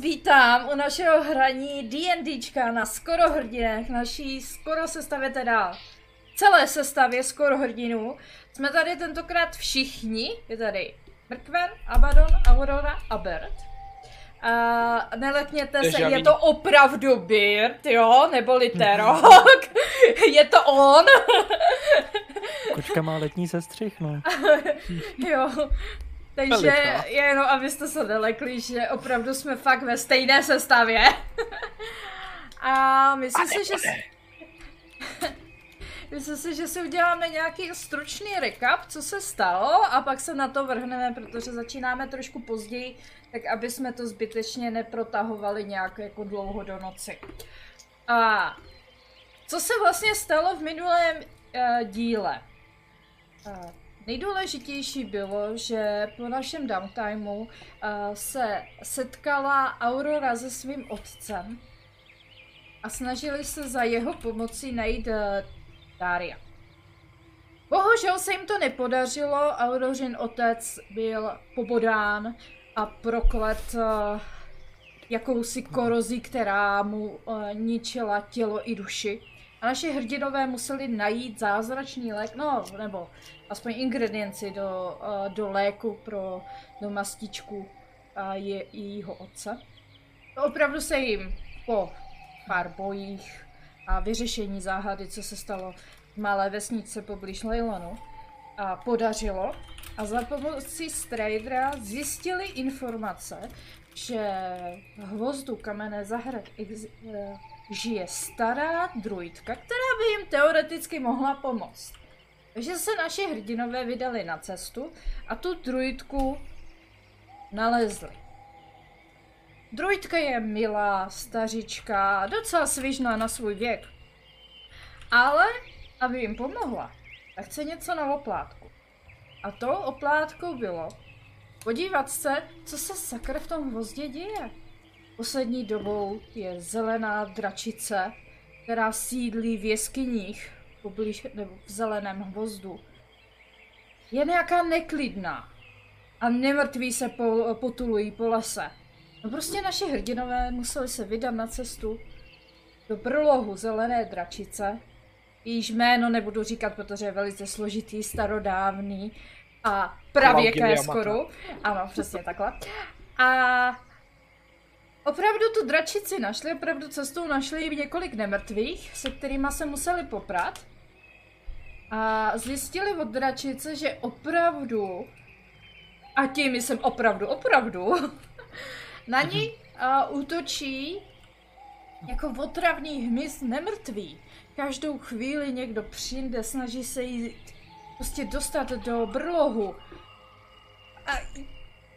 vítám u našeho hraní D&Dčka na skoro hrdinech, naší skoro sestavě teda celé sestavě skoro hrdinů. Jsme tady tentokrát všichni, je tady Mrkven, Abaddon, Aurora a Bert. A nelekněte se, je to opravdu Bert, jo, nebo Literok. je to on. Kočka má letní sestřih, no. jo, takže jenom, abyste se nelekli, že opravdu jsme fakt ve stejné sestavě. A myslím si, že... Myslím si, že si uděláme nějaký stručný recap, co se stalo a pak se na to vrhneme, protože začínáme trošku později, tak aby jsme to zbytečně neprotahovali nějak jako dlouho do noci. A co se vlastně stalo v minulém uh, díle? Uh, Nejdůležitější bylo, že po našem downtimeu uh, se setkala Aurora se svým otcem a snažili se za jeho pomocí najít uh, Daria. Bohužel se jim to nepodařilo, Aurorin otec byl pobodán a proklet uh, jakousi korozí, která mu uh, ničila tělo i duši. A naši hrdinové museli najít zázračný lék, no, nebo aspoň ingredienci do, uh, do léku pro do mastičku a je, jejího otce. Opravdu se jim po pár bojích a vyřešení záhady, co se stalo v malé vesnice poblíž Leilonu, a podařilo. A za pomocí Stradera zjistili informace, že v hvozdu kamenné zahrad eh, žije stará druidka, která by jim teoreticky mohla pomoct. Takže se naši hrdinové vydali na cestu a tu druidku nalezli. Druidka je milá, stařička, docela svižná na svůj věk. Ale, aby jim pomohla, tak chce něco na oplátku. A to oplátkou bylo podívat se, co se sakra v tom hvozdě děje. Poslední dobou je zelená dračice, která sídlí v jeskyních poblíž, nebo v zeleném hvozdu. Je nějaká neklidná a nemrtví se po, potulují po lese. No prostě naši hrdinové museli se vydat na cestu do brlohu zelené dračice. Jejíž jméno nebudu říkat, protože je velice složitý, starodávný a pravěké skoro. Ano, přesně takhle. A Opravdu tu dračici našli, opravdu cestou našli několik nemrtvých, se kterými se museli poprat. A zjistili od dračice, že opravdu, a tím jsem opravdu, opravdu, na ní uh, útočí jako otravný hmyz nemrtvý. Každou chvíli někdo přijde, snaží se jí prostě dostat do brlohu. A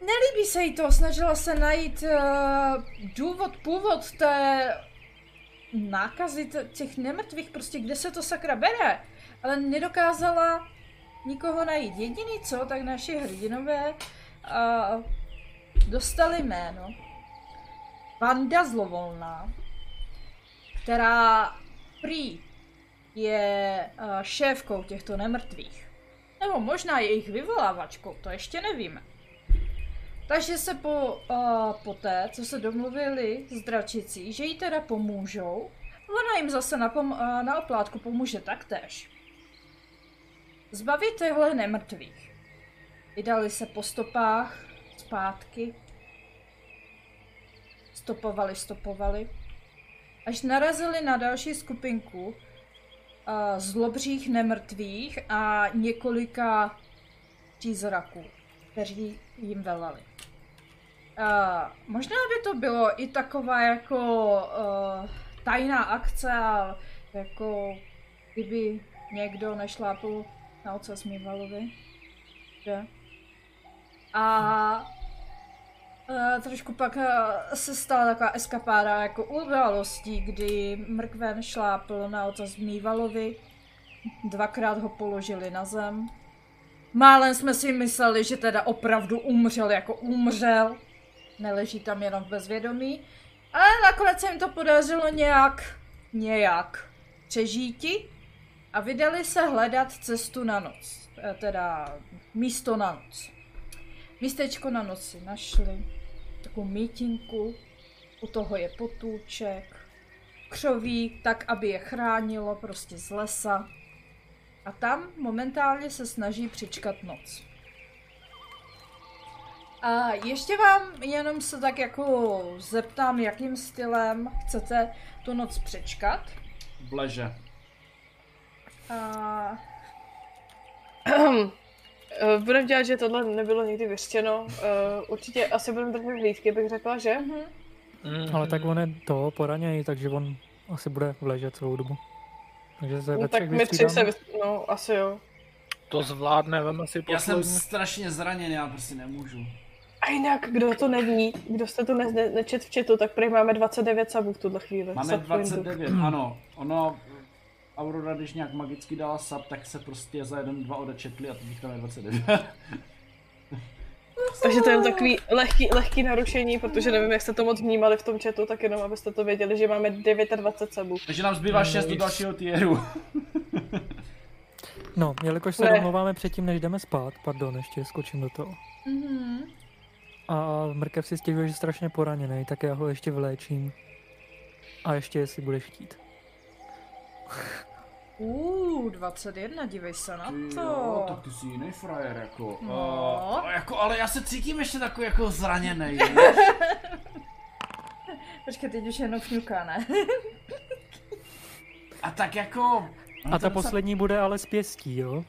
nelíbí se jí to, snažila se najít uh, důvod, původ té nákazy těch nemrtvých, prostě kde se to sakra bere, ale nedokázala nikoho najít. Jediný co, tak naši hrdinové uh, dostali jméno Vanda Zlovolná, která prý je uh, šéfkou těchto nemrtvých. Nebo možná jejich vyvolávačkou, to ještě nevíme. Takže se po, uh, poté, co se domluvili s dračicí, že jí teda pomůžou, ona jim zase na, pom- uh, na oplátku pomůže taktéž. Zbavit těchto nemrtvých. Vydali se po stopách zpátky. Stopovali, stopovali. Až narazili na další skupinku uh, zlobřích nemrtvých a několika přízraků, kteří jim velali. Uh, možná by to bylo i taková jako uh, tajná akce, jako kdyby někdo nešlápl na oce Smívalovi. Že? A uh, trošku pak uh, se stala taková eskapáda jako událostí, kdy Mrkven šlápl na oca Zmývalovi, dvakrát ho položili na zem. Málem jsme si mysleli, že teda opravdu umřel jako umřel neleží tam jenom v bezvědomí. Ale nakonec se jim to podařilo nějak, nějak přežíti a vydali se hledat cestu na noc. E, teda místo na noc. Místečko na noc si našli. Takovou mítinku u toho je potůček, křoví tak, aby je chránilo prostě z lesa. A tam momentálně se snaží přičkat noc. A ještě vám jenom se tak jako zeptám, jakým stylem chcete tu noc přečkat. Bleže. A Eh, Budeme dělat, že tohle nebylo nikdy vyřčeno. Eh, Určitě asi budeme držet hlídky, bych řekla, že? Mm, Ale tak on je to poraněný, takže on asi bude vležet celou dobu. Takže se No, tak my tři se... No, asi jo. To zvládne, vem si Já jsem poslední. strašně zraněný, já prostě nemůžu. A jinak, kdo to neví, kdo jste to ne- ne- nečet v chatu, tak prý máme 29 sabů v tuhle chvíli. Máme Subpointů. 29, ano. Ono, Aurora, když nějak magicky dala sub, tak se prostě za jeden, dva odečetli a teď jich tam je 29. Takže to je takový lehký, lehký narušení, protože nevím, jak jste to moc vnímali v tom chatu, tak jenom abyste to věděli, že máme 29 sabů. Takže nám zbývá 6 do Nic. dalšího tieru. No, jelikož se Ne. domluváme předtím, než jdeme spát, pardon, ještě skočím do toho. mhm. A Mrkev si stěžuje, že je strašně poraněný, tak já ho ještě vyléčím. A ještě, jestli budeš chtít. Uh, 21, dívej se na Ty to. Jo, tak ty jsi jiný frajer, jako. No. Uh, jako. Ale já se cítím ještě takový jako zraněný. Počkej, teď už jenom fňuká, ne? A tak jako... A ta poslední bude ale z pěstí, jo?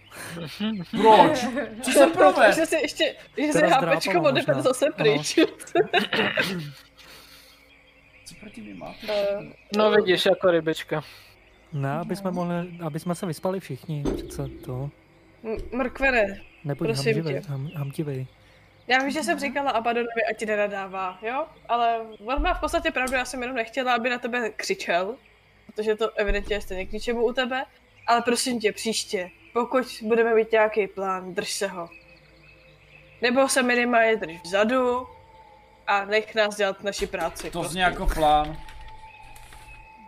Proč? Co jsem proved? Že si ještě, že si hápečko možná. zase pryč. Co proti mi máte? Eh, No vidíš, jako rybička. Ne, aby jsme, mohli, aby jsme se vyspali všichni, přece to. M- Mrkvene, Nebuď Prosím hamživej, tě. ham, hamtivej. já vím, že jsem říkala Abadonovi, ať ti nenadává, jo? Ale on má v podstatě pravdu, já jsem jenom nechtěla, aby na tebe křičel, protože to evidentně je stejně k ničemu u tebe. Ale prosím tě, příště, pokud budeme mít nějaký plán, drž se ho. Nebo se minimálně drž vzadu a nech nás dělat naši práci. To prostě. zní jako plán.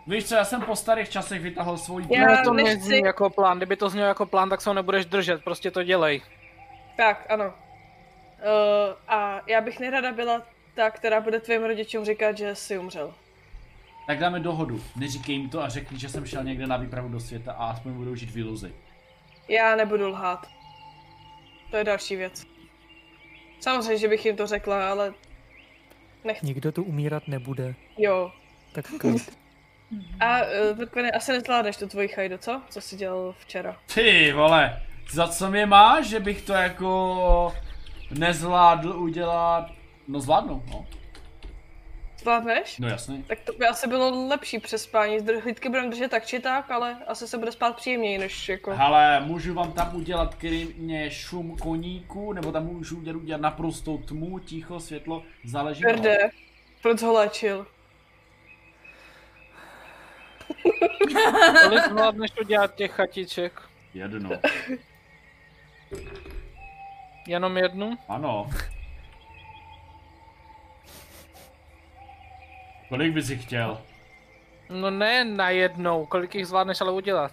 Víš co, já jsem po starých časech vytahl svůj Já- Ne, to nechci- nezní jako plán. Kdyby to znělo jako plán, tak se ho nebudeš držet. Prostě to dělej. Tak, ano. Uh, a já bych nerada byla ta, která bude tvým rodičům říkat, že jsi umřel. Tak dáme dohodu. Neříkej jim to a řekni, že jsem šel někde na výpravu do světa a aspoň budou žít v iluzi. Já nebudu lhát. To je další věc. Samozřejmě, že bych jim to řekla, ale Nikdo tu umírat nebude, jo. tak klid. A uh, Vrkvene, asi nezvládneš tu tvoji chajdu, co? Co jsi dělal včera? Ty vole, za co mě máš, že bych to jako nezvládl udělat? No zvládnu, no. Zvládneš? No jasně. Tak to by asi bylo lepší přespání. Hlídky budeme držet tak či tak, ale asi se bude spát příjemněji, než jako... Hele, můžu vám tam udělat klidně šum koníku, nebo tam můžu udělat, udělat naprostou tmu, ticho, světlo, záleží na Verde, proč ho léčil? Kolik zvládneš udělat těch chatiček? Jedno. Jenom jednu? Ano. Kolik bys jich chtěl? No ne na jednou. Kolik jich zvládneš ale udělat?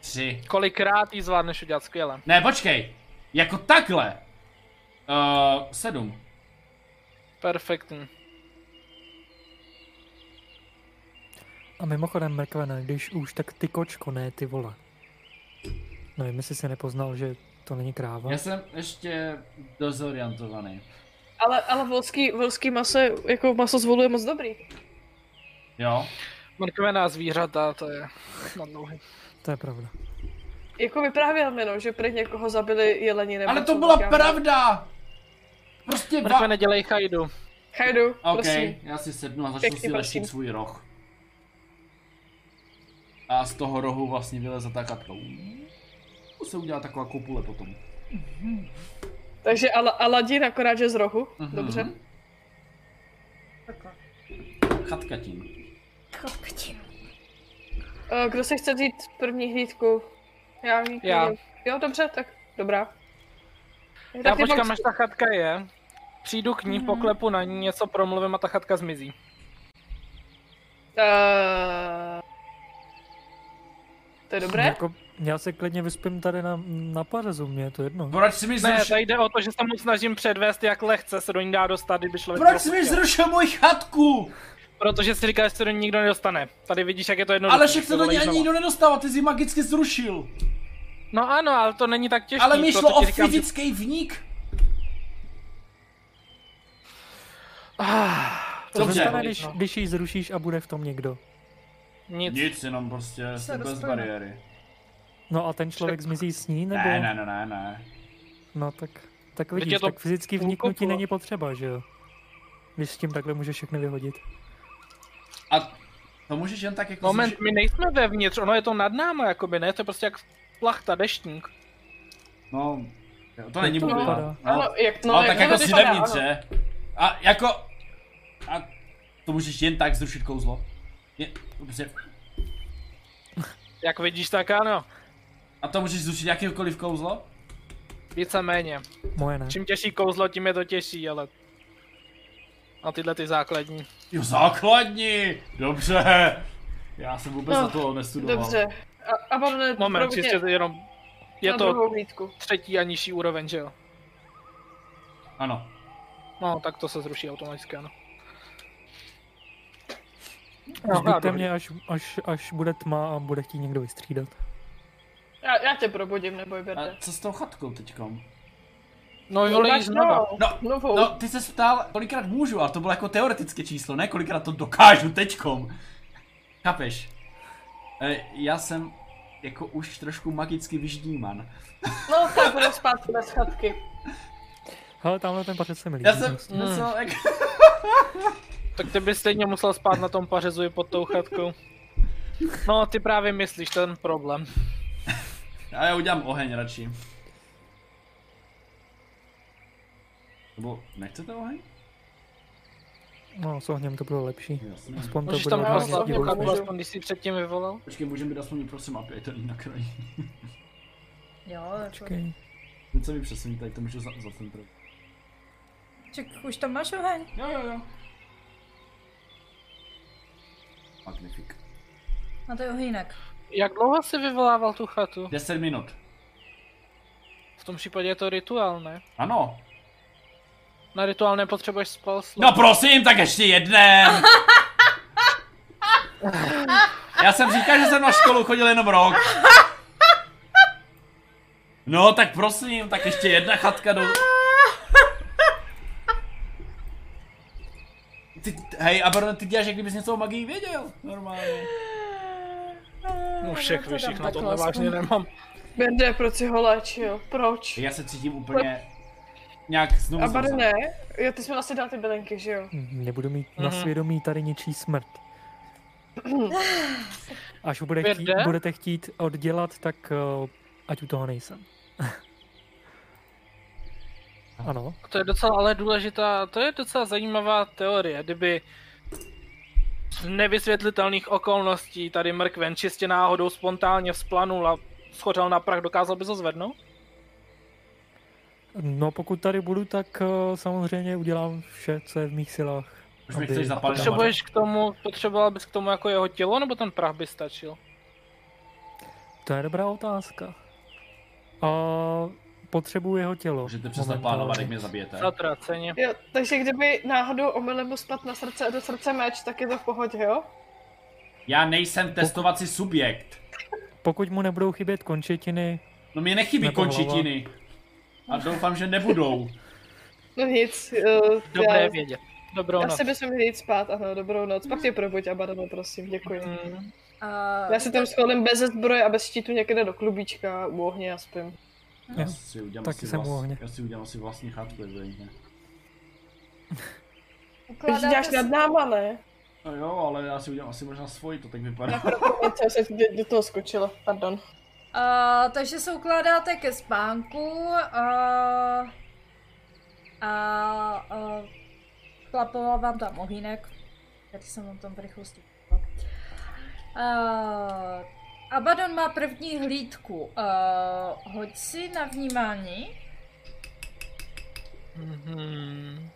Tři. Kolikrát jí zvládneš udělat skvěle? Ne, počkej. Jako takhle. Uh, sedm. Perfektní. A mimochodem, Mrkvene, když už, tak ty kočko, ne ty vole. Nevím, jestli jsi nepoznal, že to není kráva. Já jsem ještě dozorientovaný. Ale, ale volský, volský maso, jako maso z volu je moc dobrý. Jo? Mrkvená zvířata, to je na dlouhý. To je pravda. Jako vyprávěl mi, no, že prý někoho zabili jeleni nebo Ale to byla já- pravda! Prostě va... Mrkve nedělej chajdu. Chajdu, OK, prosím. já si sednu a začnu Pěkně, si leštit svůj roh. A z toho rohu vlastně vyleze ta katka. To se udělá taková kopule potom. Takže Ala, Aladin akorát, že z rohu. Mhm. Dobře. Takhle. Chatka tím. Chodktin. Uh, kdo si chce vzít první hlídku? Já. Já. Jo, dobře, tak dobrá. Já Taky počkám, až ta chatka je. Přijdu k ní, poklepu na ní, něco promluvím a ta chatka zmizí. Eh, To je dobré? Jako, Já se klidně vyspím tady na, na pařezu, mě je to jedno. Proč jsi mi Ne, zrušil, tady jde o to, že se mu snažím předvést, jak lehce se do ní dá dostat, kdyby člověk proč jsi mi zrušil moji chatku? Protože si říká, že se do ní nikdo nedostane. Tady vidíš, jak je to jednoduché. Ale však se do ní ani nikdo nedostává, ty jsi ji magicky zrušil. No ano, ale to není tak těžké. Ale mi šlo o říkám, že- fyzický vnik. Ah, Co Dobře. se stane, když, když ji zrušíš a bude v tom někdo? Nic. Nic, jenom prostě Se bez dostane. bariéry. No a ten člověk zmizí s ní, nebo? Ne, ne, ne, ne, ne. No tak, tak vidíš, to tak fyzický vniknutí není potřeba, že jo? Když s tím takhle můžeš všechny vyhodit. A to můžeš jen tak jako Moment, zrušit- my nejsme vevnitř, ono je to nad náma, jakoby, ne? To je prostě jak plachta, deštník. No, to není to bublina. vypadá? No, Ano, jak, no, no, tak jak jako to si vevnitř, že? A jako... A to můžeš jen tak zrušit kouzlo. Je, prostě, Jak vidíš, tak ano. a to můžeš zrušit jakýkoliv kouzlo? Víceméně. Moje ne. Čím těžší kouzlo, tím je to těžší, ale... A tyhle ty základní. Jo, základní! Dobře! Já jsem vůbec No, na to nestudoval. Dobře. A, a pardon, Moment, pro mě čistě jenom... Je to třetí a nižší úroveň, že jo? Ano. No, tak to se zruší automaticky, ano. Zbuďte mě, až, až, až bude tma a bude chtít někdo vystřídat. Já, já tě probudím, neboj, A Berde. co s tou chatkou teďkom? No, vyvolej znova. No, Novou. No, ty se ptal, kolikrát můžu, ale to bylo jako teoretické číslo, ne kolikrát to dokážu teďkom. Chápeš? E, já jsem jako už trošku magicky vyždíman. No, tak budu spát bez chatky. Hele, tamhle ten pařec se mi líbí. Já jsem prostě. myslel, jak... Tak ty bys stejně musel spát na tom pařezu i pod tou chatkou. No, ty právě myslíš ten problém. Já, já udělám oheň radši. Nebo nechcete oheň? No, s ohněm to bylo lepší. Jasně. Aspoň to Můžeš bude tam hodně tu hodně. chatku, aspoň když jsi předtím vyvolal. Počkej, můžeme být aspoň prosím ať to není na kraji. Jo, jako... Počkej. Teď se mi přesuní, tady to můžu za, zacentrovat. Ček, už tam máš oheň? Jo, jo, jo. Magnifik. A to je ohýnek. Jak dlouho jsi vyvolával tu chatu? 10 minut. V tom případě je to rituál, ne? Ano. Na rituál nepotřebuješ spal slov. No prosím, tak ještě jeden. Já jsem říkal, že jsem na školu chodil jenom rok. No, tak prosím, tak ještě jedna chatka do... Ty, hej, a pardon, ty děláš, jak kdybys něco o magii věděl. Normálně. No všech dám na tohle vážně nemám. Berde, proč si ho léčil? Proč? Já se cítím úplně nějak znovu A ne? Jo, ty jsi mi vlastně dal ty bylinky, že jo? Nebudu mít na Mhm. svědomí tady ničí smrt. Až bude chtít, budete chtít oddělat, tak uh, ať u toho nejsem. ano. To je docela ale důležitá, to je docela zajímavá teorie, kdyby z nevysvětlitelných okolností tady mrkven čistě náhodou spontánně vzplanul a schořel na prach, dokázal by to zvednout? No pokud tady budu, tak uh, samozřejmě udělám vše, co je v mých silách. Už mi aby- chceš. Potřebuješ k tomu, potřeboval bys k tomu jako jeho tělo, nebo ten prach by stačil? To je dobrá otázka. A potřebuji jeho tělo. Můžete přestat plánovat, jak mě zabijete. Zatraceně. Jo, takže kdyby náhodou omylem mu spadl na srdce do srdce meč, tak je to v pohodě, jo? Já nejsem testovací subjekt. Pokud mu nebudou chybět končetiny, No mě nechybí končetiny. A doufám, že nebudou. No nic, uh, Dobré já, vědět. Dobrou já noc. si bychom měli jít spát, ano, dobrou noc. Pak tě probuď, Abadano, prosím, děkuji. Mm, A... Já si tam schovám bez zbroje a bez štítu někde do klubíčka u ohně a spím. Já Jo, si udělám taky asi jsem vlast... ohně. Já si udělám asi vlastní chatku, evidentně. Když děláš nad náma, ne? No jo, ale já si udělám asi možná svoji, to tak vypadá. Něco se do, do toho skočila, pardon. A, takže se ukládáte ke spánku a, a, a chlapoval vám tam ohýnek, který jsem vám tam v rychlosti kupila. Abaddon má první hlídku. A, hoď si na vnímání. mhm.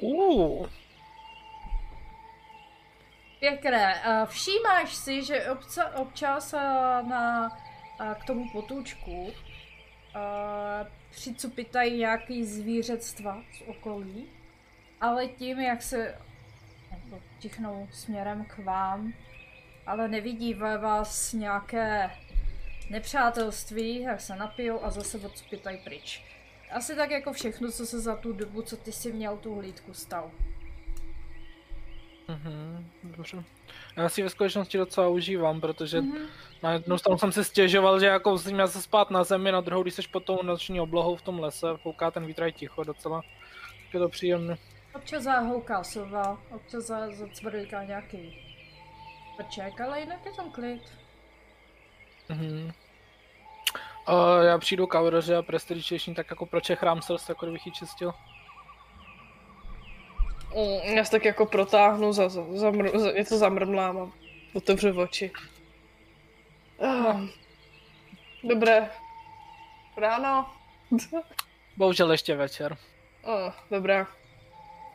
Uh, Pěkné. A Všímáš si, že obca, občas a, na, a k tomu potůčku a, přicupitají nějaký zvířectva z okolí, ale tím, jak se tichnou směrem k vám, ale nevidí ve vás nějaké nepřátelství, tak se napijou a zase odcupitají pryč. Asi tak jako všechno, co se za tu dobu, co ty si měl tu hlídku, stalo. Mhm, dobře. Já si ve skutečnosti docela užívám, protože Mhm. na jednu stranu jsem si stěžoval, že jako musím se spát na zemi, na druhou, když jsi pod tou noční oblohou v tom lese, fouká ten vítr je ticho docela. Je to příjemné. Občas zahouká sova, občas za- zacvrliká nějaký prček, ale jinak je tam klid. Mhm. A já přijdu k Auroře a prestidičnější, tak jako pročechrám srst, jako kdybych ji čistil. Mm, já se tak jako protáhnu, za, za, zamr, za, něco zamrmlám a otevřu oči. Ah, dobré. Ráno. Bohužel ještě večer. Oh, dobré.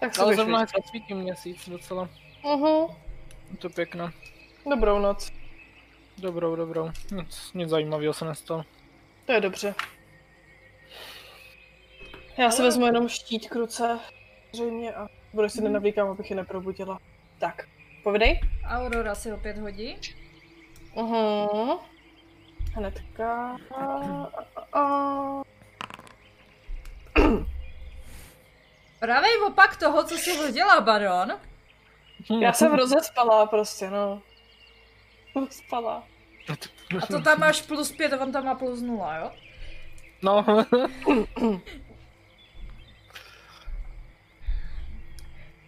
Tak se Ale zrovna víc. zasvítí měsíc docela. Mhm. Je to pěkné. Dobrou noc. Dobrou, dobrou. Nic, nic zajímavého se nestalo. To je dobře. Já si vezmu jenom štít k ruce, zřejmě, a bude si nenavlíkám, abych je neprobudila. Tak, povidej. Aurora si opět hodí. Mhm. Hnedka. A, a, a. Pravý opak toho, co si hodila, Baron. Já jsem rozespala prostě, no. Spala. A to tam máš plus pět a on tam má plus nula, jo? No,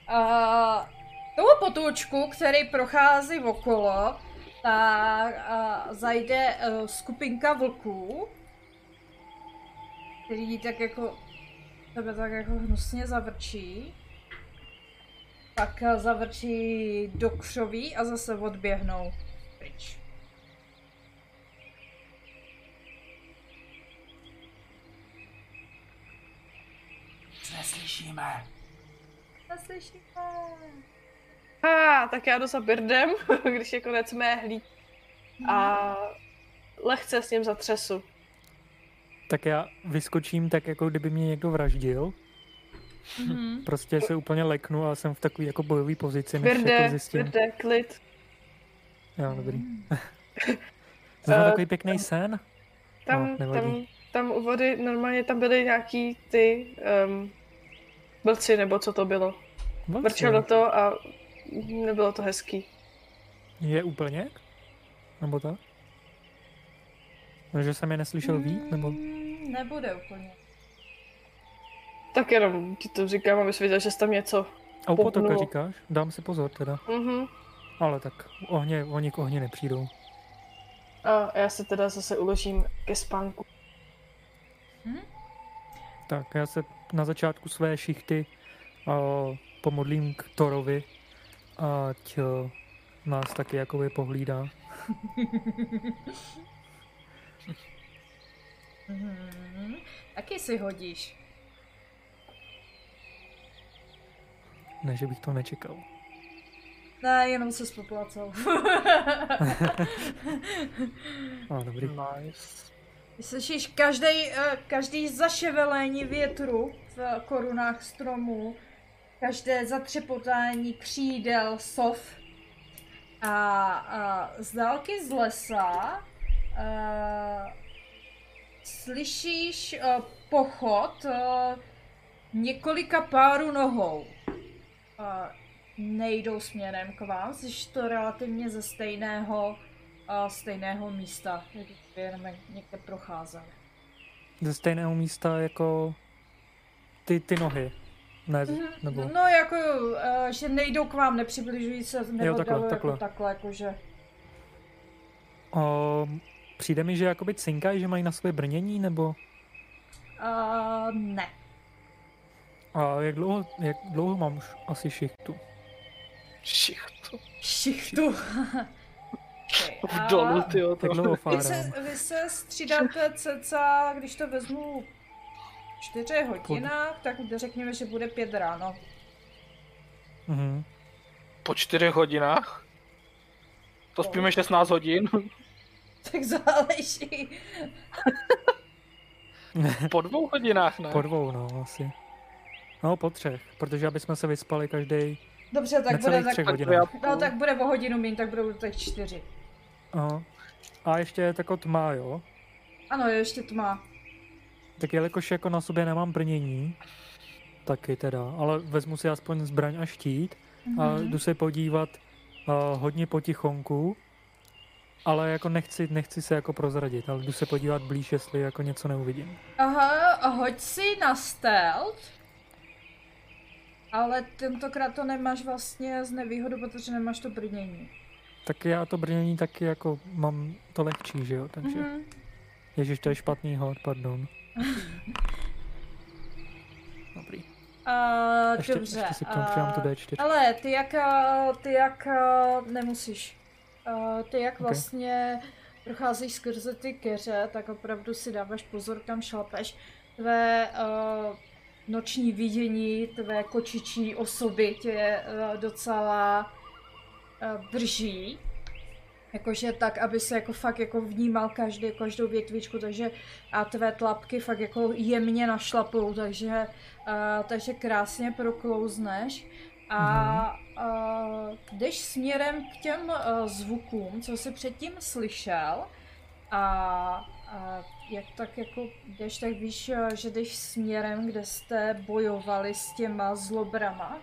A tomu potůčku, který prochází okolo, tak a, zajde uh, skupinka vlků, který tak jako tebe tak jako hnusně zavrčí. Pak eh, zavrčí do křoví a zase odběhnou pryč. Neslyšíme. Neslyšíme. A, tak já jdu za Birdem, když je konec mé hlíd. A lehce s ním zatřesu. Tak já vyskočím tak, jako kdyby mě někdo vraždil. Mhm. Prostě se úplně leknu a jsem v takové jako bojové pozici, než jako Birde, zjistím. Birde, klid. Jo, dobrý. Zrovna Eh, takový pěkný sen. Tam, No, tam, tam u vody normálně tam byly nějaký ty um, blci, nebo co to bylo. Moc Vrčelo to a nebylo to hezký. Je úplně? Nebo tak? No, Že jsem je neslyšel víc, nebo? Nebude úplně. Tak jenom ti to říkám, abys věděl, že jsi tam něco. A u potoka říkáš? Dám si pozor teda. Mhm. Ale tak ohně, oni k ohni nepřijdou. A já se teda zase uložím ke spánku. Tak já se na začátku své šichty uh, pomodlím k Torovi, ať uh, nás taky jakoby pohlídá. Mhm. Taky si hodíš. Ne, že bych to nečekal. Ne, jenom se spoplacel. A dobrý. nice. Slyšíš každý, každý zaševelení větru v korunách stromů, každé zatřepotání křídel, sov. A, a z dálky z lesa a, slyšíš a, pochod a, několika párů nohou. A, nejdou směrem k vám, jsi to relativně ze stejného, a, stejného místa, jak jenom někde procházeli. Ze stejného místa jako ty, ty nohy. Ne, nebo... No jako, uh, že nejdou k vám, nepřibližují se, nebo takhle, takhle, takhle. Jako takhle, jakože. O, přijde mi, že jakoby cinkají, že mají na své brnění, nebo... Uh, ne. A jak dlouho, jak dlouho mám už asi šichtu? Šichtu. Šichtu. V dolu, tyjo, Jak to. dlouho Vy se, vy se střídáte cca, když to vezmu v čtyři hodinách, tak řekněme, že bude pět ráno. Mhm. Po čtyřech hodinách? To spíme 16 hodin. Tak záleží. Po dvou hodinách, ne? Po dvou, no, asi. No, po třech, protože aby jsme se vyspali každý Dobře, tak bude tak, třech tak no, tak bude o hodinu méně, tak budou tak čtyři. Aha. A ještě je tako tma, jo? Ano, je ještě tma. Tak jelikož jako na sobě nemám brnění, taky teda, ale vezmu si aspoň zbraň a štít a Mhm. jdu se podívat uh, hodně potichonku, ale jako nechci, nechci se jako prozradit, ale jdu se podívat blíž, jestli jako něco neuvidím. Aha, a hoď si na stealth. Ale tentokrát to nemáš vlastně z nevýhodu, protože nemáš to brnění. Tak já to brnění taky jako mám to lehčí, že jo, takže Mhm. ježiš, to je špatný hod, pardon. Dobrý. Uh, Ještě, dobře. ještě si k tomu tu a- D4. Ale ty jak, uh, ty jak uh, nemusíš. Uh, ty jak Ok. vlastně procházíš skrze ty keře, tak opravdu si dáváš pozor, kam šlapeš. Tvé uh, noční vidění, tvé kočičí osoby tě uh, docela uh, drží. Jakože tak, aby se jako fakt jako vnímal každý, každou větvičku, takže a tvé tlapky fakt jako jemně našlapou, takže, uh, takže krásně proklouzneš a uh, jdeš směrem k těm uh, zvukům, co jsi předtím slyšel. A uh, jak tak jako jdeš, tak víš, uh, že jdeš směrem, kde jste bojovali s těma zlobrama?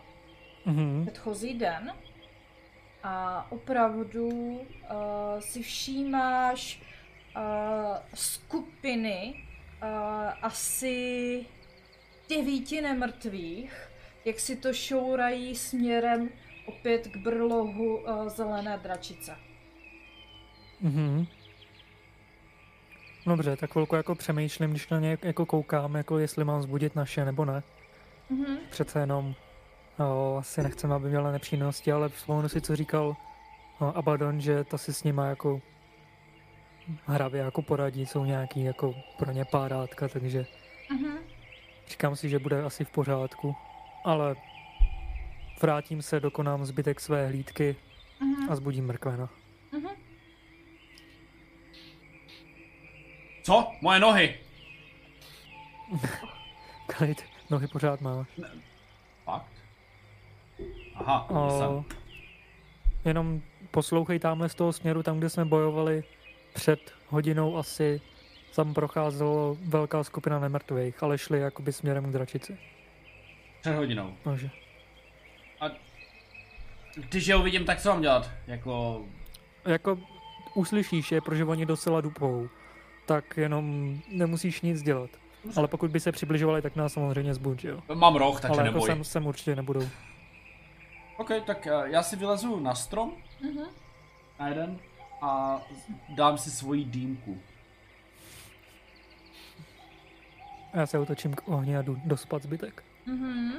Mhm. předchozí den. A opravdu uh, si všímáš uh, skupiny uh, asi devíti nemrtvých, jak si to šourají směrem opět k brlohu uh, zelené dračice. Mhm. Dobře, tak chvilku jako přemýšlím, když na ně jako koukám, jako jestli mám zbudit naše nebo ne. Mhm. Přece jenom o, asi nechceme, aby měla nepříjemnosti, ale vzpomenu si, co říkal o, Abaddon, že ta si s nima jako hravě jako poradí, jsou nějaký jako pro ně párátka, takže Mhm. říkám si, že bude asi v pořádku, ale vrátím se, dokonám zbytek své hlídky Mhm. a zbudím mrkvena. Mhm. Co? Moje nohy! Klid, nohy pořád máš. Fakt? Aha, O, jsem. jenom poslouchej tamhle z toho směru, tam, kde jsme bojovali před hodinou asi, tam procházela velká skupina nemrtvých, ale šli jakoby směrem k dračici. Před hodinou. Takže. Když je uvidím, tak co mám dělat? Jako... Jako uslyšíš je, protože oni docela dupou, tak jenom nemusíš nic dělat. Ale pokud by se přibližovali, tak nás samozřejmě zbuď, jo. Mám roh, takže Ale jako neboj. sem, sem určitě nebudou. OK, tak eh, já si vylezu na strom, Mhm. na jeden, a dám si svoji dýmku. Já se otočím k ohni a jdu dospat zbytek. Mhm.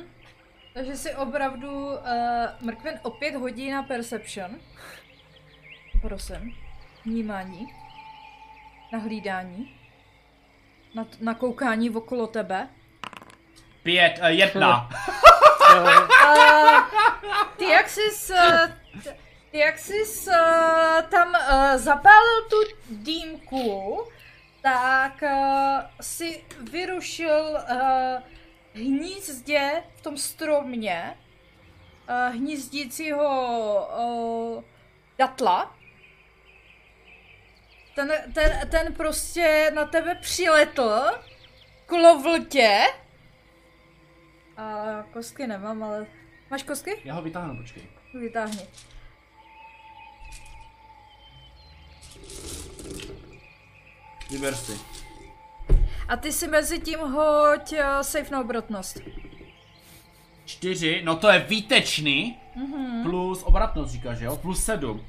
Takže si opravdu uh, mrkven opět hodí na perception. Prosím. Vnímání. Na hlídání. Na, t- na koukání okolo tebe. Pět, uh, jedna. Uh, ty jak jsi s, t- ty jak jsi s, uh, tam uh, zapálil tu dýmku, tak uh, si vyrušil uh, hnízdě v tom stromě, uh, hnízdícího uh, datla. Ten, ten, ten prostě na tebe přiletl, klovl tě. A kostky nemám, ale... Máš kostky? Já ho vytáhnu, počkej. Vytáhni. Vyber si. A ty si mezi tím hoď uh, safe na obrotnost. Čtyři, no to je výtečný. Mhm. Plus obratnost říkáš, jo? Plus sedm.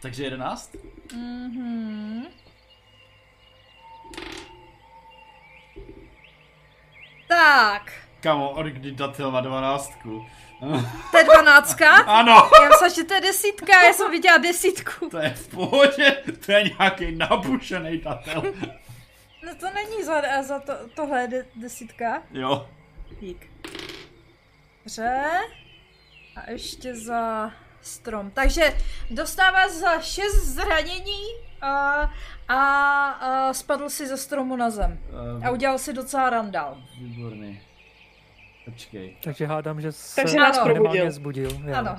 Takže jedenáct? Mhm. Tak, Kamo, od kdy datil má dvanáctku? to je dvanáctka. ano! Já myslím, že to je desítka, já jsem viděla desítku. To je v pohodě, to je nějaký nabušený datel. No to není za, za to, tohle de, desítka. Jo. Dík. Dobře. A ještě za strom. Takže dostává za 6 zranění a, a, a spadl si ze stromu na zem. Uh, A udělal si docela randál. Výborný. Počkej. Takže hádám, že se Takže nás probudil. zbudil. já. Ano.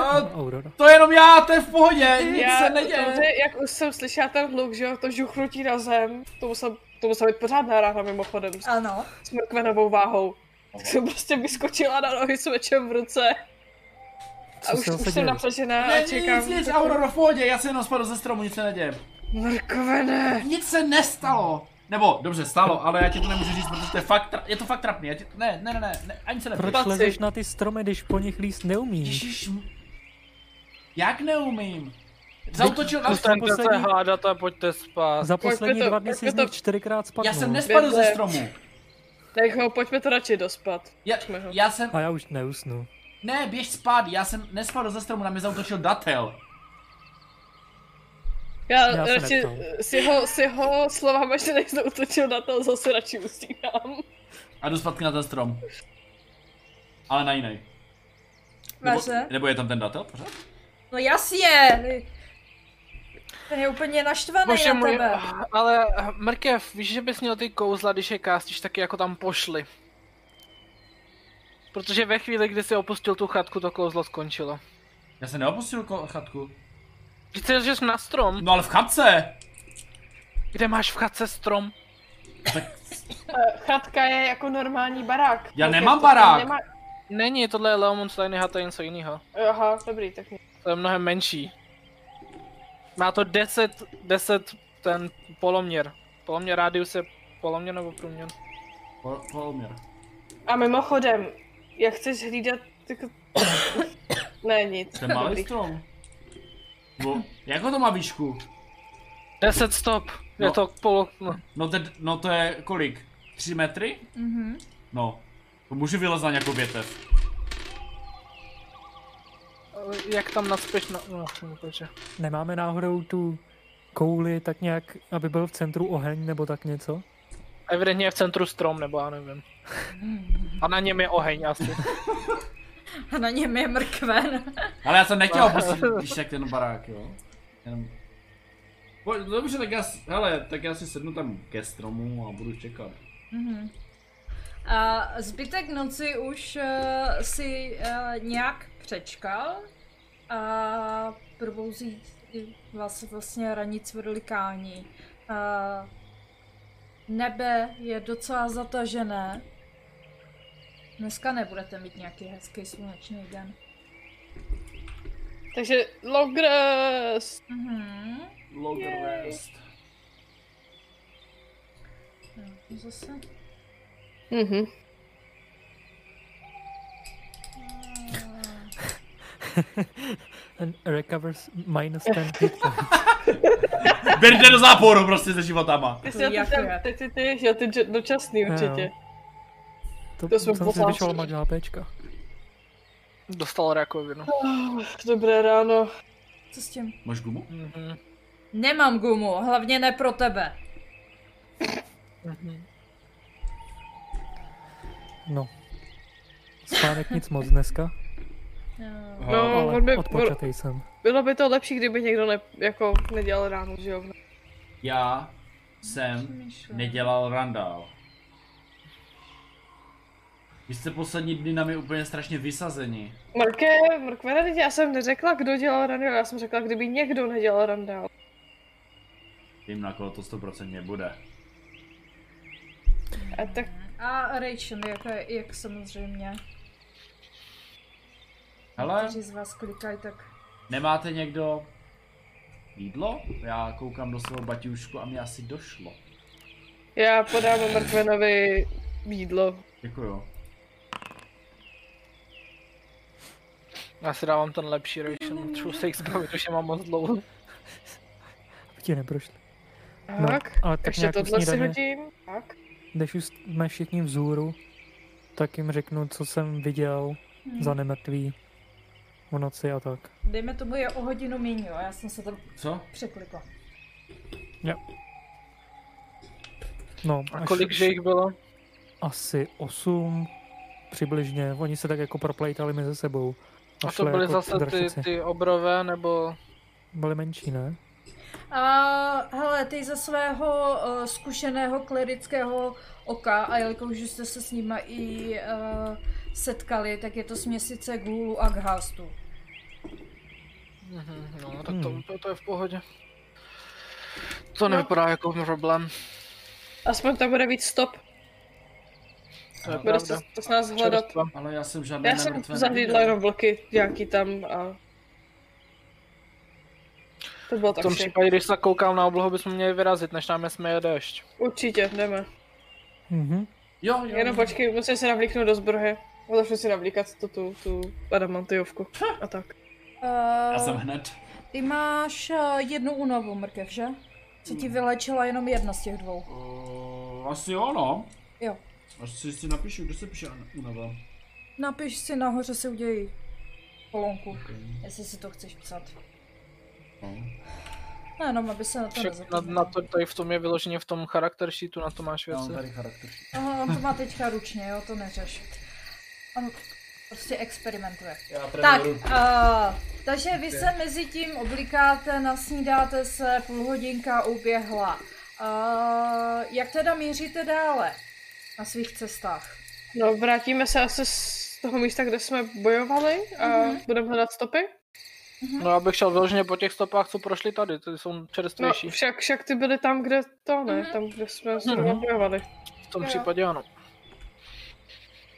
A- Aurora. To je jenom já, to je v pohodě, nic Já, se neděje. dobře, jak už jsem slyšela ten hluk, že jo, to žuchnutí na zem, to musel, to musela být pořádná rána mimochodem, s, Ano. s mrkvenovou váhou. Tak jsem prostě vyskočila na nohy s mečem v ruce. A Co už, se už zase jsem děje? napřečená a čekám. nic, nic, Aurora, v pohodě, já se jenom spadl ze stromu, nic se neděje. Mrkvene! Nic se nestalo. Nebo, dobře, stalo, ale já ti to nemůžu říct, protože to je fakt, tra- je to fakt trapný, já ti, ne, ne, ne, ne, ne, ani se nepřijde. Proč lezeš na ty stromy, když po nich líst neumíš? Ježiš, jak neumím? Zautočil na se poslední- hádat a pojďte spát. Za Pojďme poslední to- dva dny pojďme jsi z to- nich čtyřikrát spadl. Já jsem nespadl ze stromu. Tak ho, pojďme to radši dospat. Já, Pojďme já jsem, A já už neusnu. ne, běž spát, já jsem nespadl ze stromu, na mě zautočil datel. Já, Já se radši s jeho, s jeho slovama, že než utočil na to, zase radši usínám. A jdu zpátky na ten strom. Ale na jiný. Nebo, Vaše? nebo je tam ten datel pořád? No jasně. Ten je úplně naštvaný Bože na můj, tebe. ale Mrkev, víš, že bys měl ty kouzla, když je kástiš, taky jako tam pošli. Protože ve chvíli, kdy jsi opustil tu chatku, to kouzlo skončilo. Já jsem neopustil ko- chatku. Když jsi že jsi na strom, No ale v chatce! kde máš v chatce strom? Eh, Chatka je jako normální barák. Já Ok, nemám barák. Nemá... Není, tohle je Leomund Tiny Hut, to je něco jiného. Aha, dobrý, tak To je mnohem menší. Má to 10, 10 ten poloměr. Poloměr rádius je poloměr nebo průměr? Po, poloměr. A mimochodem, jak chceš hlídat jako... ne, nic. Ten malý strom. Bo, jako to má výšku? 10 stop. Je No. to polo... No. No, te, no to je kolik? 3 metry? Mhm. No. To můžu vylezat na nějakou větev. Jak tam naspěš na... No, protože... Nemáme náhodou tu kouli tak nějak, aby byl v centru oheň nebo tak něco? Evidentně je v centru strom, nebo já nevím. A na něm je oheň asi. A na něm je mrkven. Ale já jsem nechtěl opustit, když tak ten barák, jo. Jenom... Po, dobře, tak já, hele, tak já si sednu tam ke stromu a budu čekat. Mhm. A zbytek noci už uh, si uh, nějak přečkal a probouzí vás vlastně ranní cvrlikání. Uh, nebe je docela zatažené. Dneska nebudete mít nějaký hezký slunečný den. Takže long rest. Mhm. Long rest. Jo, Zase. Mhm. And recovers minus 10 hit points. Berte do záporu prostě se životama. Ty jsi ty, Jak tam, je? ty, ty, ty, jo, ty dž- dočasný Jo. určitě. To, To jsem si poslali. vyšel mať HPčka. Dostal rakovinu. Oh, dobré ráno. Co s tím? Máš gumu? Mhm. Nemám gumu, hlavně ne pro tebe. Mhm. No. Spánek nic moc dneska, Jo. No, ale by, odpočatej jsem. bylo by to lepší, kdyby někdo ne, jako nedělal ráno, že jo? Já jsem nedělal randál. Vy jste poslední dny na mě úplně strašně vysazeni. Marke, Markvene, teď já jsem neřekla, kdo dělal randál, já jsem řekla, kdyby někdo nedělal randál. Vím, na koho to 100% bude. A tak A Rachel, jak, jak samozřejmě. Hele, Kteří z vás klikají, tak nemáte někdo jídlo? Já koukám do svého baťušku a mi asi došlo. já podám Markvenovi jídlo. Děkuju. Já si dávám ten lepší ration. True sakes, protože mám moc dlouho. Aby ti neprošli. No, Tak, ale tak ještě tohle si hodím. Tak. Když už jsme všichni vzhůru, tak jim řeknu, co jsem viděl Hmm. za nemrtvý v noci a tak. dejme tomu je o hodinu méně, jo, já jsem se tam Co? překlikla. No, A až kolik že jich bylo? asi 8 přibližně. Oni se tak jako proplejtali mezi sebou. A to byly jako zase ty, ty obrové, nebo... Byly menší, ne? A hele, ty ze svého uh, zkušeného klerického oka, a jelikož jste se s nima i uh, setkali, tak je to směsice gůlu a ghastu. Mhm, no, tak to, Hmm. to, to je v pohodě. To nevypadá jako problém. Aspoň tam bude víc stop. To je Bude se to s nás hledat. Čerstva. Ale já jsem žádné Já jsem zahlídla jenom vlky nějaký tam a... To bylo V tak tom vše. případě, když se koukám na oblohu, bychom měli vyrazit, než nám směje déšť. Určitě, jdeme. Mhm. Jo, jo. Jenom počkej, musím se navlíknout do zbroje. Začnu si navlíkat tu, tu, tu adamantiovku a tak. Já jsem Uh, hned. ty máš uh, jednu únavu, mrkev, že? Co ti vylečila jenom jedna z těch dvou. Uh, asi jo, no. Jo. Až si, si napíšu, kde se píše únava. Napiš si nahoře si udělej kolonku, Okay. jestli si to chceš psat. No. No jenom, aby se na to Však na, na to, tady v tom je vyloženě v tom charakter sheetu, na to máš věci. tady charakter. Aha, on to má teďka ručně, jo, to neřeš. On prostě experimentuje. Já Tak, uh, takže vy se mezi tím oblikáte, nasnídáte se, půl hodinka uběhla. Uh, jak teda míříte dále na svých cestách? No, vrátíme se asi z toho místa, kde jsme bojovali a Mhm. budeme hledat stopy. No já bych šel vyloženě po těch stopách, co prošli tady, ty jsou No, čerstvější. však, však ty byly tam, kde to, ne? Mhm. Tam, kde jsme Mhm. bojovali. V tom jo. případě ano.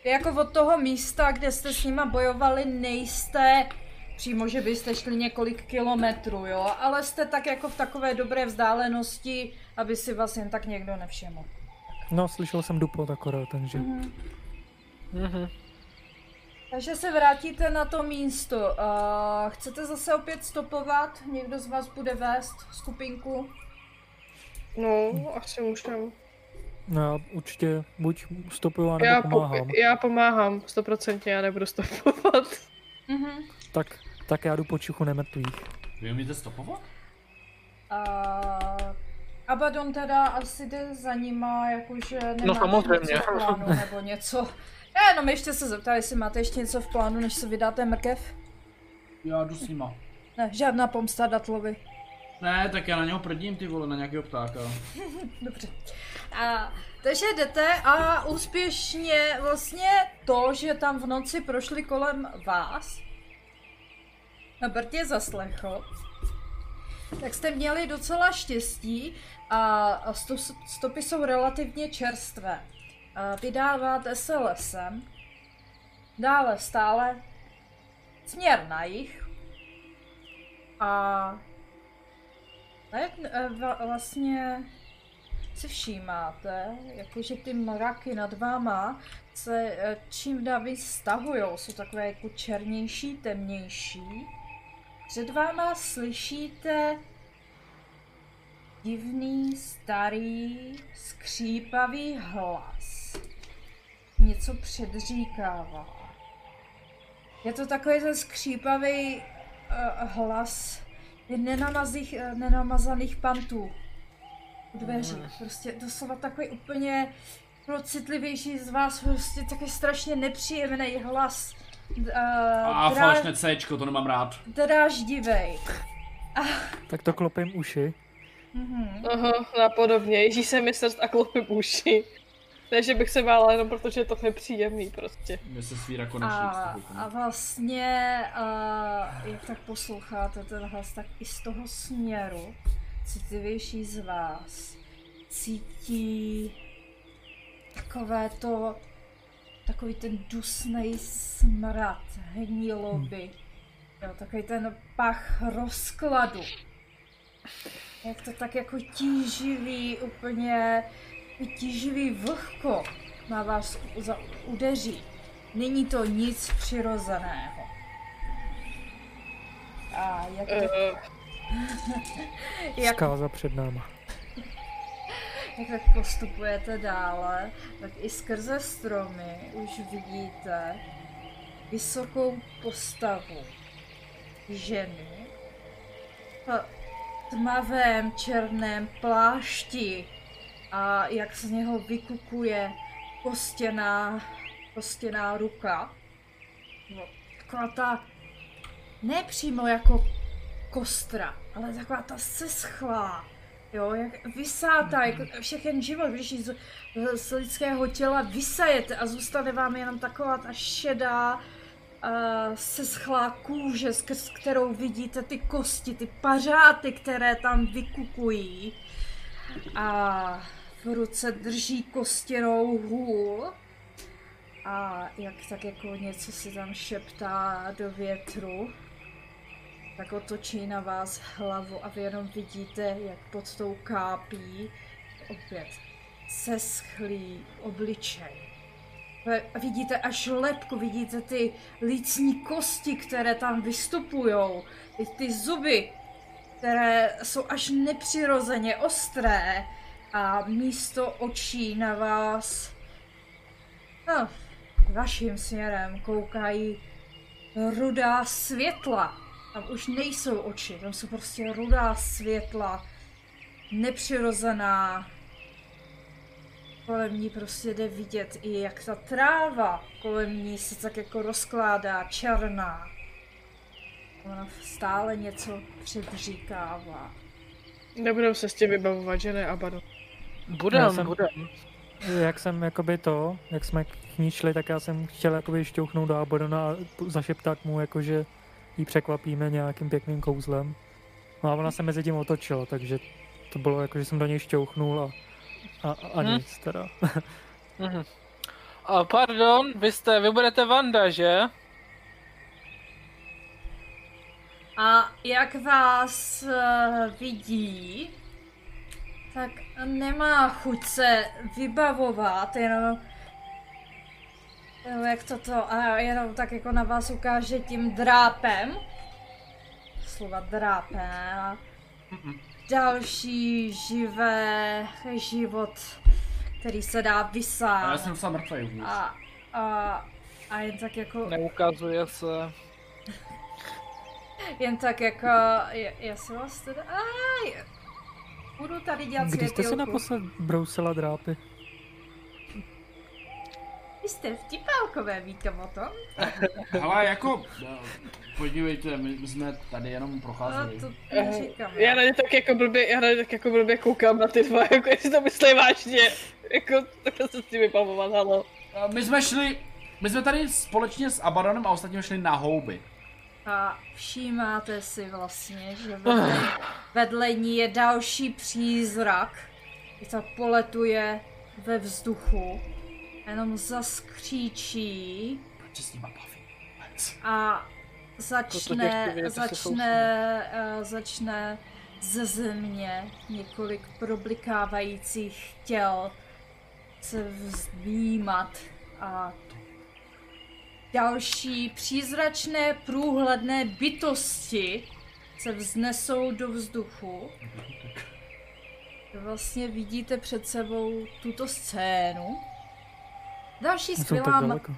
Vy jako od toho místa, kde jste s nima bojovali, nejste přímo, že byste šli několik kilometrů, jo, ale jste tak jako v takové dobré vzdálenosti, aby si vás jen tak někdo nevšiml. No, slyšel jsem dupot akorát, takže... Mhm. Takže se vrátíte na to místo. Uh, chcete zase opět stopovat? Někdo z vás bude vést skupinku? No, asi můžem. No, já určitě buď stopuju, anebo Já, po, pomáhám. já pomáhám, stoprocentně, já nebudu stopovat. Mhm. Tak, tak já jdu po čichu nemrtvých. Vy umíte stopovat? Uh, Abaddon teda asi jde za nima, jakože nemá samozřejmě. něco v plánu nebo něco. Já jenom ještě se zeptám, jestli máte ještě něco v plánu, než se vydáte mrkev? Já jdu s nima. Ne, žádná pomsta Datlovi. Ne, tak já na něho prdím ty vole, na nějakého ptáka. Dobře. A, takže jdete a úspěšně vlastně to, že tam v noci prošli kolem vás, a Bert je zaslechl, tak jste měli docela štěstí a a sto- stopy jsou relativně čerstvé. Vydáváte se lesem, dále stále směr na jih a va- vlastně si všímáte, jakože ty mraky nad váma se eh, čím dál víc jsou takové jako černější, temnější. Před váma slyšíte divný, starý, skřípavý hlas. Něco předříkává. Je to takový ten skřípavý uh, hlas nenamazých, eh, nenamazaných pantů u dveří. Prostě doslova takový úplně pro citlivější z vás prostě takový strašně nepříjemný hlas. Uh, A falešné Cčko, to nemám rád. dráždivej. Tak to klopím uši. Mhm. Aha, napodobně. Ježí se mi srst a klopím uši. Ne, že bych se bála, jenom protože je to nepříjemný prostě. Mně se svíra konečně A, a vlastně, uh, jak tak posloucháte ten hlas, tak i z toho směru citlivější z vás cítí takové to, takový ten dusný smrad hniloby. Jo, takový ten pach rozkladu. Jak to tak jako tíživý, úplně tíživý vlhko na vás udeří. Není to nic přirozeného. A jak, to, Uh, jak, Zkáza před náma. Jak tak postupujete dále, tak i skrze stromy už vidíte vysokou postavu ženy v tmavém černém plášti a jak z něho vykukuje kostěná, kostěná ruka. No, Taková ta ne přímo jako kostra, ale taková ta seschlá, jo, jak vysátá, jak všechen život, když z, z lidského těla vysajete a zůstane vám jenom taková ta šedá, uh, seschlá kůže, skrz kterou vidíte ty kosti, ty pařáty, které tam vykukují. A v ruce drží kostěnou hůl. A jak tak jako něco si tam šeptá do větru, tak otočí na vás hlavu a vy jenom vidíte, jak pod tou kápí opět seschlý obličej. A vidíte až lepku, vidíte ty lícní kosti, které tam vystupujou, ty, ty zuby, které jsou až nepřirozeně ostré a místo očí na vás, no, vaším směrem koukají rudá světla. Tam už nejsou oči, tam jsou prostě rudá světla, nepřirozená, kolem ní prostě jde vidět i jak ta tráva kolem ní se tak jako rozkládá, černá. Ona stále něco předříkává. Nebudeme se s tím vybavovat, že ne, Abado? Budem, jsem- budem. Jak jsem jakoby to, jak jsme k ní šli, tak já jsem chtěl jakoby šťouchnout do Abadona a zašeptat mu, jakože ji překvapíme nějakým pěkným kouzlem. No a ona se mezi tím otočila, takže to bylo jako, že jsem do něj šťouchnul a, a, a Hm. nic teda. Mhm. A pardon, vy jste, vy budete Vanda, že? A jak vás uh, vidí, tak nemá chuť se vybavovat, jenom jak toto, a jenom tak jako na vás ukáže tím drápem, slova drápem, další živé život, který se dá A já vysát. jsem dostal mrtvý. A, a, a jen tak jako Neukazuje se. Jen tak jako, je, já se vás teda, aj, budu tady dělat Kdy jste si naposled brousila drápy? Vy jste vtipálkové, víte o tom? Ale jako, no, podívejte, my jsme tady jenom procházeli. to Eh, neříkám. Já na ně tak jako blbě, já na ně tak jako blbě koukám na ty dva, jako jestli to myslí vážně. Jako, takhle se s tím vybavovat, halo. A My jsme šli, my jsme tady společně s Abadonem a ostatními šli na houby. A všímáte si vlastně, že vedle, vedle ní je další přízrak, který tak poletuje ve vzduchu, jenom zaskříčí Proč s nima baví? a začne, začne, uh, začne ze země několik problikávajících těl se vzdýmat a další přízračné průhledné bytosti se vznesou do vzduchu. Vy Vlastně vidíte před sebou tuto scénu. Další skvělá ma-. Uh,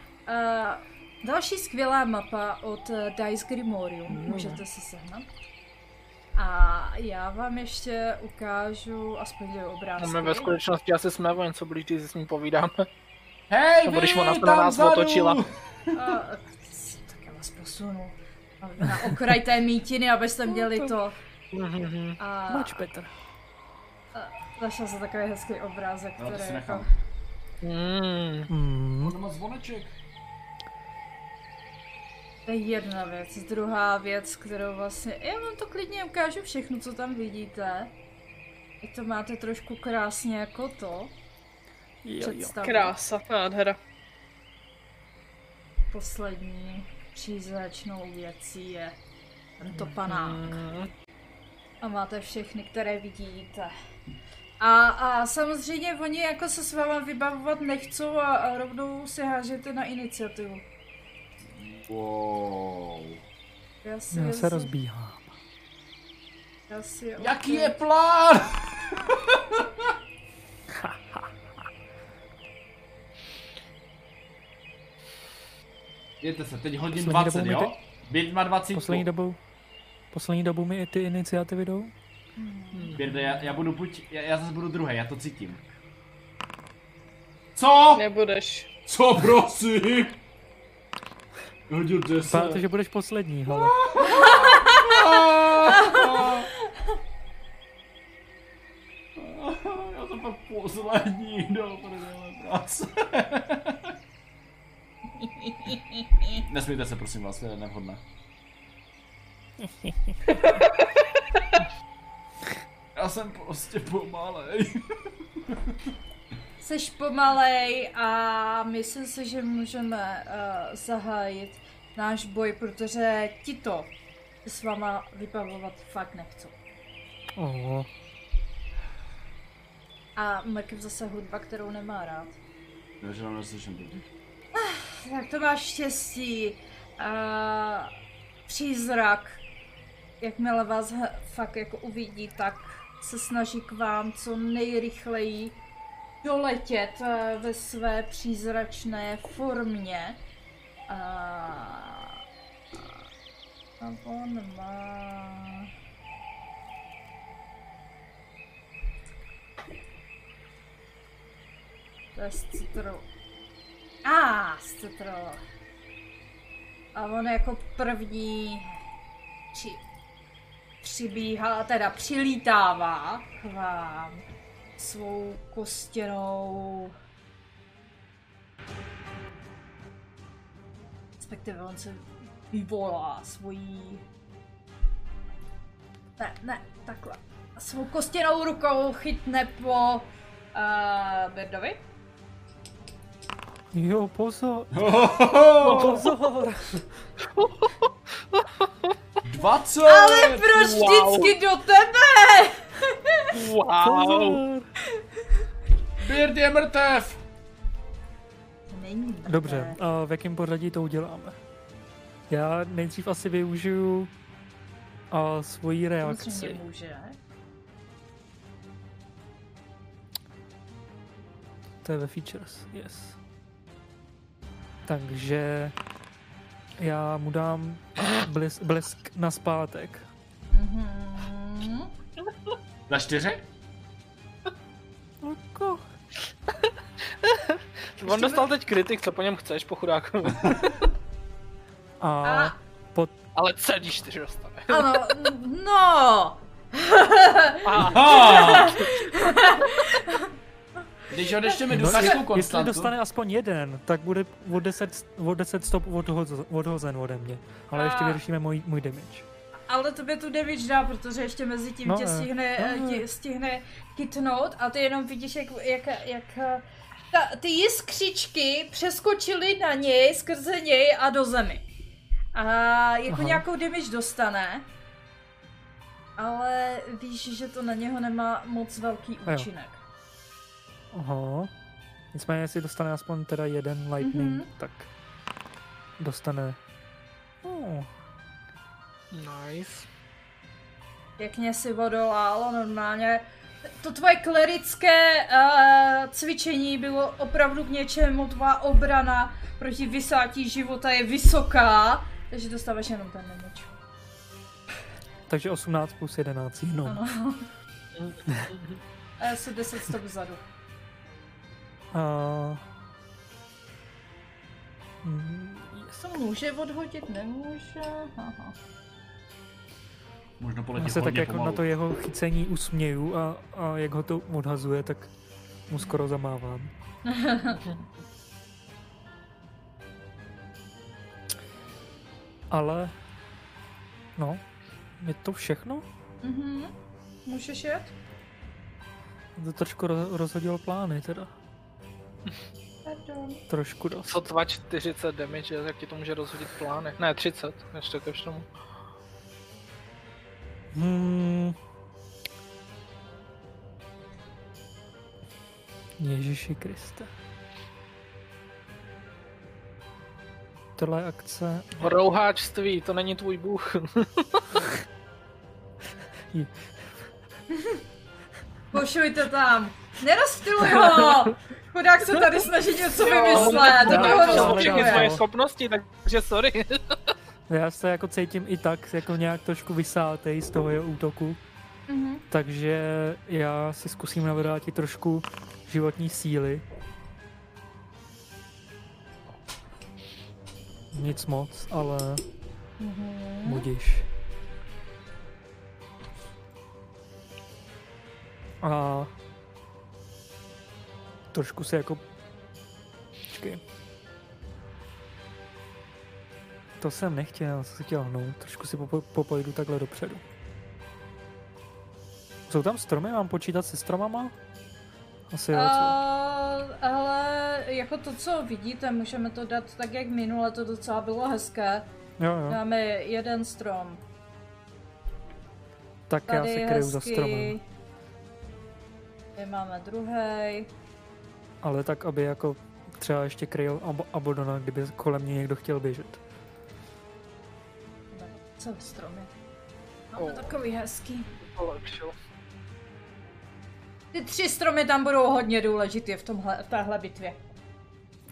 další skvělá mapa od uh, Dice Grimorium, můžete si sehnat. A já vám ještě ukážu aspoň dvě obrázky. No my ve skutečnosti asi jsme o něco blíž, když si s ním povídáme. Hej, Nebo když ona se na tam nás vzadu! otočila. Uh, tak já vás posunu. Na okraj té mítiny, abyste měli to. Mhm. A Mač Petr. našel jsem takový hezký obrázek, No, to který si jako... Mm. Mm, On má zvoneček. To je jedna věc. Druhá věc, kterou vlastně... Já vám to klidně ukážu všechno, co tam vidíte. Jak to máte trošku krásně jako to. jo, jo. Krása, nádhera. Poslední přízračnou věcí je tento panák. Mm. A máte všechny, které vidíte. A, a samozřejmě oni jako se s váma vybavovat nechcou a, a rovnou si hážete na iniciativu. Wow. Já si, Já já se si- rozbíhám. Já si Jaký je opět- plán? Jděte se, teď hodin Poslední 20, dobou mi jo? Běžma 20. Poslední dobou, poslední dobou mi i ty iniciativy jdou? Běrde, já, já budu buď, já, já zase budu druhý, já to cítím. Co? Nebudeš. Co prosím? Hodil Vypadá to, že budeš poslední, hele. Já jsem pak poslední, do prdele, práce. Nesmíte se, prosím vás, to je nevhodné. Já jsem prostě pomalej. Seš pomalej a myslím si, že můžeme uh, zahájit náš boj, protože ti to s váma vybavovat fakt nechcou. Oh, A mrkev zase hudba, kterou nemá rád. Já že vám neslyším teď. Tak to máš štěstí. Uh, přízrak, jakmile vás fakt jako uvidí, tak se snaží k vám co nejrychleji doletět eh, ve své přízračné formě. A, a on má... To je citru. A, ah. A on jako první při, přibíhá, teda přilítává k vám svou kostěnou. Respektive on se vyvolá svojí ne, ne, takhle. Svou kostěnou rukou chytne po uh, Birdovi. Jo, pozor, pozor. 20! Ale proč Wow. vždycky do tebe? Wow! Bird je mrtev! Není. Dobře, a v jakém pořadí to uděláme? Já nejdřív asi využiju a svoji reakci. může. To je ve features, yes. Takže já mu dám blesk, blesk na zpátek. Mhm. Na čtyři? Oko. On dostal teď kritik, co po něm chceš, po chudáku. A A pot, Ale celý čtyři dostane. ano, no. Aha! Když odečteme no, duchačskou je, jestli konstantu, dostane aspoň jeden, tak bude o 10, o 10 stop odhozen, odhozen ode mě. Ale ještě A- vyřešíme můj, můj damage. Ale tobě tu damage dá, protože ještě mezi tím No, tě eh, stihne, no, eh, eh. tě stihne chytnout a ty jenom vidíš, jak, jak, jak eh, ta, ty jiskřičky přeskočily na něj, skrze něj a do zemi. A jako Aha. nějakou damage dostane, ale víš, že to na něho nemá moc velký účinek. Aha. Nicméně, jestli dostane aspoň teda jeden lightning, Mhm. tak dostane... Oh, Nice. Pěkně si odolal, normálně. To tvoje klerické uh, cvičení bylo opravdu k něčemu, tvá obrana proti vysátí života je vysoká, takže dostáváš jenom ten damage. takže 18 plus 11, no. Ano. A já se 10 stop vzadu. A... Mm, To může odhodit, nemůže. Aha. možno Já poletí se tak jako pomalu. na to jeho chycení usměju a, a jak ho to odhazuje, tak mu skoro zamávám. Ale... No, je to všechno? Mhm. Můžeš jet? To trošku roz, rozhodil plány teda. Pardon. Trošku dost. Sotva 40 damage, jak ti to může rozhodit plány. Ne, 30, ještě ke všemu. Hmm. Ježíši Kriste. Tohle je akce. Rouháčství, to není tvůj bůh. Pošujte tam. Nerozptiluj ho! Chudák se tady snaží něco vymyslet, tak ho všechny svoje schopnosti, takže sorry. Já se jako cítím i tak, jako nějak trošku vysátej z toho jeho útoku. Mhm. Takže já si zkusím navrátit trošku životní síly. nic moc, ale Mhm. budiš. A trošku se jako... Počkej. To jsem nechtěl, co se chtěl hnout. Trošku si popo- popojdu takhle dopředu. Jsou tam stromy? Mám počítat se stromama? Asi jo? Uh, ale jako to, co vidíte, můžeme to dát tak, jak minule, to docela bylo hezké. Jo, jo. Dáme jeden strom. Tak já Tady se je kryju za stromem. Tady máme druhý. Ale tak, aby jako třeba ještě kryl Ab- Abodona, kdyby kolem mě někdo chtěl běžet. Co stromy? Máme Oh. takový hezký. Polepšil. Ty tři stromy tam budou hodně důležitý v, tomhle, v téhle bitvě.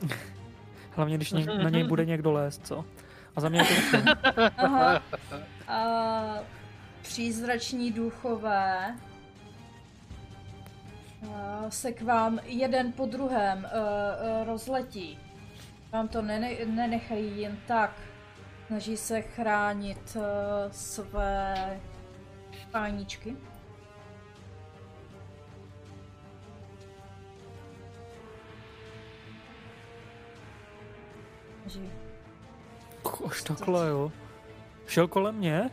Hlavně, když něk- na něj bude někdo lézt, co? A za mě je to. Aha. A přízrační duchové se k vám jeden po druhém uh, uh, rozletí. Vám to nene- nenechají jen tak. Snaží se chránit své páničky. Že Až takhle, jo. Šel kolem mě?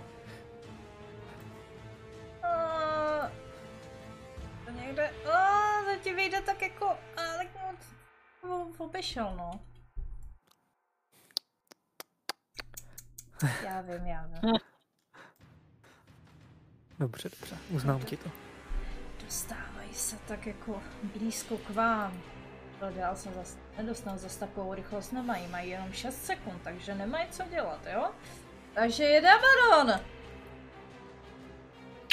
Ti vyjde tak jako, uh, tak moc obešel, no. Já vím, já vím. Dobře, dobře, uznám ti to. Dostávají se tak jako blízko k vám. Ale dál se zas nedostal zas takovou rychlost nemají, mají jenom 6 sekund, takže nemají co dělat, jo? Takže je Dabaron!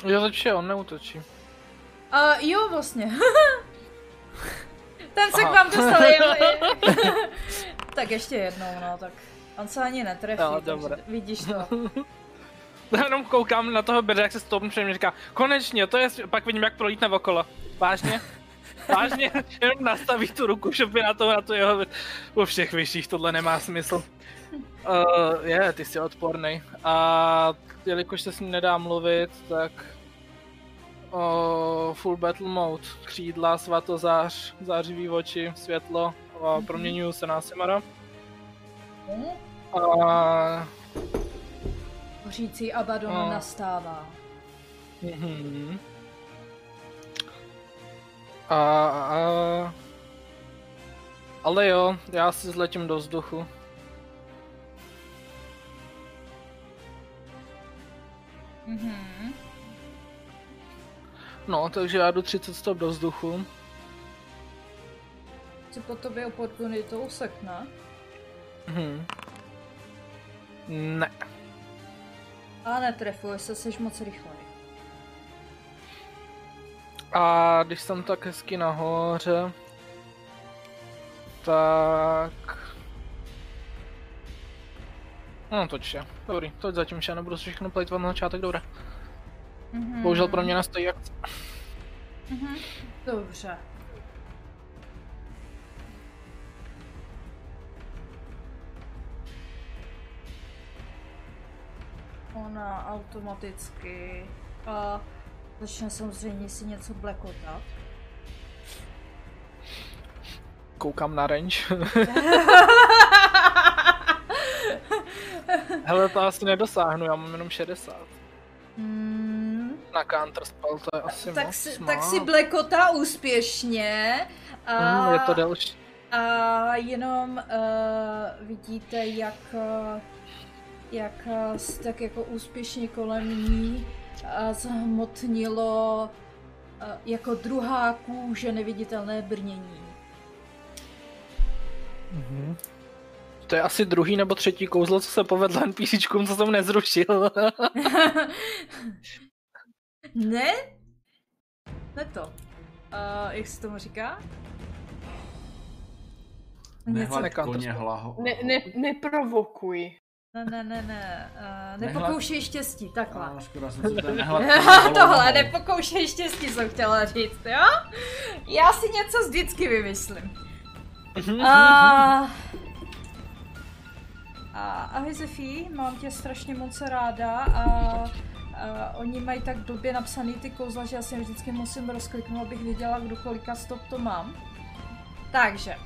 Jo, začal, on neutočí. A jo, vlastně. Ten se Aha. k vám dostal. Tak ještě jednou, no, tak on se ani netrefí, Jo, takže vidíš to. Já jenom koukám na toho bedra, jak se stoupnu před říká, konečně, to je, pak vidím, jak prolítne okolo. Vážně? Vážně? Jenom nastaví tu ruku, šopy na to, na to jeho, u všech vyšších, tohle nemá smysl. Uh, je, ty jsi odporný. A jelikož se s ním nedá mluvit, tak uh, full battle mode, křídla, svatozář, zářivý oči, světlo a proměňuju se na Simara. Hm? A Hořící Abaddon No. nastává. Mhm. A, a, ale jo, já si zletím do vzduchu. Mhm. No, takže já jdu 30 stop do vzduchu. Si po tobě oportunitou usekne. Mhm. Ne. A netrefuje se, jsi moc rychlej. A když jsem tak hezky nahoře, tak... No toč je. Dobrý, toť zatím vše, nebudu si všechno plejtvat na začátek, dobré. Mhm. Bohužel pro mě nastojí akce. Mhm. Dobře. Ona automaticky a začne samozřejmě si něco blekotat. Koukám na range. Hele, to asi nedosáhnu, já mám jenom 60. Hmm, Na counter spell to je asi tak, moc. si, má. tak si blekotá úspěšně a, Hmm, je to delší. a jenom uh, vidíte, jak, uh, jak s- tak jako úspěšně kolem ní uh, zhmotnilo uh, jako druhá kůže neviditelné brnění. Mhm. To je asi druhý nebo třetí kouzlo, co se povedlo NPCčkům, co jsem nezrušil. ne? Ne to. Uh, jak se tomu říká? Něco- koně hlaho. Ne, ne, neprovokuj. Ne, ne, ne, ne. Uh, Nehlad- nepokoušej štěstí, takhle. A, škoda, jsem se tady nehlad Tohle, nepokoušej štěstí, jsem chtěla říct, jo? Já si něco vždycky vymyslím. A... a ahoj Zefí, mám tě strašně moc ráda a, a oni mají tak blbě napsaný ty kouzla, že já si je vždycky musím rozkliknout, abych viděla, kdo kolika stop to mám. Takže.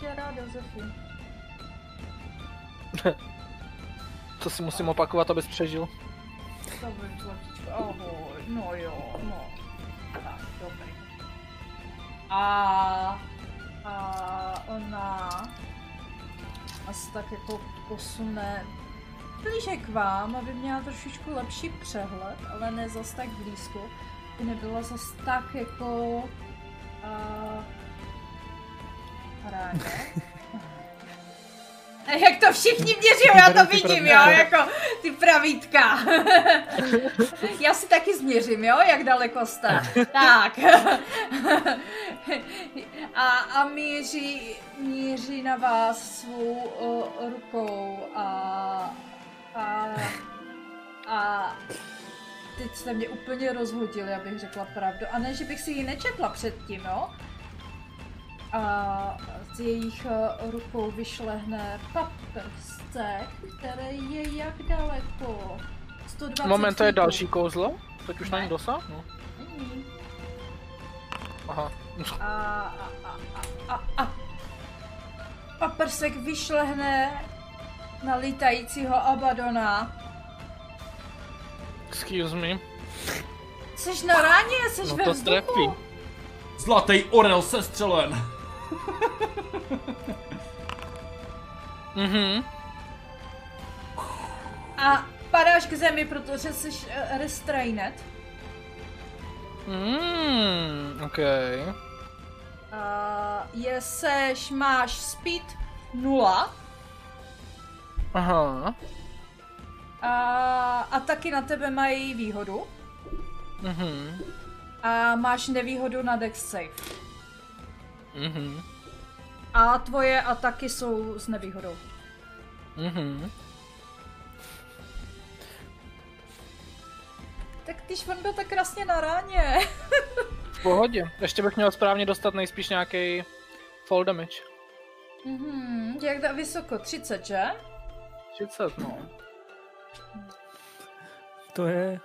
Tě ráda. To si musím opakovat, abys přežil. To vím, zlatičko. Ahoj, no jo, no. Tak, dobrý. A, a ona asi tak jako posune blíže k vám, aby měla trošičku lepší přehled, ale ne zas tak blízko. By nebyla zas tak jako... Uh, ráně. A jak to všichni měří, já to vidím, jo, jako ty pravítka. já si taky změřím, jo, jak daleko jste. tak. a, a míří, míří na vás svou uh, rukou a, a, a teď jste mě úplně rozhodili, abych řekla pravdu. A ne, že bych si ji nečetla předtím, jo? a z jejich eh, rukou vyšlehne paprstek, který je jak daleko? 120 Moment, to je další kouzlo? Teď už na Ne. ní dosáhnu. Není. Aha. A, a, a, a, a, a. Paprsek vyšlehne na lítajícího Abadona. Excuse me. Jsi na ráně, jsi No ve to vzduchu. trefí. Zlatý orel sestřelen. Mhm. A padáš k zemi, protože jsi eh, restrained. Mm, OK. A je seš, máš speed 0 Aha. a, a taky na tebe mají výhodu. Mhm. A máš nevýhodu na dex save. Mhm. A tvoje ataky jsou s nevýhodou. Mhm. Tak když on byl tak krásně na ráně. V pohodě. Ještě bych měl správně dostat nejspíš nějaký fall damage. Mhm, jak da vysoko? 30, že? 30, no. To je...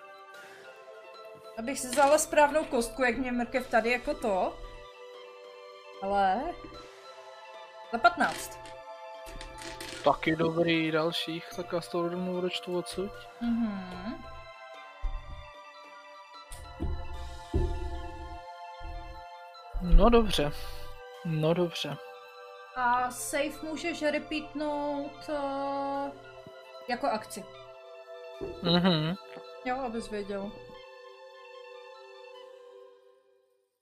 Abych si vzala správnou kostku, jak mě mrkev tady jako to. Ale... Za 15. Taky dobrý dalších, tak já z toho rovnou odečtu odsud. Mhm. No dobře. No dobře. A save můžeš repeatnout uh, jako akci. Mhm. Jo, abys věděl.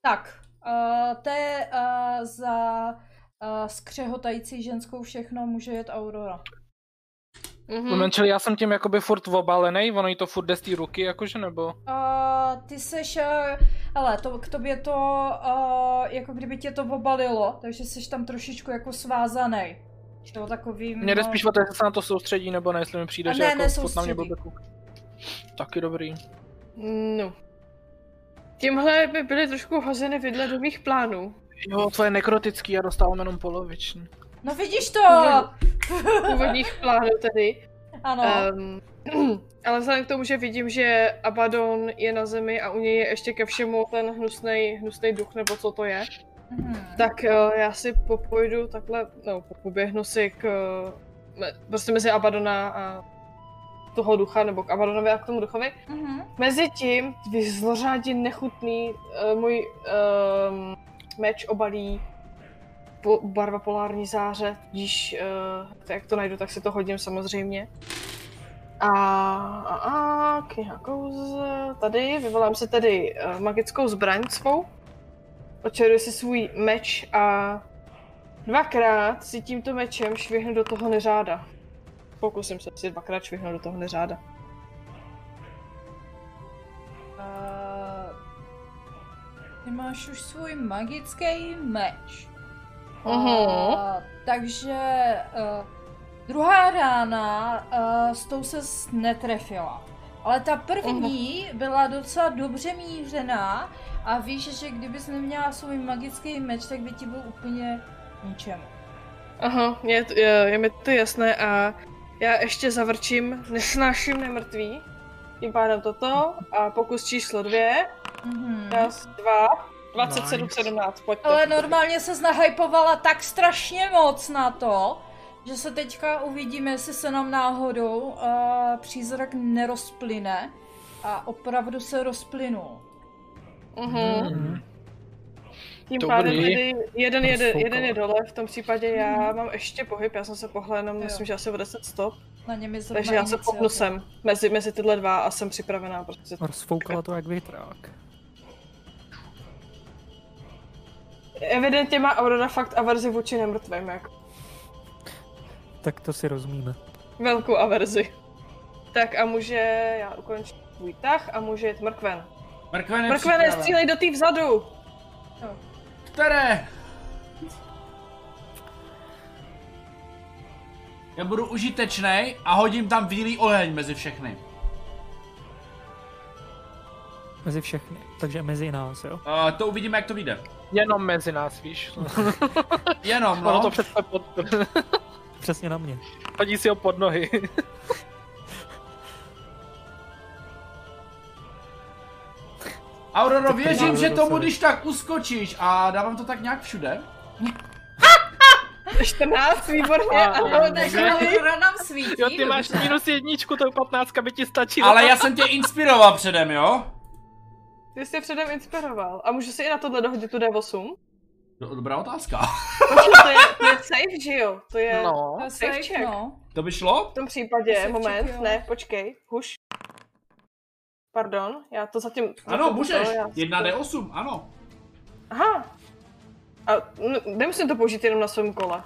Tak, uh, to je uh, za uh, skřehotající ženskou všechno může jet Aurora. Mhm. Moment, čili já jsem tím jakoby furt obalený, ono jí to furt jde z té ruky, jakože nebo? Uh, ty seš, uh, ale to, k tobě to, uh, jako kdyby tě to obalilo, takže jsi tam trošičku jako svázaný. To takovým... Mně jde no, spíš o to, jestli se na to soustředí, nebo ne, jestli mi přijde, A že ne, jako furt na mě blbě. Taky dobrý. No. Tímhle by byly trošku hozeny vidle do mých plánů. Jo, to je nekrotický, já dostávám jenom poloviční. No vidíš to! Původních plánů tedy. Ano. Um, ale vzhledem k tomu, že vidím, že Abaddon je na zemi a u něj je ještě ke všemu ten hnusnej, hnusnej duch, nebo co to je, Mhm. tak uh, já si popojdu takhle, no, poběhnu si k, uh, me- prostě mezi Abaddona a toho ducha, nebo k Abaddonovi a k tomu duchovi. Mhm. Mezitím vyzlořádí nechutný uh, můj um, meč obalí po, barva polární záře, když uh, jak to najdu, tak si to hodím samozřejmě. A, a, a kniha kouze, tady vyvolám si tedy uh, magickou zbraň svou. Očaruji si svůj meč a dvakrát si tímto mečem švihnu do toho neřáda. Pokusím se si dvakrát švihnout do toho neřáda. Uh, ty máš už svůj magický meč. Mhm. Uh, takže uh, druhá rána uh, s tou se netrefila. Ale ta první byla docela dobře mířená a víš, že kdybys neměla svůj magický meč, tak by ti byl úplně ničem. Aha, je, je, je mi to jasné a já ještě zavrčím, nesnáším nemrtví. Tím pádem toto a pokus číslo dvě, Mhm. raz, dva, 27, Nice. 17, pojďte. Ale normálně se nahypovala tak strašně moc na to, že se teďka uvidíme, jestli se nám náhodou uh, přízrak nerozplyne. A opravdu se rozplynul. Mhm. Mhm. Tím Dobrý. pádem tedy jeden, jeden, Rozfoukala. jeden je dole, v tom případě já mám ještě pohyb, já jsem se pohlédnul, myslím, že asi o 10 stop, Na něm je takže já se popnu sem, mezi, mezi tyhle dva a jsem připravená prostě. Rozfoukala to jak větrák. Evidentně má Aurora fakt averzi vůči nemrtvým, jako Tak to si rozumíme. velkou averzi. Tak a může, já ukončím svůj tah a může jít mrkven. Mrkvene, Mrkvene, připraven. střílej do té vzadu! Které? Já budu užitečný a hodím tam bílý oheň mezi všechny. Mezi všechny. Takže mezi nás, jo. Uh, to uvidíme, jak to vyjde. Jenom mezi nás, víš. Jenom, Ono no. to přece pod... Přesně na mě. Hodí si ho pod nohy. Auroro, Tak věřím, že tomu, když tak uskočíš a dávám to tak nějak všude. 14, výborně, A- ano, tak Takže Aurora nám svítí. Jo, ty máš minus jedničku, to 15 by ti stačilo. Ale já jsem tě inspiroval předem, jo? Ty jsi tě předem inspiroval. A můžu si i na tohle dohodit tu D8? Do, dobrá otázka. Počkej, to je, to je safe, že jo? To je... No. To je Safe safe, check. no. To by šlo? V tom případě, Safe moment, check, ne, počkej, huš. Pardon, já to zatím... Ano, zatím můžeš. to, já- 1D8, ano. Aha. A n- nemusím to použít jenom na svém kole.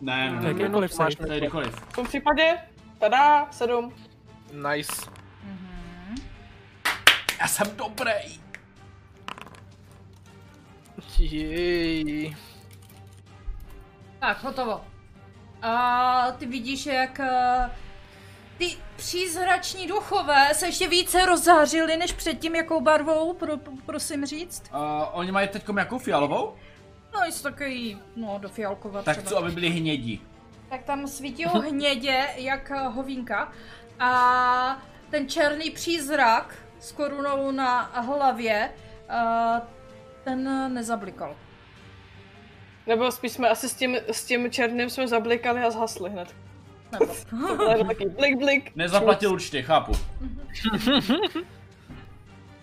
Ne, ne, Tak ne, safe. to je kdykoliv. V tom případě, tada, sedm. Nice. Já jsem dobrý. Jej. Tak, hotovo. A ty vidíš, jak eh, ty přízrační duchové se ještě více rozzářily než předtím, jakou barvou, pro, prosím říct. Uh, oni mají teď jakou fialovou? No, jsou takový, no, do fialkova Tak třeba. co, aby byli hnědí. Tak tam svítí hnědě, jak eh, hovínka. A ten černý přízrak s korunou na hlavě, eh, ten nezablikal. Nebo spíš jsme asi s tím, s tím černým jsme zablikali a zhasli hned. Nebo. To je taky blik, blik. Nezaplatil účty, chápu.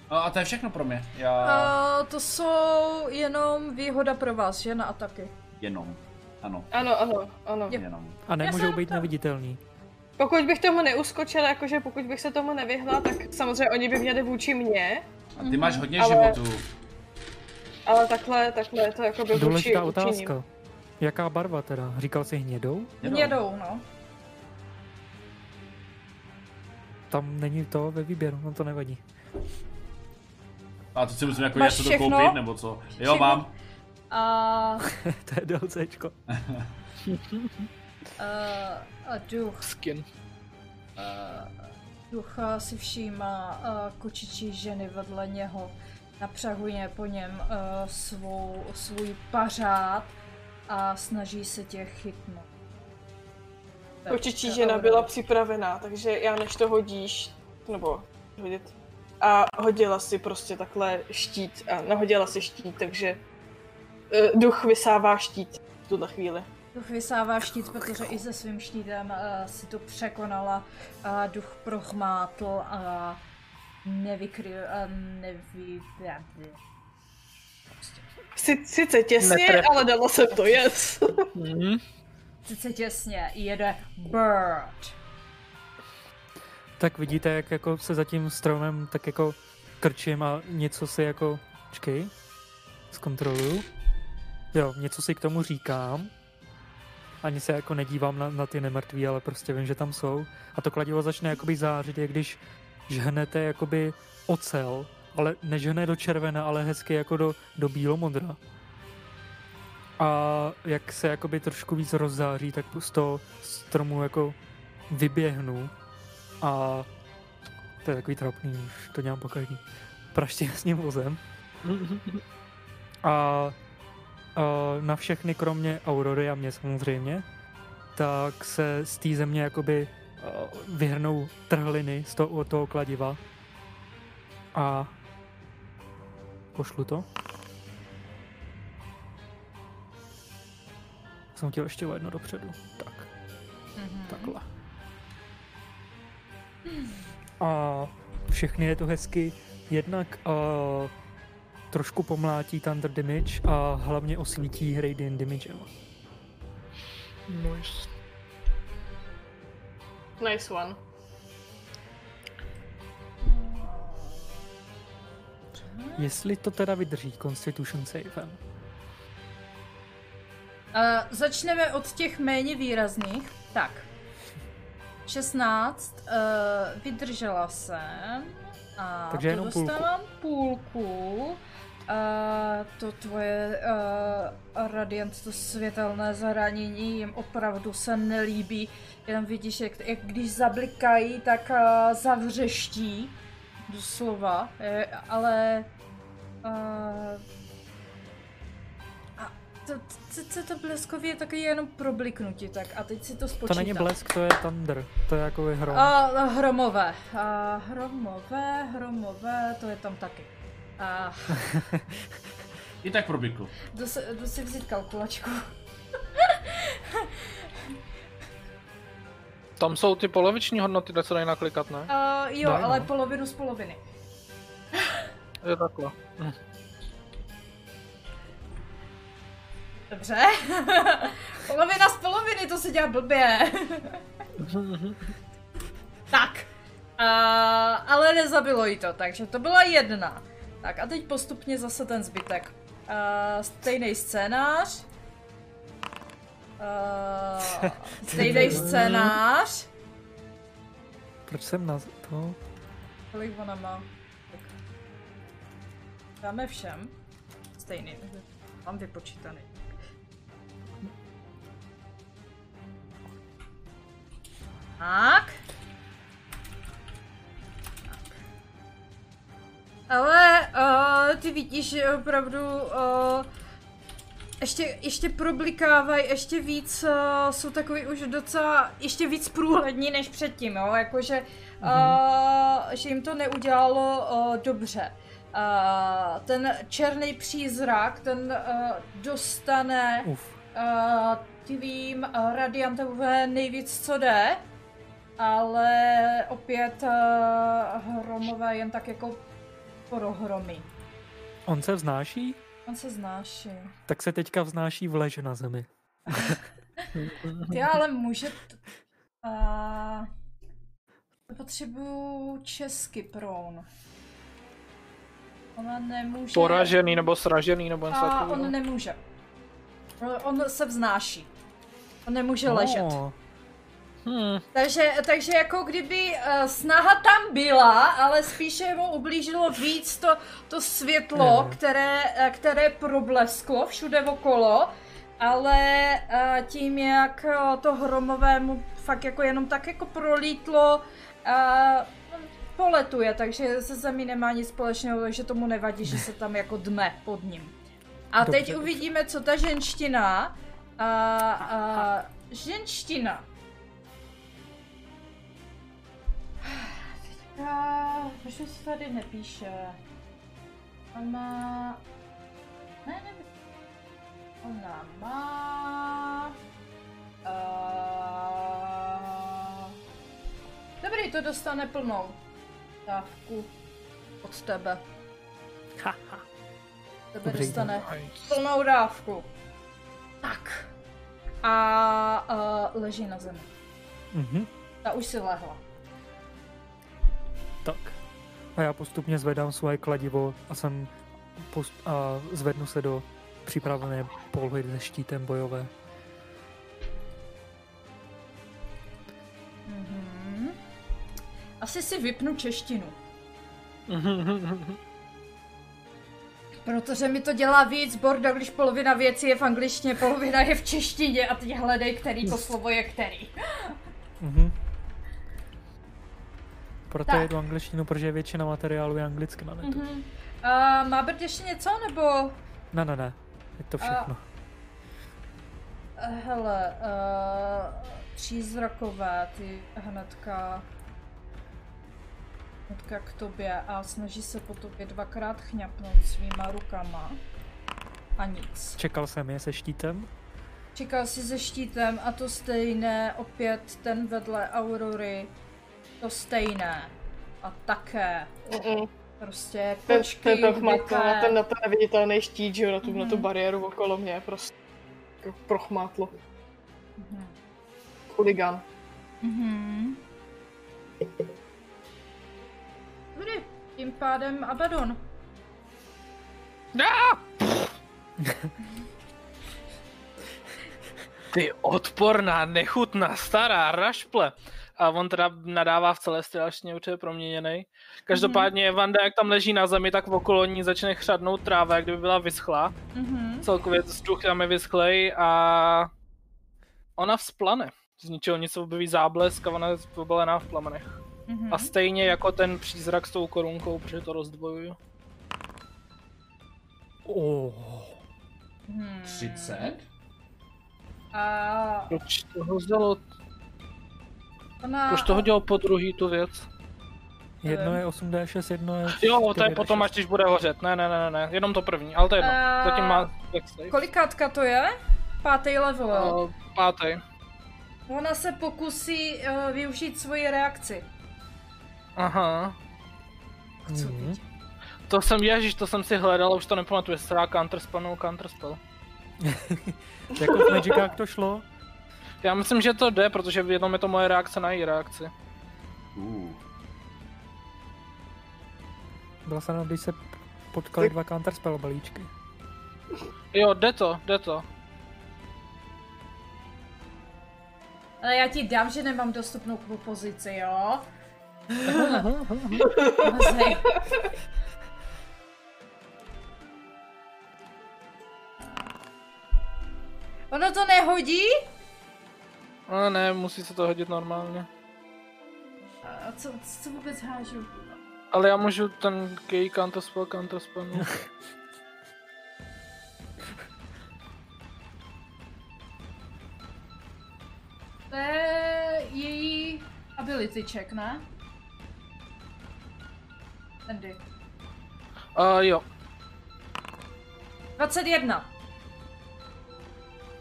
A, a to je všechno pro mě. Já A to jsou jenom výhoda pro vás, že na ataky. jenom. Ano, Ano, ano, ano. Je- jenom. A nemůžou být to- neviditelní. Pokud bych tomu neuskočila, jakože pokud bych se tomu nevyhla, tak samozřejmě oni by měli vůči mně, A ty máš hodně Ale- životů. ale takhle, takhle je to jako by vůči, Důležitá vůči otázka. Jaká barva teda? Říkal jsi hnědou? Hnědou, no. Tam není to ve výběru, no to nevadí. A to si musím jako něco dokoupit, nebo co? Jo, Všechno? mám. A, to je DLCčko. a, a duch, Skin. a, duch si všímá a, kočičí ženy vedle něho. Napřahuje po něm a, svou, svůj pařád a snaží se tě chytnout. Tak, Kočičí žena byla připravená, takže já než to hodíš, nebo hodit, a hodila si prostě takhle štít a nahodila si štít, takže uh, duch vysává štít v tuhle chvíli. Duch vysává štít, protože i se svým štítem uh, si to překonala. A duch prochmátl a nevykryl a nevy... Prostě. Si, sice těsně, Netrefil. ale dala jsem to, yes. Mhm. Sice těsně, jede Bird. Tak vidíte, jak jako se za tím stromem tak jako krčím a něco si jako... Čkej. Zkontroluju. Jo, něco si k tomu říkám. Ani se jako nedívám na, na ty nemrtví, ale prostě vím, že tam jsou. A to kladivo začne jakoby zářit, jak když žhnete jakoby ocel, ale nežhne do červena, ale hezky jako do, do bílomodra. A jak se jakoby trošku víc rozzáří, tak z toho stromu jako vyběhnu a to je takový trapný, už to dělám po každý. Praštím s ním vozem a na všechny, kromě Aurory a mě samozřejmě, tak se z té země jakoby uh, vyhrnou trhliny z toho, od toho kladiva a pošlu to. Jsem chtěl ještě o jedno dopředu. Tak, Mhm. takhle. A všechny je to hezky. Jednak uh, trošku pomlátí Thunder Damage a hlavně osvítí Radiant Damagem. Nice. Nice one. Jestli to teda vydrží Constitution savem. Uh, začneme od těch méně výrazných. Tak. 16. Uh, vydržela jsem. A Takže to jenom půlku. dostávám půlku. A to tvoje uh, radiant, to světelné zranění jim opravdu se nelíbí. Jenom vidíš, jak, jak když zablikají, tak uh, zavřeští. Doslova. Je, ale... Uh, a to, to, to, to bleskově je taky jenom probliknutí, tak a teď si to spočítám. To není blesk, to je Thunder. To je jako hrom. A hromové. A hromové, hromové, to je tam taky. A I tak problikl. jdu se, jdu si vzít kalkulačku. Tam jsou ty poloviční hodnoty, kde se dají naklikat, ne? A jo, Daj, no. ale polovinu z poloviny. Je takhle. Dobře. Polovina z poloviny, to se dělá blbě. tak. A, ale nezabilo jí to, takže to byla jedna. Tak a teď postupně zase ten zbytek. A, stejný scénář. A, stejný scénář. Proč jsem na to? Kolik ona má? Tak. Dáme všem. Stejný. Mám vypočítaný. Tak. Ale uh, ty vidíš, že opravdu uh, ještě, ještě problikávají, ještě víc, uh, jsou takový už docela, ještě víc průhlední než předtím, jo, jakože, uh, že jim to neudělalo uh, dobře. Uh, ten černý přízrak, ten uh, dostane Uf. uh, tvým uh, radiantové nejvíc, co jde, ale opět uh, hromové jen tak jako prohromy. On se vznáší? On se znáší. Tak se teďka vznáší v leže na zemi. Ty ale může... T- a... Potřebuju česky proun. Ona nemůže... Poražený nebo sražený nebo něco A takového. on nemůže. On se vznáší. On nemůže ležet. Hmm. Takže, takže jako kdyby uh, snaha tam byla, ale spíše mu ublížilo víc to, to světlo, Mhm. které, eh, které problesklo všude okolo, ale uh, tím, jak uh, to hromové mu fakt jako jenom tak jako prolítlo, uh, poletuje, takže se zemí nemá nic společného, takže tomu nevadí, že se tam jako dme pod ním. A Dobře, teď uvidíme, co ta ženština. A, a, ženština. Teďka, proč se tady nepíše? Ona... Ne, ne, ona má... Uh... Dobrý, to dostane plnou dávku od tebe. haha. Tebe Dobrý, dostane Nice. plnou dávku. Tak. A uh, leží na zemi. Mhm. Ta už si lehla. Tak. A já postupně zvedám svoje kladivo a jsem post- a zvednu se do připravené polohy se štítem bojové. Mhm. Asi si vypnu češtinu. Protože mi to dělá víc borda, když polovina věcí je v angličtině, polovina je v češtině a teď hledej, který to slovo je který. Mhm. Proto Tak. jedu angličtinu, protože většina materiálu je anglicky na netu. Mhm. A má Brd ještě něco, nebo... Ne, ne, ne. Je to všechno. Eh, Hele, uh, přízrakové, ty hnedka, hnedka k tobě a snaží se po tobě dvakrát chňapnout svýma rukama. A nic. Čekal jsem je se štítem. Čekal si se štítem a to stejné, opět ten vedle Aurory, to stejné. A také, Mm-mm. prostě Ten, kočky, ten ubité. na ten, na ten neviditelný štít, že jo, na tu, na tu Mhm. bariéru okolo mě, prostě jako prochmátlo. Mhm. Chuligan. Mhm. Dobrý, tím pádem Abaddon. Ty odporná, nechutná, stará rašple. A on teda nadává v celestiálštině, určitě proměněný. Každopádně Vanda, jak tam leží na zemi, tak okolo ní začne chřadnout tráva, jak kdyby byla vyschlá. Mhm. Celkově vzduch tam je vyschlej a ona vzplane. Z ničeho nic se objeví záblesk a ona je pobalená v plamenech. Mhm. A stejně jako ten přízrak s tou korunkou, protože to rozdvojuju. Oh. Mhm. 30? A Proč to vzalo, ona... proč to hodil po druhý tu věc? Jedno je 8D6, jedno je Jo, to je 4D6. potom, až když bude hořet. Ne, ne, ne, ne, jenom to první, ale to je jedno. A- Zatím má. Kolikátka to je? Pátý level. Uh, pátý. Ona se pokusí uh, využít svoji reakci. Aha. Co teď? To jsem, ježiš, to jsem si hledal, už to nepamatuju, jestli se dá counterspell nebo counterspell. Jako v Magicách to šlo. Já myslím, že to jde, protože v jednom je to moje reakce na její reakci. Uh. Byla se když se potkali dva counterspell balíčky. Jo, jde to, jde to. Ale já ti dám, že nemám dostupnou pozici, jo? Ono to nehodí? No ne, musí se to hodit normálně. A co, co vůbec hážu? Ale já můžu ten gay counterspell, counterspell. To je její ability check, ne? Andy. Uh, jo, 21.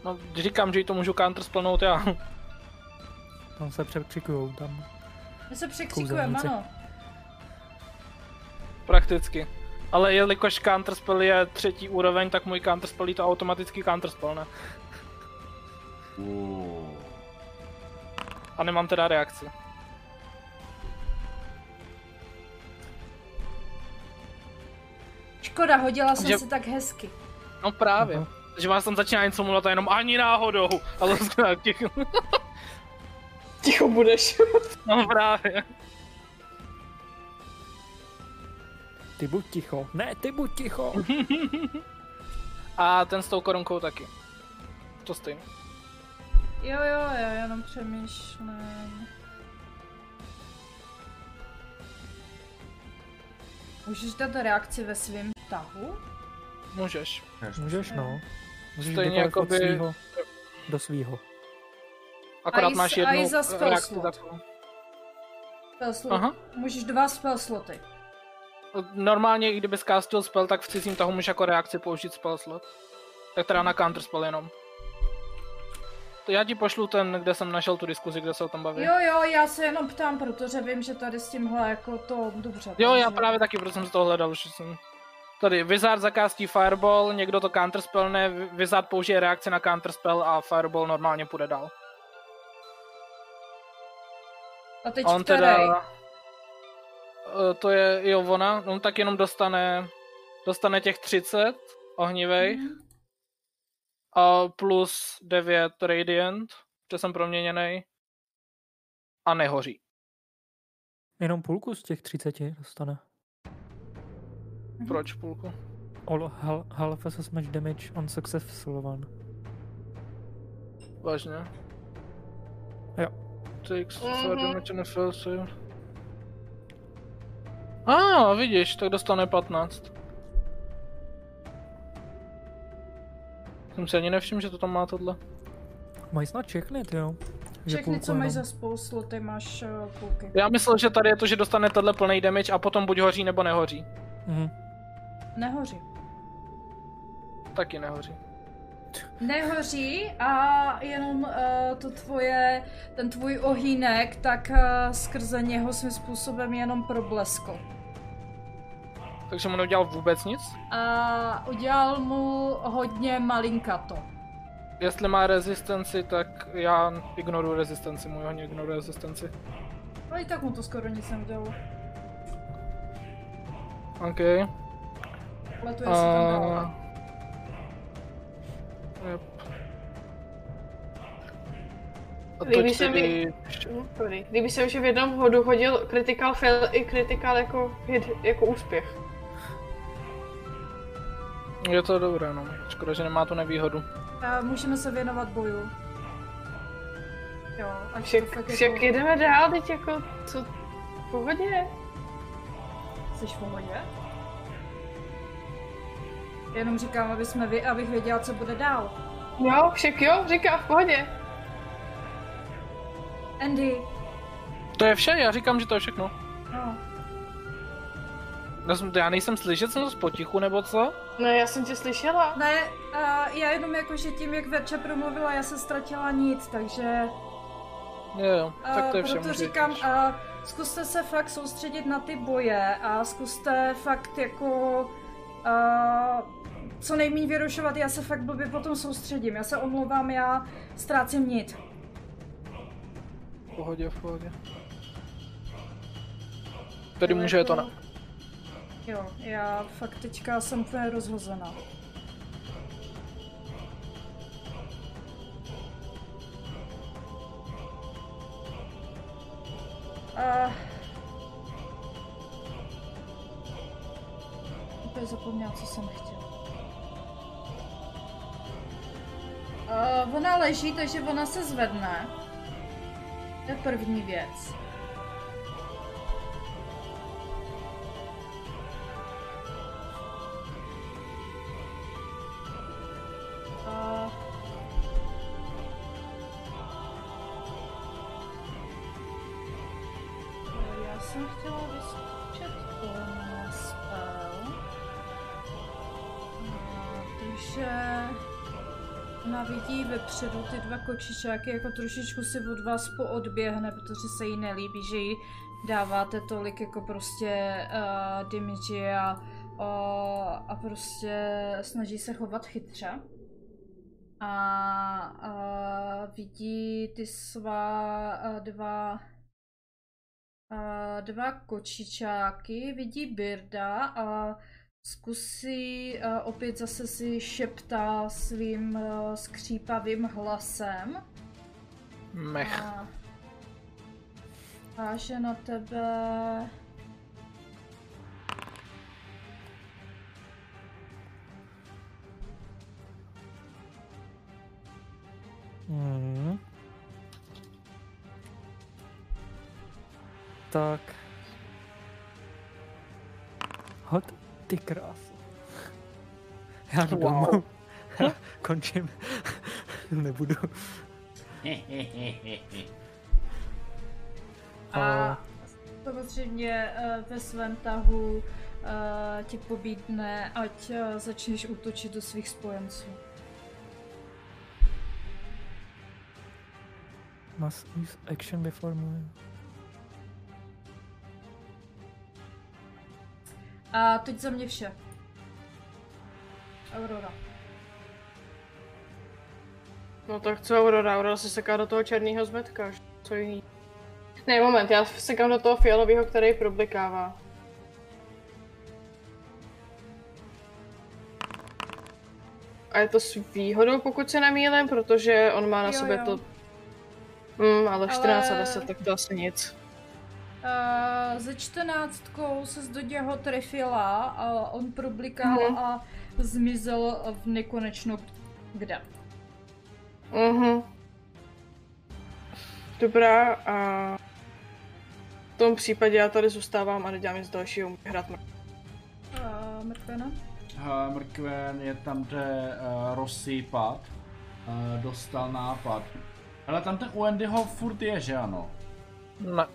no říkám, že jí to můžu counterspellnout já. Tam se překřikujou tam. My se překřikujeme, ano. Prakticky. Ale jelikož counterspell je třetí úroveň, tak můj counterspell to automaticky counterspell, ne? Uh. A nemám teda reakci. Škoda, hodila jsem Že- si tak hezky. No právě. Aha. Že vás tam začíná něco mluvat a jenom ani náhodou. Ale zkrátka těch... Ticho budeš. No právě. Ty buď ticho. Ne, ty buď ticho. A ten s tou korunkou taky. To stejně. Jo, jo, já jenom přemýšlím. Můžeš dát reakci ve svém tahu? Můžeš. Můžeš no. Můžeš Stejně jakoby- svýho do svýho. Akorát i máš jednu za spell reakci slot. Spell slot. Aha. Můžeš dva spell sloty. Normálně, i kdyby castil spell, tak v cizím tahu můžeš jako reakci použít spell slot. Tak teda na counterspell jenom. To já ti pošlu ten, kde jsem našel tu diskuzi, kde se o tom baví. Jo, jo, já se jenom ptám, protože vím, že tady s tímhle jako to dobře. Jo, já právě taky, protože jsem z toho hledal, že jsem... Tady Wizard zakástí Fireball, někdo to counterspellne, Wizard použije reakci na counterspell a Fireball normálně půjde dál. A teď on který? teda... Eh, To je, jo, ona, on tak jenom dostane, dostane těch 30 ohnivej Mhm. a plus 9 Radiant, že jsem proměněný a nehoří. Jenom půlku z těch 30 dostane. Proč půlku? All hal- half as much damage on successful one. Vážně? Jo. Takes Mhm. for damage and a fail save. A ah, vidíš, tak dostane 15. Jsem si ani nevšiml, že to tam má tohle. Mají snad všechny, ty jo. Že Všechny, co máš jenom. za spolu sloty, máš uh, půlky. Já myslel, že tady je to, že dostane tenhle plný damage a potom buď hoří nebo nehoří. Mhm. Nehoří. Taky nehoří. Nehoří a jenom uh, to tvoje, ten tvůj ohýnek, tak uh, skrze něho svým způsobem jenom probleskl. Takže mu neudělal vůbec nic. A udělal mu hodně malinkato. Jestli má rezistenci, tak já ignoruji rezistenci, můj hodně ignoruje rezistenci. Ale i tak mu to skoro nic neudělalo. OK. Ale to jestli tam dál. Yep. A toť se mi- tedy... Kdyby jsem že v jednom hodu hodil critical fail i critical jako, hit, jako úspěch. Je to dobré, no. Škoda, že nemá tu nevýhodu. A můžeme se věnovat boju. Jo, až Však, to fakt však jako... jedeme dál, teď jako, co, v pohodě. Jsi v pohodě? Jenom říkám, aby jsme vy, abych věděla, co bude dál. Jo, však jo, říká v pohodě. Andy, To je vše, já říkám, že to je všechno. no, Já, jsem, já nejsem slyšet, jsem z potichu, nebo co? No já jsem tě slyšela. ne, a já jenom jako, že tím, jak Verča promluvila, já se ztratila nic, takže Jo, jo, tak to je a vše. proto říkám, a zkuste se fakt soustředit na ty boje a zkuste fakt jako a, co nejméně vyrušovat, já se fakt blbě potom soustředím, já se omlouvám, já ztrácím nit. V pohodě, v pohodě. Tedy může to na... Jo, já fakt teďka jsem úplně rozhozená. Uh, úplně zapomněla, co jsem chtěla. Uh, ona leží, takže ona se zvedne. To je první věc. Uh, já jsem chtěla ona vidí vepředu ty dva kočičáky, jako trošičku si od vás poodběhne, protože se jí nelíbí, že jí dáváte tolik jako prostě uh, damage a, uh, a prostě snaží se chovat chytře. A, a vidí ty svá a, dva a, dva kočičáky, vidí Birda a zkusí a, opět zase si šeptá svým a, skřípavým hlasem Mech. a háže na tebe Mhm. Tak. Hod ty krásu. Já jdu Wow. domů. Končím. Nebudu. A samozřejmě eh, ve svém tahu eh, ti pobídne, ať eh, začneš útočit do svých spojenců. Must use action before moving. A teď za mě vše. Aurora. No tak co Aurora? Aurora se seká do toho černého zmetka, co jiný. Ne, moment, já sekám do toho fialového, který problikává. A je to s výhodou, pokud se nemýlím, protože on má na Jo, sobě jo. to... Hmm, ale 14 Ale- a 10, tak to asi nic. Uh, ze čtrnáctkou se do něho trefila a on problikal Mhm. a zmizel v nekonečno kde. Mhm. Dobrá, a v tom případě já tady zůstávám a nedělám nic dalšího, můžu hrát mrk. Uh, mrtvena. uh, mrkven je tam, kde uh, rozsypat, uh, dostal nápad. Ale tam ten u Andyho furt je, že ano? Ne.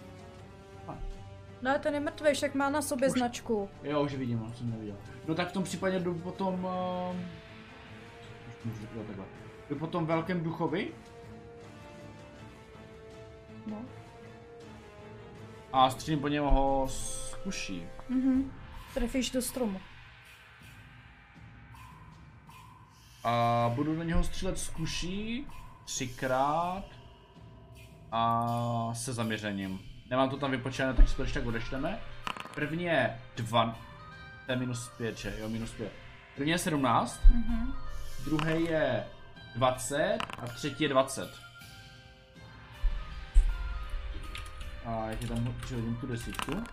Ne, ten je mrtvý, však má na sobě značku. Jo, už vidím, už jsem neviděl. No tak v tom případě jdu potom... Uh, už můžu říkat takhle. Jdu potom velkém duchovi No. a střílím po něm ho z kuší. Mhm. Trefíš do stromu. A budu na něho střílet z kuší třikrát a se zaměřením. Nemám to tam vypočítané, tak si to když tak odečteme. První je 2, to je minus 5, že? Jo, minus 5. První je 17, Mhm. druhý je 20 a třetí je 20. A jak je tam přihodím tu desítku.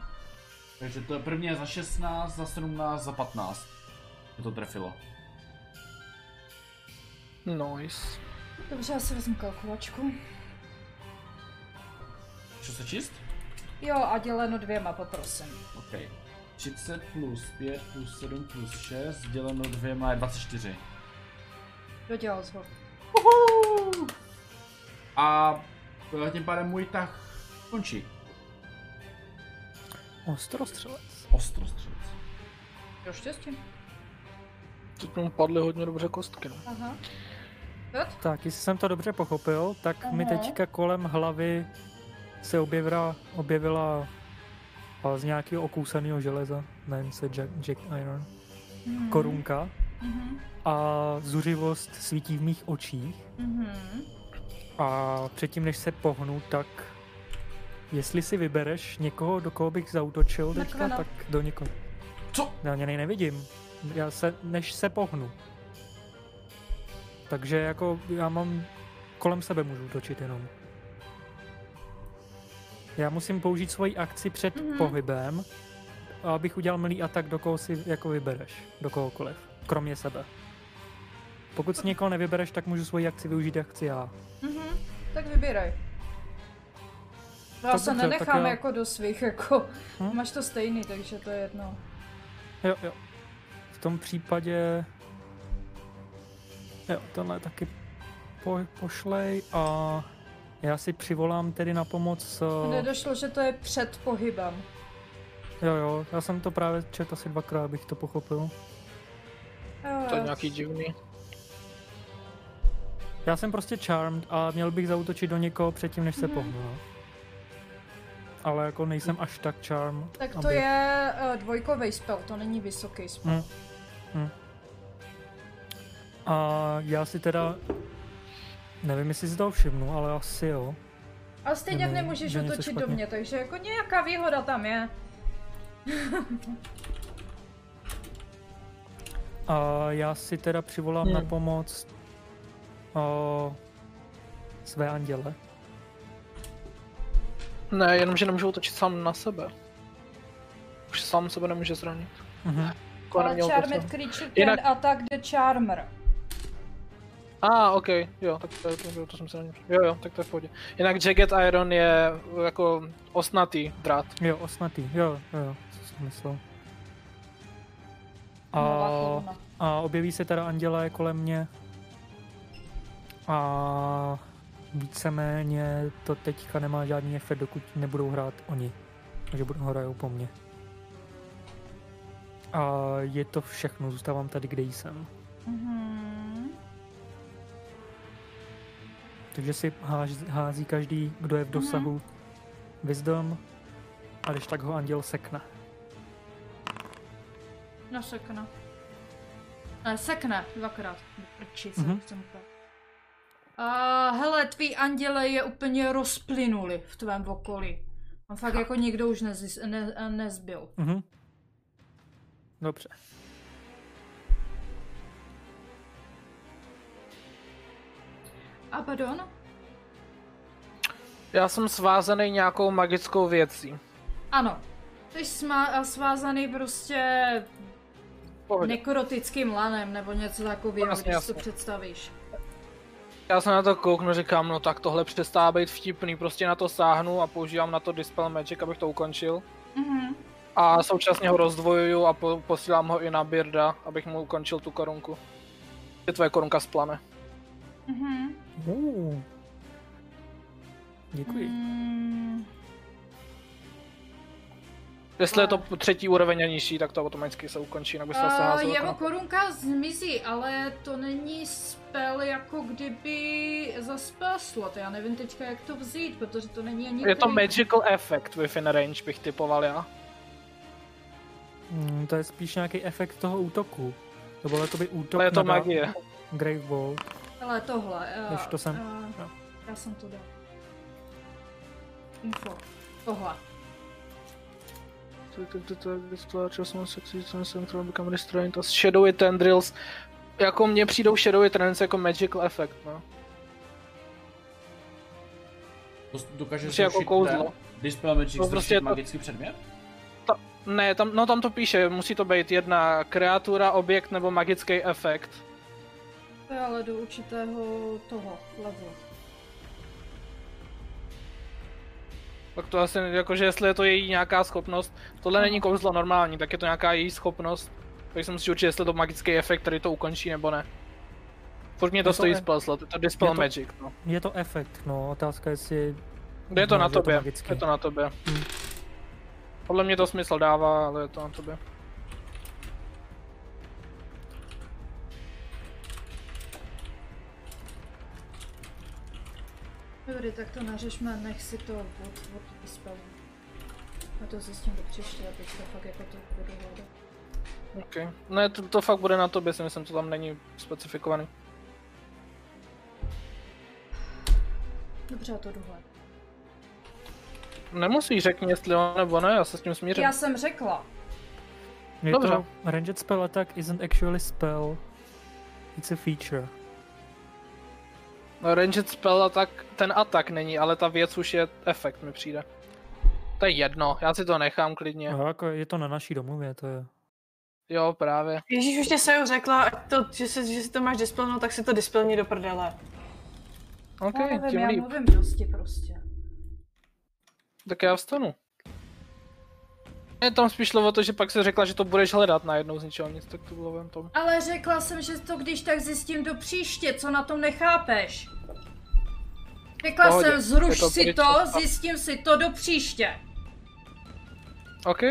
Takže to je první je za 16, za 17, za 15. To to trefilo. Nice. Dobře, já si vezmu kalkulačku. Co se čist? Jo, a děleno dvěma, poprosím. OK. 30 plus 5 plus 7 plus 6 děleno dvěma je 24. Dodělal jsi ho. A eh, tím pádem můj tah končí. Ostrostřelec. Ostrostřelec. Jo, štěstí. Teď mu padly hodně dobře kostky. No. Aha. Tak, jestli jsem to dobře pochopil, tak mi Aha. teďka kolem hlavy se objevila, objevila z nějakého okousaného železa, jmenuje se Jack, Jack Iron, Mhm. korunka Mhm. a zuřivost svítí v mých očích Mhm. a předtím, než se pohnu, tak jestli si vybereš někoho, do koho bych zautočil teďka, Mrkvena. tak do někoho. Co? Já něj nevidím. Já se, než se pohnu. Takže jako já mám, kolem sebe můžu točit jenom. Já musím použít svoji akci před Mhm. mm-hmm. pohybem, abych udělal milý atak, do koho si jako vybereš. Do kohokoliv. Kromě sebe. Pokud si někoho nevybereš, tak můžu svoji akci využít, jak chci já. Mhm. Tak vybíraj. Já Tak se dobře, nenechám já- jako do svých, jako Hm? máš to stejný, takže to je jedno. Jo, jo. V tom případě... Jo, tenhle taky po, pošlej a já si přivolám tedy na pomoc... Uh, Nedošlo, že to je před pohybem. jo, jo, já jsem to právě četl asi dvakrát, abych to pochopil. Jo, To je nějaký divný. Já jsem prostě charmed a měl bych zautočit do někoho předtím, než se Mhm. pohnu. No. Ale jako nejsem až tak charmed. Tak to aby- je uh, dvojkový spell, to není vysoký spell. Hm. Hm. A já si teda... Nevím, jestli si to všimnu, ale asi jo. A stejně Nebo nemůžeš útočit do mě, takže jako nějaká výhoda tam je. A já si teda přivolám Hmm. na pomoc o, své anděle. Ne, jenom že nemůže útočit sám na sebe. Už sám sebe nemůže zranit. Mhm. Jako Ale Charmed. Creature Jinak- can attack the Charmer. A, ah, ok, jo, tak to, to, to, to jsem se neměl. Jo, jo, tak to je v pohodě. Jinak Jagged Iron je jako osnatý drát. Jo, osnatý, jo, jo, jo, co jsem myslel. A, a objeví se teda anděle kolem mě. A víceméně to teďka nemá žádný efekt, dokud nebudou hrát oni. Takže budou hrajou po mně. A je to všechno, zůstávám tady, kde jsem. Mhm. Takže si hází každý, kdo je v dosahu wisdom a když tak ho anděl sekne. No sekne. Ne, sekne, dvakrát. Prči se Mhm. chcem to. A hele, tvý anděle je úplně rozplynuli v tvém okolí. A fakt jako nikdo už nezis, ne, nezbyl. Mhm. Dobře. A pardon? Já jsem svázaný nějakou magickou věcí. Ano. Jsi smá- svázaný prostě Pohodě. nekrotickým lanem nebo něco takového, Jasně, když jasně. to představíš. Já se na to kouknu, říkám, no tak tohle přestává být vtipný, prostě na to sáhnu a používám na to Dispel Magic, abych to ukončil. Mhm. A současně ho rozdvojuju a po, posílám ho i na Birda, abych mu ukončil tu korunku. Je tvoje korunka splane. Mhm. Uh. Děkuji. Mm, Jestli je to třetí úroveň a nižší, tak to automaticky se ukončí, jinak by se zase Uh, házelo. jeho korunka zmizí, ale to není spell jako kdyby za spell slot. Já nevím teďka jak to vzít, protože to není ani Je to magical effect within range, bych typoval já. Mm, to je spíš nějaký efekt toho útoku. To byl jakoby útok Ale je to magie. Grave Bolt. Ale tohle. Uh, Než to jsem- Uh, no. já jsem to dal. Info. Tohle. Shadowy tendrils. Jako mně přijdou Shadowy tendrils jako magical effect, no. To dokáže Prostě jako zrušit kouzlo. ten Dispel Magic No, zrušit prostě je to- magický předmět? Ne, tam, no tam to píše, musí to být jedna kreatura, objekt nebo magický efekt. To je ale do určitého toho levelu. Tak to asi, jakože jestli je to její nějaká schopnost, tohle není kouzlo normální, tak je to nějaká její schopnost. Tak jsem si určitě, jestli je to magický efekt, který to ukončí nebo ne. Furt mě to Je to stojí e- spell slot, je to Dispel je to- Magic, no. Je to efekt, no. Otázka je, jestli... Kde je to No, na že je to tobě, je to na tobě. Podle mě to smysl dává, ale je to na tobě. Dobrý, tak to nařešme, nech si to od, od dispelu. A to zjistím do příště, a teďka fakt jako to budu hledat. OK. Ne, to, to fakt bude na tobě, si myslím, to tam není specifikovaný. Dobře, já to jdu hledat. Nemusíš řekni, jestli jo nebo ne, já se s tím smířím. Já jsem řekla. Je Dobře. to ranged spell attack isn't actually spell. It's a feature. No, ranged spell attack, ten atak není, ale ta věc už je efekt mi přijde. To je jedno, já si to nechám klidně. No, jako je to na naší domluvě, to je... Jo, právě. Ježíš už tě se řekla, ať to, že, si, že si to máš dispelno, tak si to dispelni do prdele. OK, já nevím, tím já líp. mluvím prostě prostě. Tak já vstanu. Je tam spíš šlo o to, že pak se řekla, že to budeš hledat najednou z ničeho nic, tak to bylo ven tom. Ale řekla jsem, že to když tak zjistím do příště, co na tom nechápeš. Řekla Pohodě, jsem, zruš to si pryč to, od- zjistím si to do příště. OK.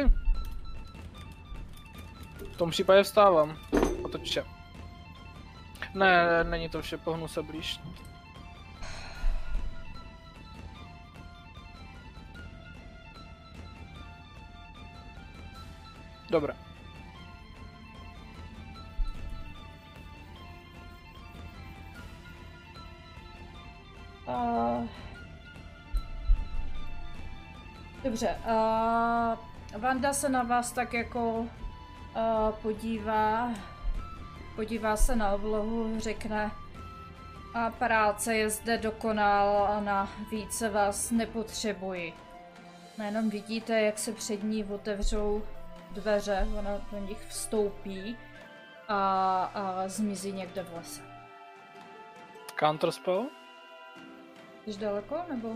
V tom případě vstávám. A to vše. Ne, není to vše, pohnu se blíž. Dobré. Uh... Dobře, uh... Vanda se na vás tak jako uh, podívá, podívá se na oblohu, řekne a práce je zde dokonalá, více vás nepotřebuji. Nejenom vidíte, jak se před ní otevřou dveře, ona do nich vstoupí a, a zmizí někde v lese. Counterspell? Jsi daleko, nebo?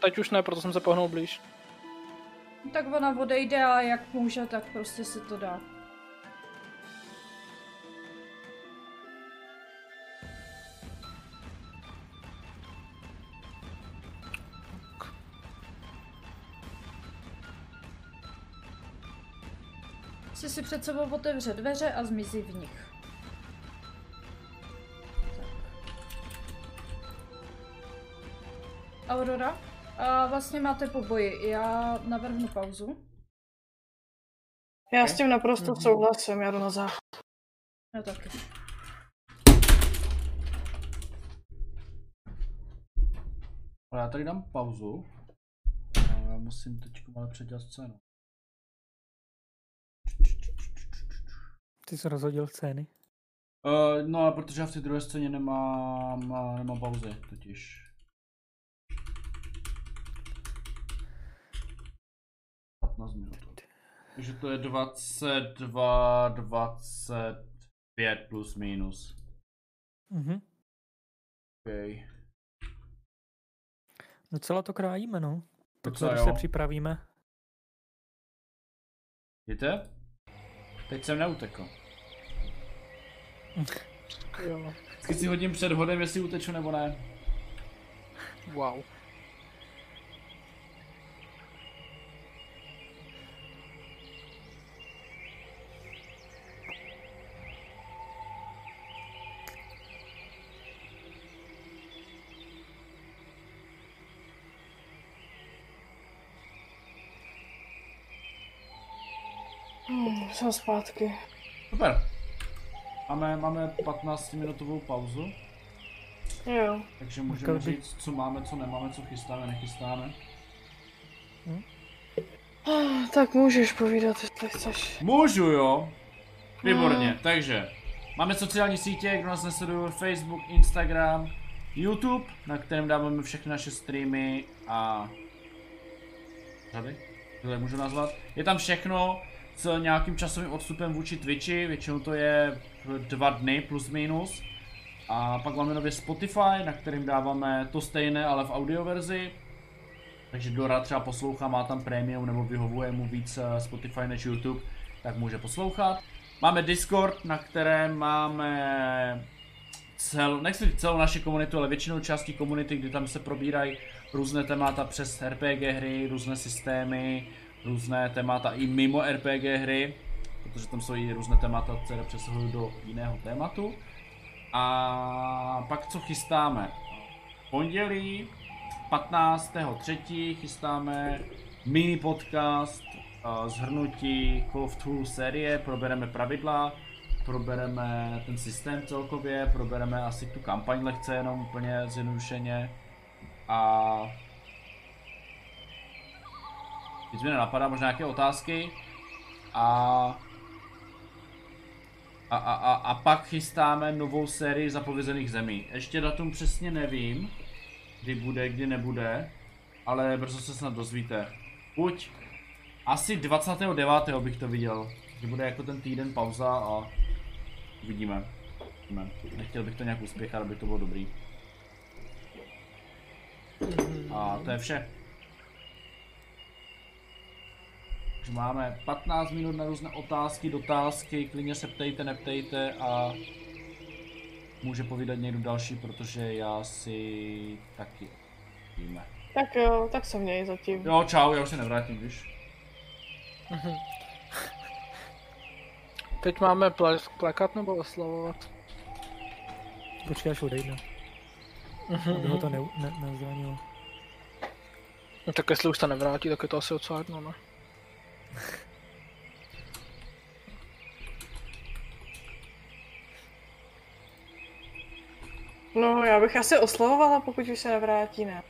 Teď už ne, proto jsem se pohnul blíž. Tak ona odejde a jak může, tak prostě si to dá. Si si před sebou otevře dveře a zmizí v nich. Tak. Aurora? A vlastně máte po boji. Já navrhnu pauzu. Já s tím naprosto Mhm. souhlasím, já jdu na záchod. Já taky. Ale já tady dám pauzu. A já musím teď ale předělat scénu. Ty jsi rozhodil scény. Uh, no, protože já v té druhé scéně nemám, a nemám pauzy, totiž. minut. Takže to je 22, 25 plus minus. Mhm. Okay. Docela to krájíme, no. Tak co, se připravíme? Víte? Teď jsem neutekl. Jo. Vždycky si hodím před hodem, jestli uteču nebo ne. Wow. Jsem zpátky. Super. Máme, máme 15 minutovou pauzu, Jo. takže můžeme bych- říct, co máme, co nemáme, co chystáme, nechystáme. Ah, Tak můžeš povídat, jestli chceš. Můžu, jo? Výborně, takže máme sociální sítě, kdo nás nesleduje, Facebook, Instagram, YouTube, na kterém dáváme všechny naše streamy a řady, to tak můžu nazvat. Je tam všechno s nějakým časovým odstupem vůči Twitchi, většinou to je dva dny plus minus. A pak máme nově Spotify, na kterým dáváme to stejné, ale v audioverzi. Takže Dora třeba poslouchá, má tam premium nebo vyhovuje mu víc eh, Spotify než YouTube, tak může poslouchat. Máme Discord, na kterém máme cel, nechci říct celou naši komunitu, ale většinou částí komunity, kdy tam se probírají různé témata přes RPG hry, různé systémy, různé témata i mimo RPG hry, protože tam jsou i různé témata, které přesahují do jiného tématu. A pak co chystáme? V pondělí 15.3. chystáme mini podcast uh, zhrnutí Call of Cthulhu série, probereme pravidla, probereme ten systém celkově, probereme asi tu kampaň lehce jenom úplně zjednodušeně a nic mi nenapadá, možná nějaké otázky a a, a, a, a pak chystáme novou sérii zapovězených zemí. Ještě datum přesně nevím, kdy bude, kdy nebude, ale brzo se snad dozvíte. Buď asi 29. bych to viděl, že bude jako ten týden pauza a uvidíme. uvidíme. Nechtěl bych to nějak uspěchat, aby to bylo dobrý. A to je vše. Už máme 15 minut na různé otázky, dotázky, klidně se ptejte, neptejte a může povídat někdo další, protože já si taky víme. Tak jo, tak se měj zatím. Jo, čau, já už se nevrátím, víš. Teď máme ple- plekat nebo oslavovat? Počkej, až odejde. Aby ho to ne, ne, nezranilo. No tak jestli už se nevrátí, tak je to asi docela jedno, ne? No, já bych asi oslavovala, pokud už se nevrátí, ne?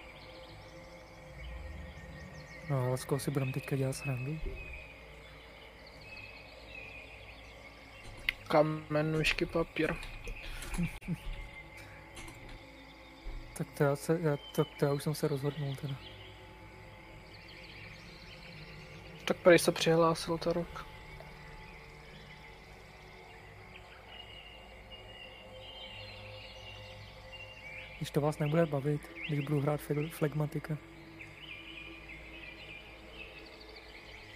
No, ale z koho si budeme teďka dělat srandu? Kamen, nůžky, papír. Tak to já, se, já, to, to já už jsem se rozhodnul teda. Tak prej se přihlásil to rok. Když to vás nebude bavit, když budu hrát fleg- flegmatika.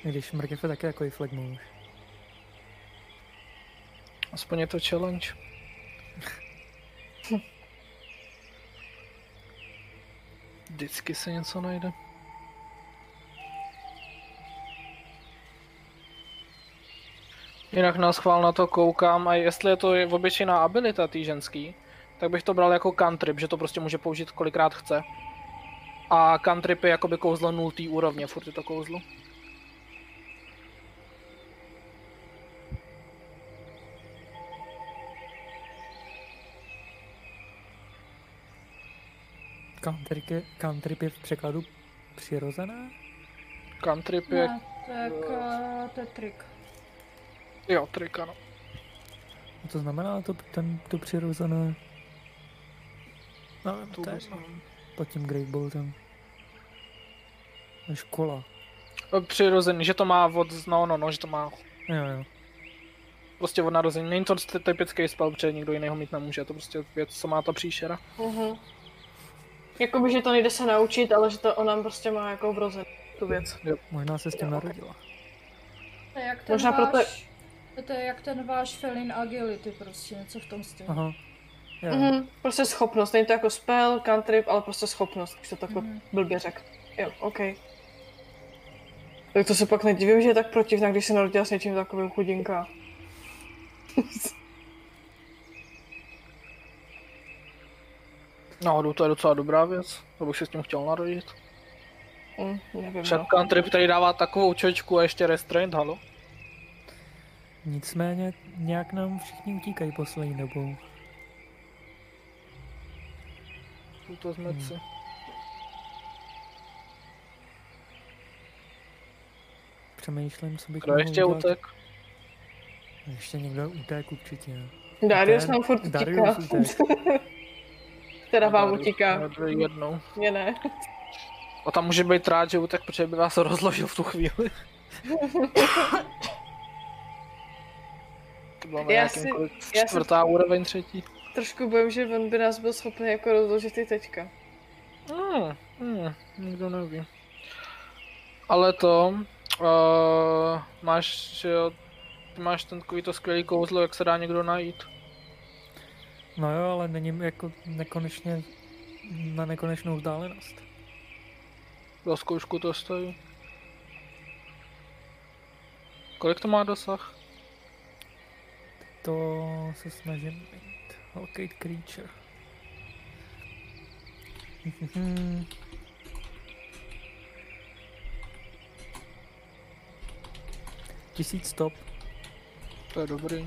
Když mrkev je také jako i flegma už. Aspoň je to challenge. Vždycky se něco najde. Jinak na schvál na to koukám a jestli je to obyčejná abilita tý ženský, tak bych to bral jako cantrip, že to prostě může použít kolikrát chce. A cantrip je jakoby kouzlo nultý úrovně, furt je to kouzlo. Cantrip je, cantrip je v překladu přirozené? Cantrip je, Ne, tak uh, to je trik. Jo, trik, ano. A to znamená to, ten, to přirozené? No, To to je pod tím Great Boltem. Škola. Přirozený, že to má od, no, no, no, že to má Jo, jo. prostě od narození. Není to ty- typický spell, protože nikdo jiný ho mít nemůže, je to prostě věc, co má ta příšera. Mhm. Jakoby, že to nejde se naučit, ale že to ona prostě má jako vrozený tu věc. Možná se s tím narodila. To je jak ten Možná váš... proto- To je jak ten váš Felin Agility, prostě něco v tom stylu. Aha. Jo. Mhm, prostě schopnost, není to jako spell, cantrip, ale prostě schopnost, už to takhle Mhm. blbě řekl. Jo, OK. Tak to se pak nedivím, že je tak protivná, když se narodila s něčím takovým chudinka. Náhodou to je docela dobrá věc, to bych si s tím chtěl narodit. Hm, nevím, Však no. country tady dává takovou čočku a ještě restraint, halo? Nicméně nějak nám všichni utíkají poslední dobou. Tuto zmeci. Hmm. Přemýšlím, co bych Kdo ještě udělat. utek? Ještě někdo utek určitě. Darius nám furt utíká. Darius utek. teda vám Darius utíká, Jednou. mě ne. A tam může být rád, že utek, protože by vás rozložil v tu chvíli. to bylo na Já si- já si- čtvrtá úroveň třetí. Trošku bojím, že on by nás byl schopný jako rozložit i teďka. Hmm, hmm, nikdo neví. Ale to, uh, máš, že jo, ty máš ten takový to skvělý kouzlo, jak se dá někdo najít. No jo, ale není jako nekonečně na nekonečnou vzdálenost. Za zkoušku to stojí. Kolik to má dosah? To se snažím najít. Locate creature. Tisíc stop. To je dobrý.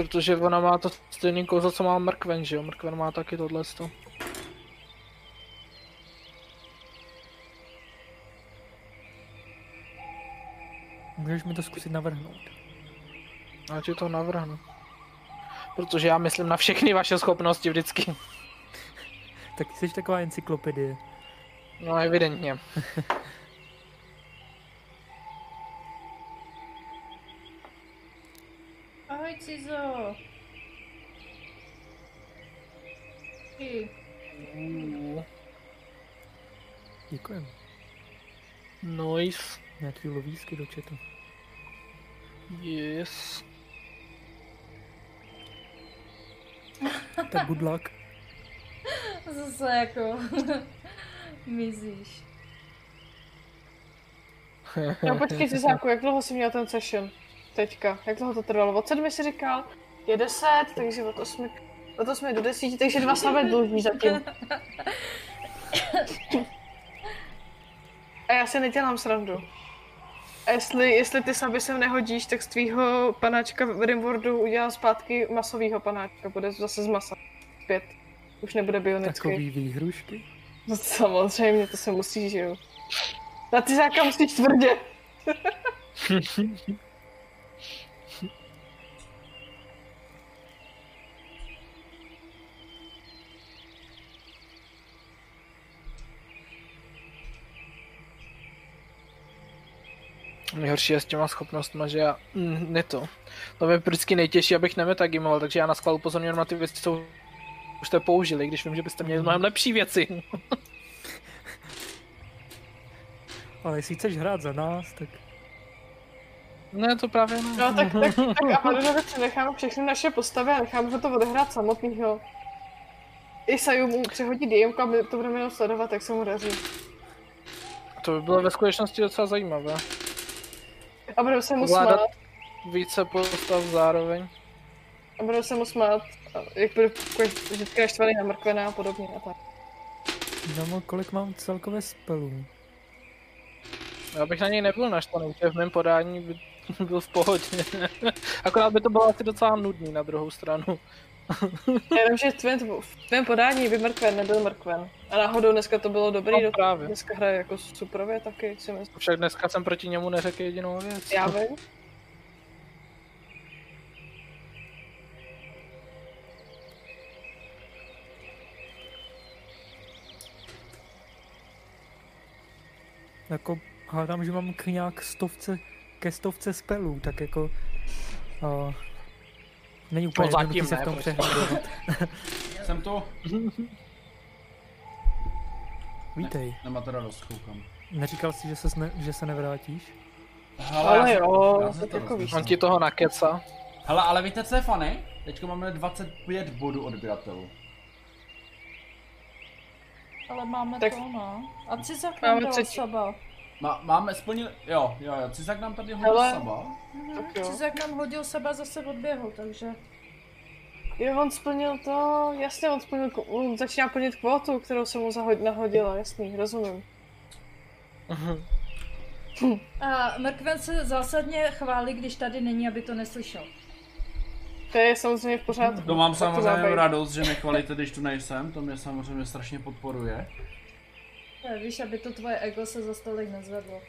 Protože ona má to stejný kouzlo, co má Mrkven, že jo? Mrkven má taky tohle. Můžeš mi to zkusit navrhnout. Já ti to navrhnu. Protože já myslím na všechny vaše schopnosti vždycky. Tak jsi taková encyklopedie. No evidentně. Ty. Děkujem. Nice. Nějaký lovísky do chatu. Yes. Tak good luck. Zase jako mizíš. No počkej, Cizáku, jak dlouho jsi měl ten session? Teďka, jak dlouho to trvalo? Od sedmi jsi říkal? Je deset, takže od osmi, od osmi do desíti, takže dva samé dluží zatím. A já si nedělám srandu. A jestli, jestli ty saby sem nehodíš, tak z tvýho panáčka v Rimwordu udělám zpátky masovýho panáčka. Bude zase z masa. Zpět. Už nebude bionický. Takový výhrušky. No samozřejmě, to se musí, že jo. Na ty záka musíš tvrdě. Nejhorší je s těma schopnostma, že já... Mm, ne to. To mě vždycky nejtěžší, abych nemetagimoval, takže já na schvál upozorňuji na ty věci, co už jste použili, když vím, že byste měli mnohem lepší věci. Ale jestli chceš hrát za nás, tak Ne, to právě ne. No tak, tak, tak a Padonovi přenecháme všechny naše postavy a necháme ho to odehrát samotnýho. I Saju mu přehodí DM a my to budeme jenom sledovat, jak se mu daří. To by bylo ve skutečnosti docela zajímavé. A budeme se mu smát. Více postav zároveň. A budeme se mu smát. Jak bude vždycky naštvaný na mrkvená a podobně a tak. no, kolik mám celkové spelů. Já bych na něj nebyl naštvaný, že v mém podání by byl v pohodě. Akorát by to bylo asi docela nudný na druhou stranu. Jenom, že v tvém, v tvém podání by mrkven nebyl mrkven. A náhodou dneska to bylo dobrý, No, právě. dneska hraje jako superově taky, si myslím. Však dneska jsem proti němu neřekl jedinou věc. Já vím. Jako hádám, že mám k nějak stovce, ke stovce spelů, tak jako uh, Není úplně No, jednoduchý zatím se v ne, tom prostě. Jsem tu. Vítej. Nemá to radost, koukám. Neříkal jsi, že se, ne, že se nevrátíš? Hele, Ale jo, já se to jako víš. rozmyslím. On ti toho nakeca. Hele, ale víte, co je funny? Teďko máme 25 bodů odběratelů. Ale máme Tak- to, no. A Máme nám dal třetí. saba. Má, máme splnili, jo, jo, jo, Cizak nám tady hodil Hele. saba. Tak jo. Cizak nám hodil seba, zase odběhl, takže... Jo, on splnil to, jasně, on splnil, on začíná plnit kvotu, kterou jsem mu zahod- nahodila, jasný, rozumím. A Mrkven se zásadně chválí, když tady není, aby to neslyšel. To je samozřejmě v pořádku. To mám Tak samozřejmě radost, že mě chvalíte, když tu nejsem, to mě samozřejmě strašně podporuje. Ne, víš, aby to tvoje ego se za stolik nezvedlo.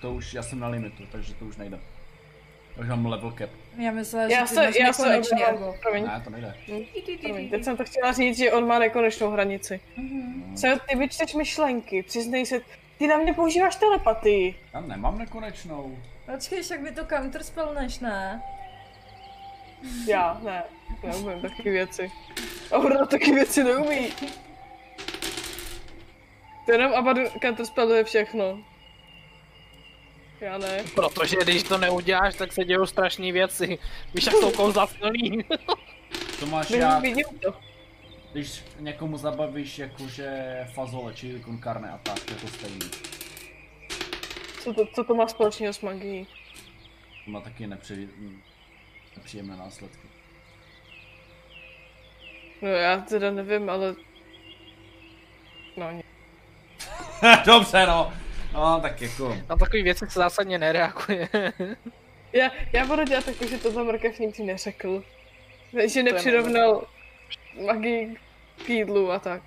To už, já jsem na limitu, takže to už nejde. Já už mám level cap. Já myslela, že Já ty se, máš já se ego. promiň, Ne, to nejde. promiň, teď jsem to chtěla říct, že on má nekonečnou hranici. Mhm. Co, ty vyčteš myšlenky, přiznej se, ty na mě používáš telepatii. Já nemám nekonečnou. Počkej, však mi to counterspellneš, ne? Já, ne, neumím taky věci. Aurora taky věci neumí. To jenom Abaddon counterspelluje všechno. Já ne. Protože když to neuděláš, tak se dějou strašné věci. Víš, jak jsou kouzla silný. To máš jak, vidím to. když někomu zabavíš jakože fazole, či konkarne a tak, je to stejný. Co to, co to má společného s magií? To má taky nepři... nepříjemné následky. No já teda nevím, ale... No, ně- Dobře no. No, tak jako... Na takové věci se zásadně nereaguje. já, já budu dělat tak, že tohle mrkev nikdy neřekl. Že nepřirovnal magii k jídlu a tak.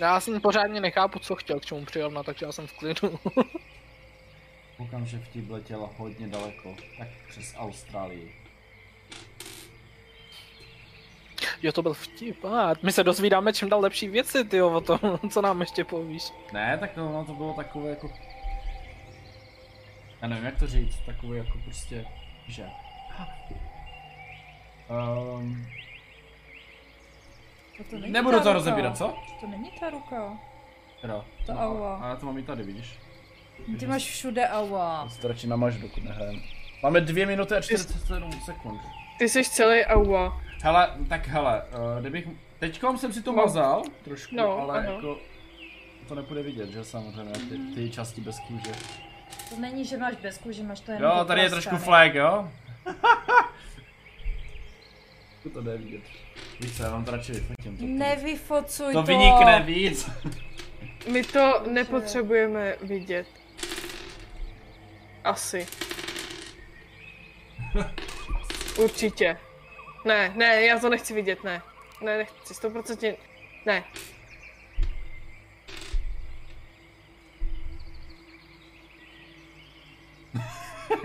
Já jsem pořádně nechápu, co chtěl k čemu přirovnat, takže já jsem v klidu. Koukám, že vtip letěla hodně daleko, tak přes Austrálii. Jo, to byl vtip. A my se dozvídáme čím dál lepší věci, ty o tom, co nám ještě povíš. Ne, tak to, no, to bylo takové jako... Já nevím, jak to říct, takové jako prostě, že... Um, To, to není nebudu to rozebírat, co? To není ta ruka. Teda. To no, aua. A já to mám i tady, vidíš? Ty máš všude aua. To radši namažu, dokud nehrajem. Máme dvě minuty a 47 sekund. Ty jsi celý aua. Hele, tak hele, uh, kdybych... Teďkom jsem si to No. mazal trošku, No, ale aha. jako... To nepůjde vidět, že samozřejmě, ty, ty části bez kůže. To není, že máš bez kůže, máš to jenom Jo, tady je trošku flag, jo? to jde vidět. Víš co, já vám to radši vyfotím. To, Nevyfocuj to to. vynikne víc. My to nepotřebujeme vidět. Asi. Určitě. Ne, ne, já to nechci vidět, ne. Ne, nechci, stoprocentně. Ne.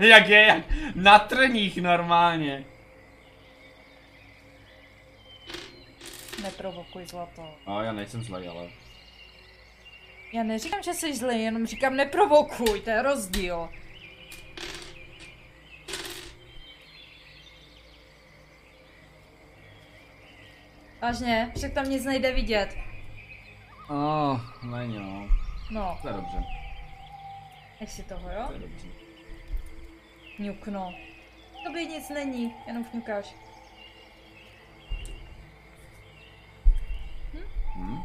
jak je, jak na trních normálně. Neprovokuj zlato. No, já nejsem zlej, ale... Já neříkám, že jsi zlý, jenom říkám neprovokuj, to je rozdíl. Vážně, však tam nic nejde vidět. Oh, není no. No, To je dobře, si toho, jo? to je dobře. Ňukno. To by nic není, jenom fňukáš. Hm?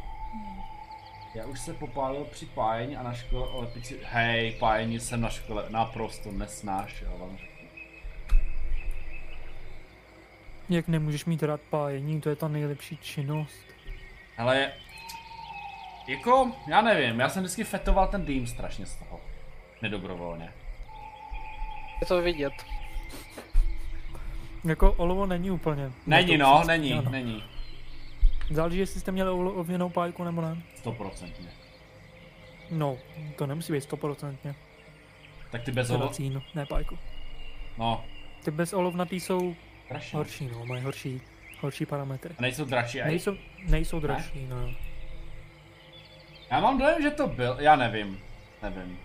Já už se popálil při pájení a na škole o lepici... Hej, pájení jsem na škole naprosto nesnášel, vám řeknu. Jak nemůžeš mít rád pájení, to je ta nejlepší činnost. Ale... Jako, já nevím, já jsem vždycky fetoval ten dým strašně z toho. Nedobrovolně. Je to vidět. Jako olovo není úplně. Není no, netoucící, není, ano. není. Záleží, jestli jste měli olověnou pájku nebo ne. Stoprocentně. No, to nemusí být stoprocentně. Tak ty bez To je olo... vacín, ne pájku. No, Ty bez olovnatý jsou dražší. horší, no, mají horší, horší parametry. A nejsou dražší, aj? Nejsou, nejsou dražší, no. Já mám dojem, že to byl, já nevím. Nevím.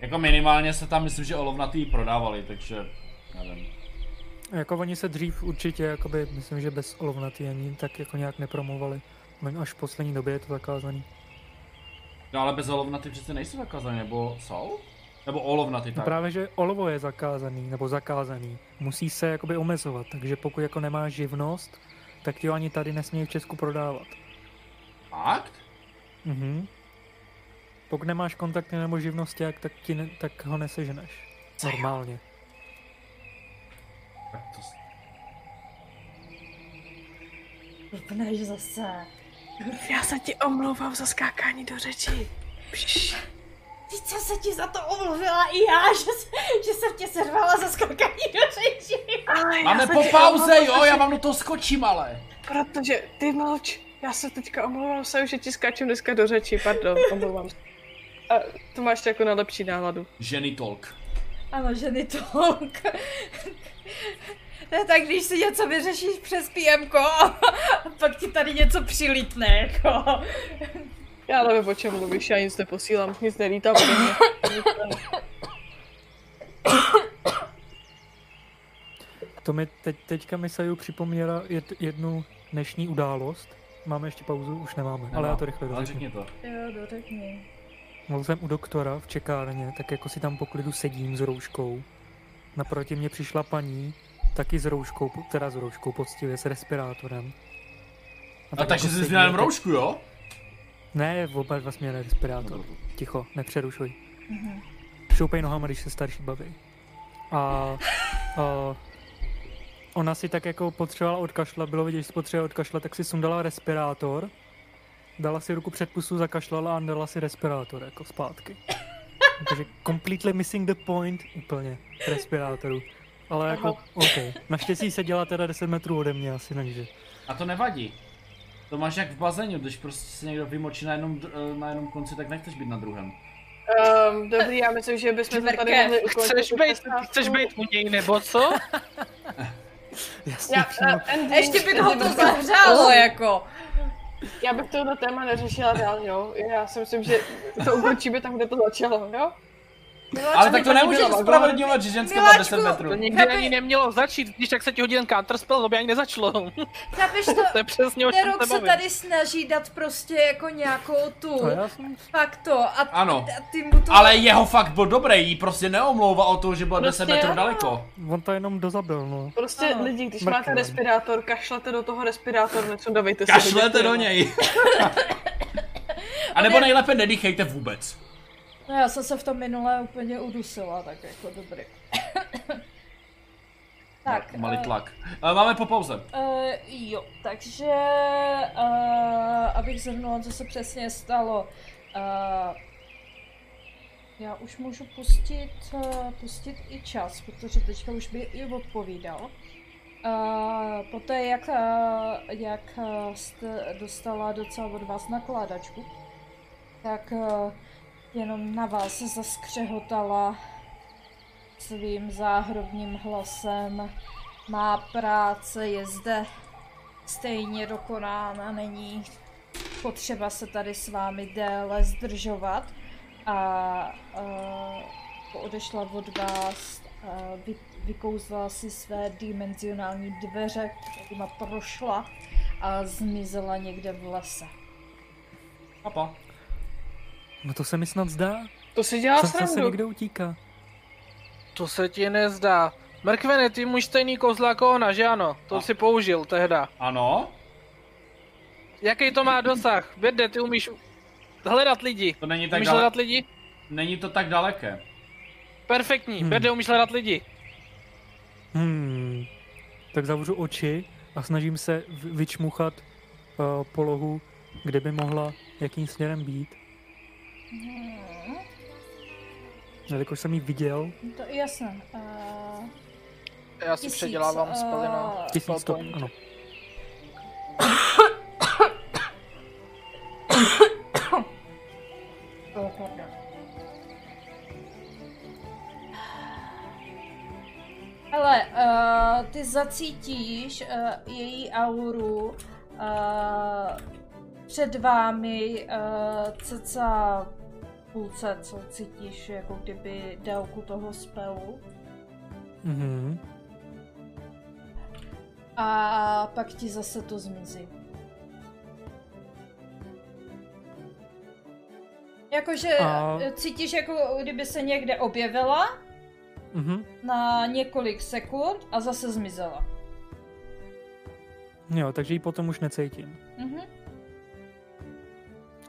Jako minimálně se tam myslím, že olovnatý prodávali, takže nevím. Jako oni se dřív určitě, jakoby, myslím, že bez olovnatý ani tak jako nějak nepromovali. Až v poslední době je to zakázaný. No ale bez olovnaty přece nejsou zakázané, nebo jsou? Nebo olovnaty No tak. právě, že olovo je zakázaný, nebo zakázaný. Musí se jakoby omezovat, takže pokud jako nemáš živnost, tak ti ho ani tady nesmí v Česku prodávat. Fakt? Mhm. Pokud nemáš kontakty nebo živnosti, jak, tak, ti ne, tak ho neseženeš. Normálně. Tak to... s- Vypneš zase. Já se ti omlouvám za skákání do řeči. Pš. Teď jsem se ti za to omluvila i já, že, se, že jsem tě servala za skakání do řeči. Ale Máme po pauze, jo, já vám do toho skočím, ale. Protože ty mlč. Já se teďka omlouvám se, že ti skáčem dneska do řeči, pardon, omlouvám se. A to máš jako na lepší náladu. Ženy talk. Ano, ženy talk. Ne, tak když si něco vyřešíš přes PMko a pak ti tady něco přilítne, jako. Já nevím, o čem mluvíš, já nic neposílám, nic nelítá ode mě. To mi teď, teďka mi Saju připomněla jed, jednu dnešní událost. Máme ještě pauzu? Už nemáme, ale já to rychle Ale dořeknu. řekni to. Jo, dořekni. Byl jsem u doktora v čekárně, tak jako si tam po klidu sedím s rouškou. Naproti mě přišla paní, taky s rouškou, teda s rouškou poctivě, s respirátorem. A tak takže jako jsi měl a roušku, jo? Ne, oba dva směrem respirátor. Ticho, nepřerušuj. Mhm. Šoupej nohama, když se starší baví. A, a ona si tak jako potřebovala odkašlat, bylo vidět, že si potřebovala odkašlat, tak si sundala respirátor, dala si ruku před pusu, zakašlala a dala si respirátor jako zpátky. Takže completely missing the point úplně respirátoru. Ale jako, OK. Naštěstí se dělá teda 10 metrů ode mě asi, takže. A to nevadí. To máš jak v bazénu, když prostě se někdo vymočí na jednom, dr- na jednom konci, tak nechceš být na druhém. Um, dobrý, já myslím, že bychom to tady mohli ukončit. Chceš být, chceš být u něj, nebo co? Jasně, Já, uh, ending, Ještě by ho to zahřálo, jako. Já bych tohle téma neřešila dál, jo. Já si myslím, že to ukončíme tam, kde to začalo, jo. Ale tak to nemůžeš ospravedlňovat, že ženská má Miláčku, 10 metrů. To nikdy ani nemělo začít, když tak se ti hodí ten counterspell, to by ani nezačalo. Chápeš to? to je přesně o čem Nerok se tady snaží dát prostě jako nějakou tu To fakto a, Ano. a ty mu to... Ale jeho fakt byl dobrý, jí prostě neomlouvá o to, že byla 10 Prostě metrů ano. daleko. On to jenom dozabil, no. Prostě Ano. lidi, když Mrkve. máte respirátor, kašlete do toho respirátoru, nesundavejte si Kašlete do něj. A nebo nejlépe nedýchejte vůbec. No já jsem se v tom minule úplně udusila, tak jako dobrý. tak, Malý eh, tlak. Eh, Máme po pauze. Uh, jo, takže uh, abych zhrnula, co se přesně stalo. Uh, já už můžu pustit, uh, pustit i čas, protože teďka už by i odpovídal. Uh, poté, jak, uh, jak uh, jste dostala docela od vás nakládačku, tak uh, jenom na vás zaskřehotala svým záhrobním hlasem. Má práce je zde stejně dokonána, není potřeba se tady s vámi déle zdržovat. A uh, odešla od vás, uh, vy, vykouzla si své dimenzionální dveře, kterýma prošla a zmizela někde v lese. Papa. No to se mi snad zdá. To si dělá Co zase srandu. někde utíká. To se ti nezdá. Mrkvene, ty můj stejný kouzla jako ona, že ano? To A- si použil tehda. Ano? Jaký to má dosah? Bede, ty umíš hledat lidi. To není tak Umíš dale... hledat lidi? Není to tak daleké. Perfektní. Hmm. Bede, umíš hledat lidi. Hmm. Tak zavřu oči a snažím se v- vyčmuchat uh, polohu, kde by mohla, jakým směrem být. Hmm, Jelikož jsem ji viděl, to je jasné. Uh, Já si Tisíc, předělávám eh, spely na tisíc point. ano. Hele, uh, ty zacítíš uh, její auru uh, před vámi uh, cca půlce, co cítíš jako kdyby délku toho spelu. Mhm. A pak ti zase to zmizí. Jakože A- cítíš, jako kdyby se někde objevila Mhm. na několik sekund a zase zmizela. Jo, takže ji potom už necítím. Mhm.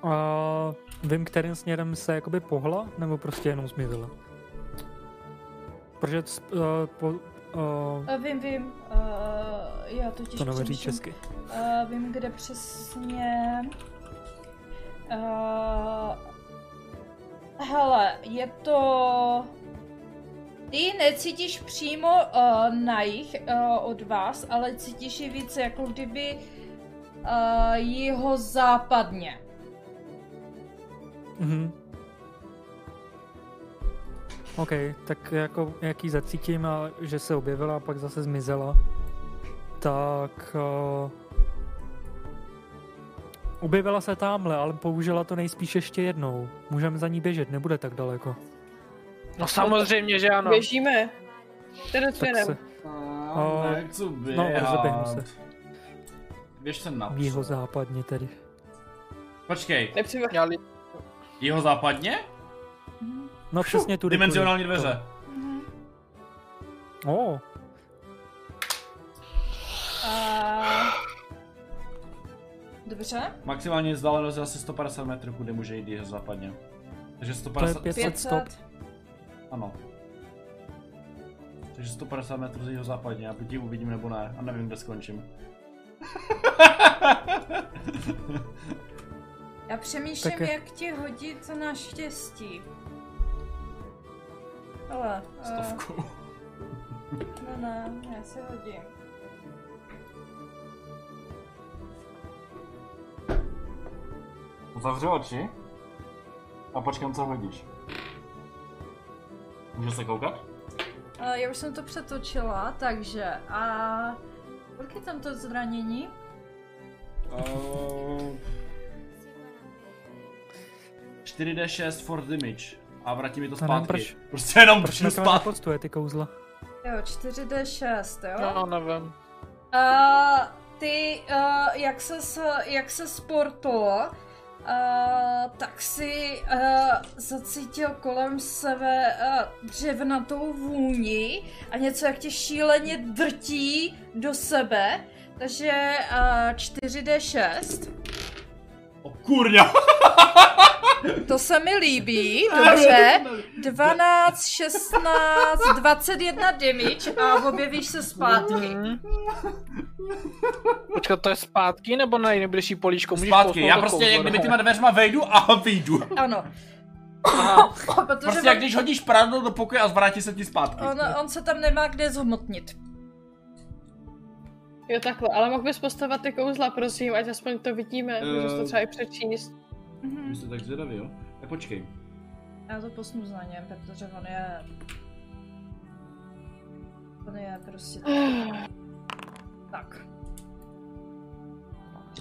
A vím, kterým směrem se jakoby pohla, nebo prostě jenom zmizela? Protože uh, po, uh, vím, vím. Uh, já totiž to nevěří česky. Uh, vím, kde přesně. Uh, hele, je to... Ty necítíš přímo uh, na jich uh, od vás, ale cítíš ji více jako kdyby uh, jeho západně. Mhm. OK, tak jako jaký zacítím a že se objevila a pak zase zmizela, tak uh, objevila se tamhle, ale použila to nejspíš ještě jednou. Můžeme za ní běžet, nebude tak daleko. No samozřejmě, že ano. Běžíme. Tak směrem? se A, A- nechci no, rozeběhnu se. Běž se na Jiho západně tedy. Počkej, Nepřiva... Jeho západně? No přesně tu Dimenzionální dveře. Oh, Uh, dobře. Maximální vzdálenost je asi 150 metrů, kudy může jít jeho západně. Takže 150... To je 500 stop. Ano. Takže 150 metrů z jeho západně a buď ji uvidím nebo ne. A nevím, kde skončím. Já přemýšlím, Tak je- jak ti hodit na štěstí. Ale, uh, Stovku. ne, ne, já si hodím. Zavřu oči a počkám, co hodíš. Můžu se koukat? Uh, já už jsem to přetočila, takže a... Kolik je tam to zranění? Uh, 4d6 for damage. A vrátí mi to nevím, zpátky. proč- Prostě jenom proč zpátky. nepostuje ty kouzla? Jo, 4d6, jo? No, nevím. Uh, ty, uh, jak se jak se sportl, uh, tak si uh, zacítil kolem sebe uh, dřevnatou vůni a něco, jak tě šíleně drtí do sebe. Takže uh, 4d6. O kurňa! To se mi líbí, dobře. 12, 16, 21 damage a objevíš se zpátky. Počkat, to je zpátky nebo na nejbližší políčko? Můžeš Zpátky, já prostě jak kdyby těma dveřma vejdu a vyjdu. Ano. Aha. Protože Prostě jak když hodíš pradlo do pokoje a zvrátí se ti zpátky. on, on se tam nemá kde zhmotnit. Jo, takhle, ale mohl bys postavit ty kouzla, prosím, ať aspoň to vidíme, Eh. můžu to třeba i přečíst. Mhm. Vy jste tak zvědaví, jo? Tak počkej. Já to posnu za něm, protože on je... On je prostě... tak.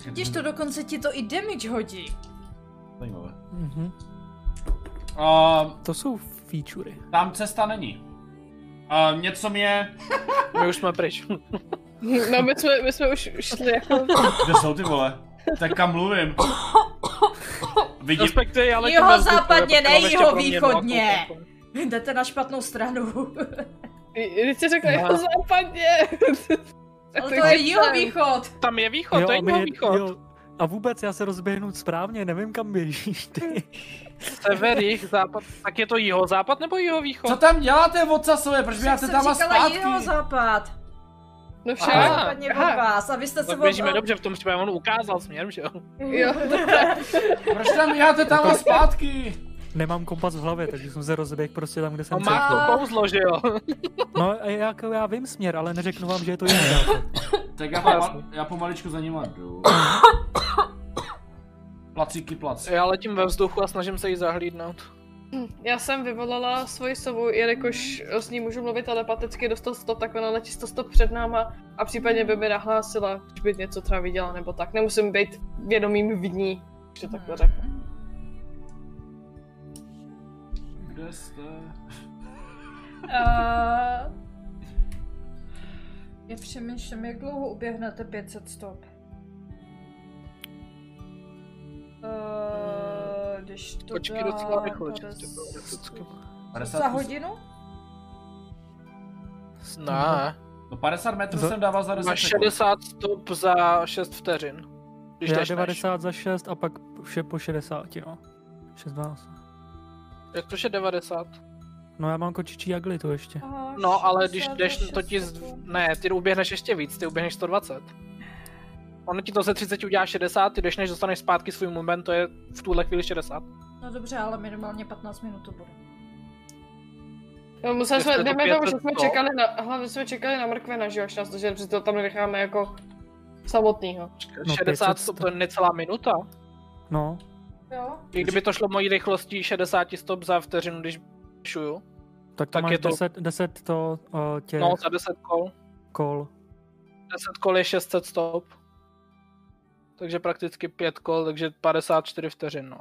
Vidíš to, dokonce ti to i damage hodí. Zajímavé. Mhm. Uh, To jsou featurey. tam cesta není. Uh, něco mě... My už jsme pryč. No, my jsme, my jsme už šli jako... Kde jsou ty vole? Tak kam mluvím? Vidím... Jiho ve vzduchu, západně, ne jiho mě východně. Jdete na špatnou stranu. Když jsi řekla jako západně. Tak Ale to je jihovýchod. Tam je východ, to je jeho východ. jo, a vůbec já se rozběhnu správně, nevím kam běžíš ty. Sever, jih, západ. Tak je to jeho západ nebo jeho východ? Co tam děláte vocasové? Proč Já běháte tam a říkala zpátky? jeho západ. No však. Aha. Západně od vás. A vy jste se od- běžíme dobře, v tom případě on ukázal směr, že jo? Jo, Proč tam běháte tam a zpátky? Nemám kompas v hlavě, takže jsem se rozběhl prostě tam, kde jsem On má cítil. to kouzlo, že jo? No a jako já vím směr, ale neřeknu vám, že je to jiný. Tak já, pomal, já pomaličku za nima jdu. Placíky plac. Já letím ve vzduchu a snažím se jí zahlídnout. Já jsem vyvolala svoji sovu, jelikož s ní můžu mluvit telepaticky do 100 stop, tak ona letí 100 stop před náma a případně by mi nahlásila, že by něco třeba viděla nebo tak. Nemusím být vědomým v ní, že takhle řeknu. Kde jste? Uh, já přemýšlím, jak dlouho uběhnete 500 stop. Uh, když to Počkej dá docela rychle, 50 čistě teoreticky. 50 Za hodinu? Ne, No 50 metrů Za- jsem dával za 10 máš sekund. 60 stop za 6 vteřin. Když Já jdeš 90 za 6 a pak vše po 60, no. 6 12. Jak to je 90? No já mám kočičí jagly to ještě. Aha, No, ale když 60 jdeš, to ti... 6 Z... Ne, ty uběhneš ještě víc, ty uběhneš 120. Ono ti to ze 30 udělá 60, ty jdeš než dostaneš zpátky svůj moment, to je v tuhle chvíli 60. No dobře, ale minimálně 15 minut to bude. No, museli jsme, to jdeme tomu, že 500 jsme čekali na, hlavně jsme čekali na mrkvena, že jo, až nás to, že to tam necháme jako samotnýho. No, 60 500 stop, to je necelá minuta. No, Jo? I kdyby to šlo mojí rychlostí 60 stop za vteřinu, když šuju. tak to Tak máš je to- 10, 10 to uh, těch No, za 10 kol. kol. 10 kol je 600 stop. Takže prakticky 5 kol, takže 54 vteřin, no.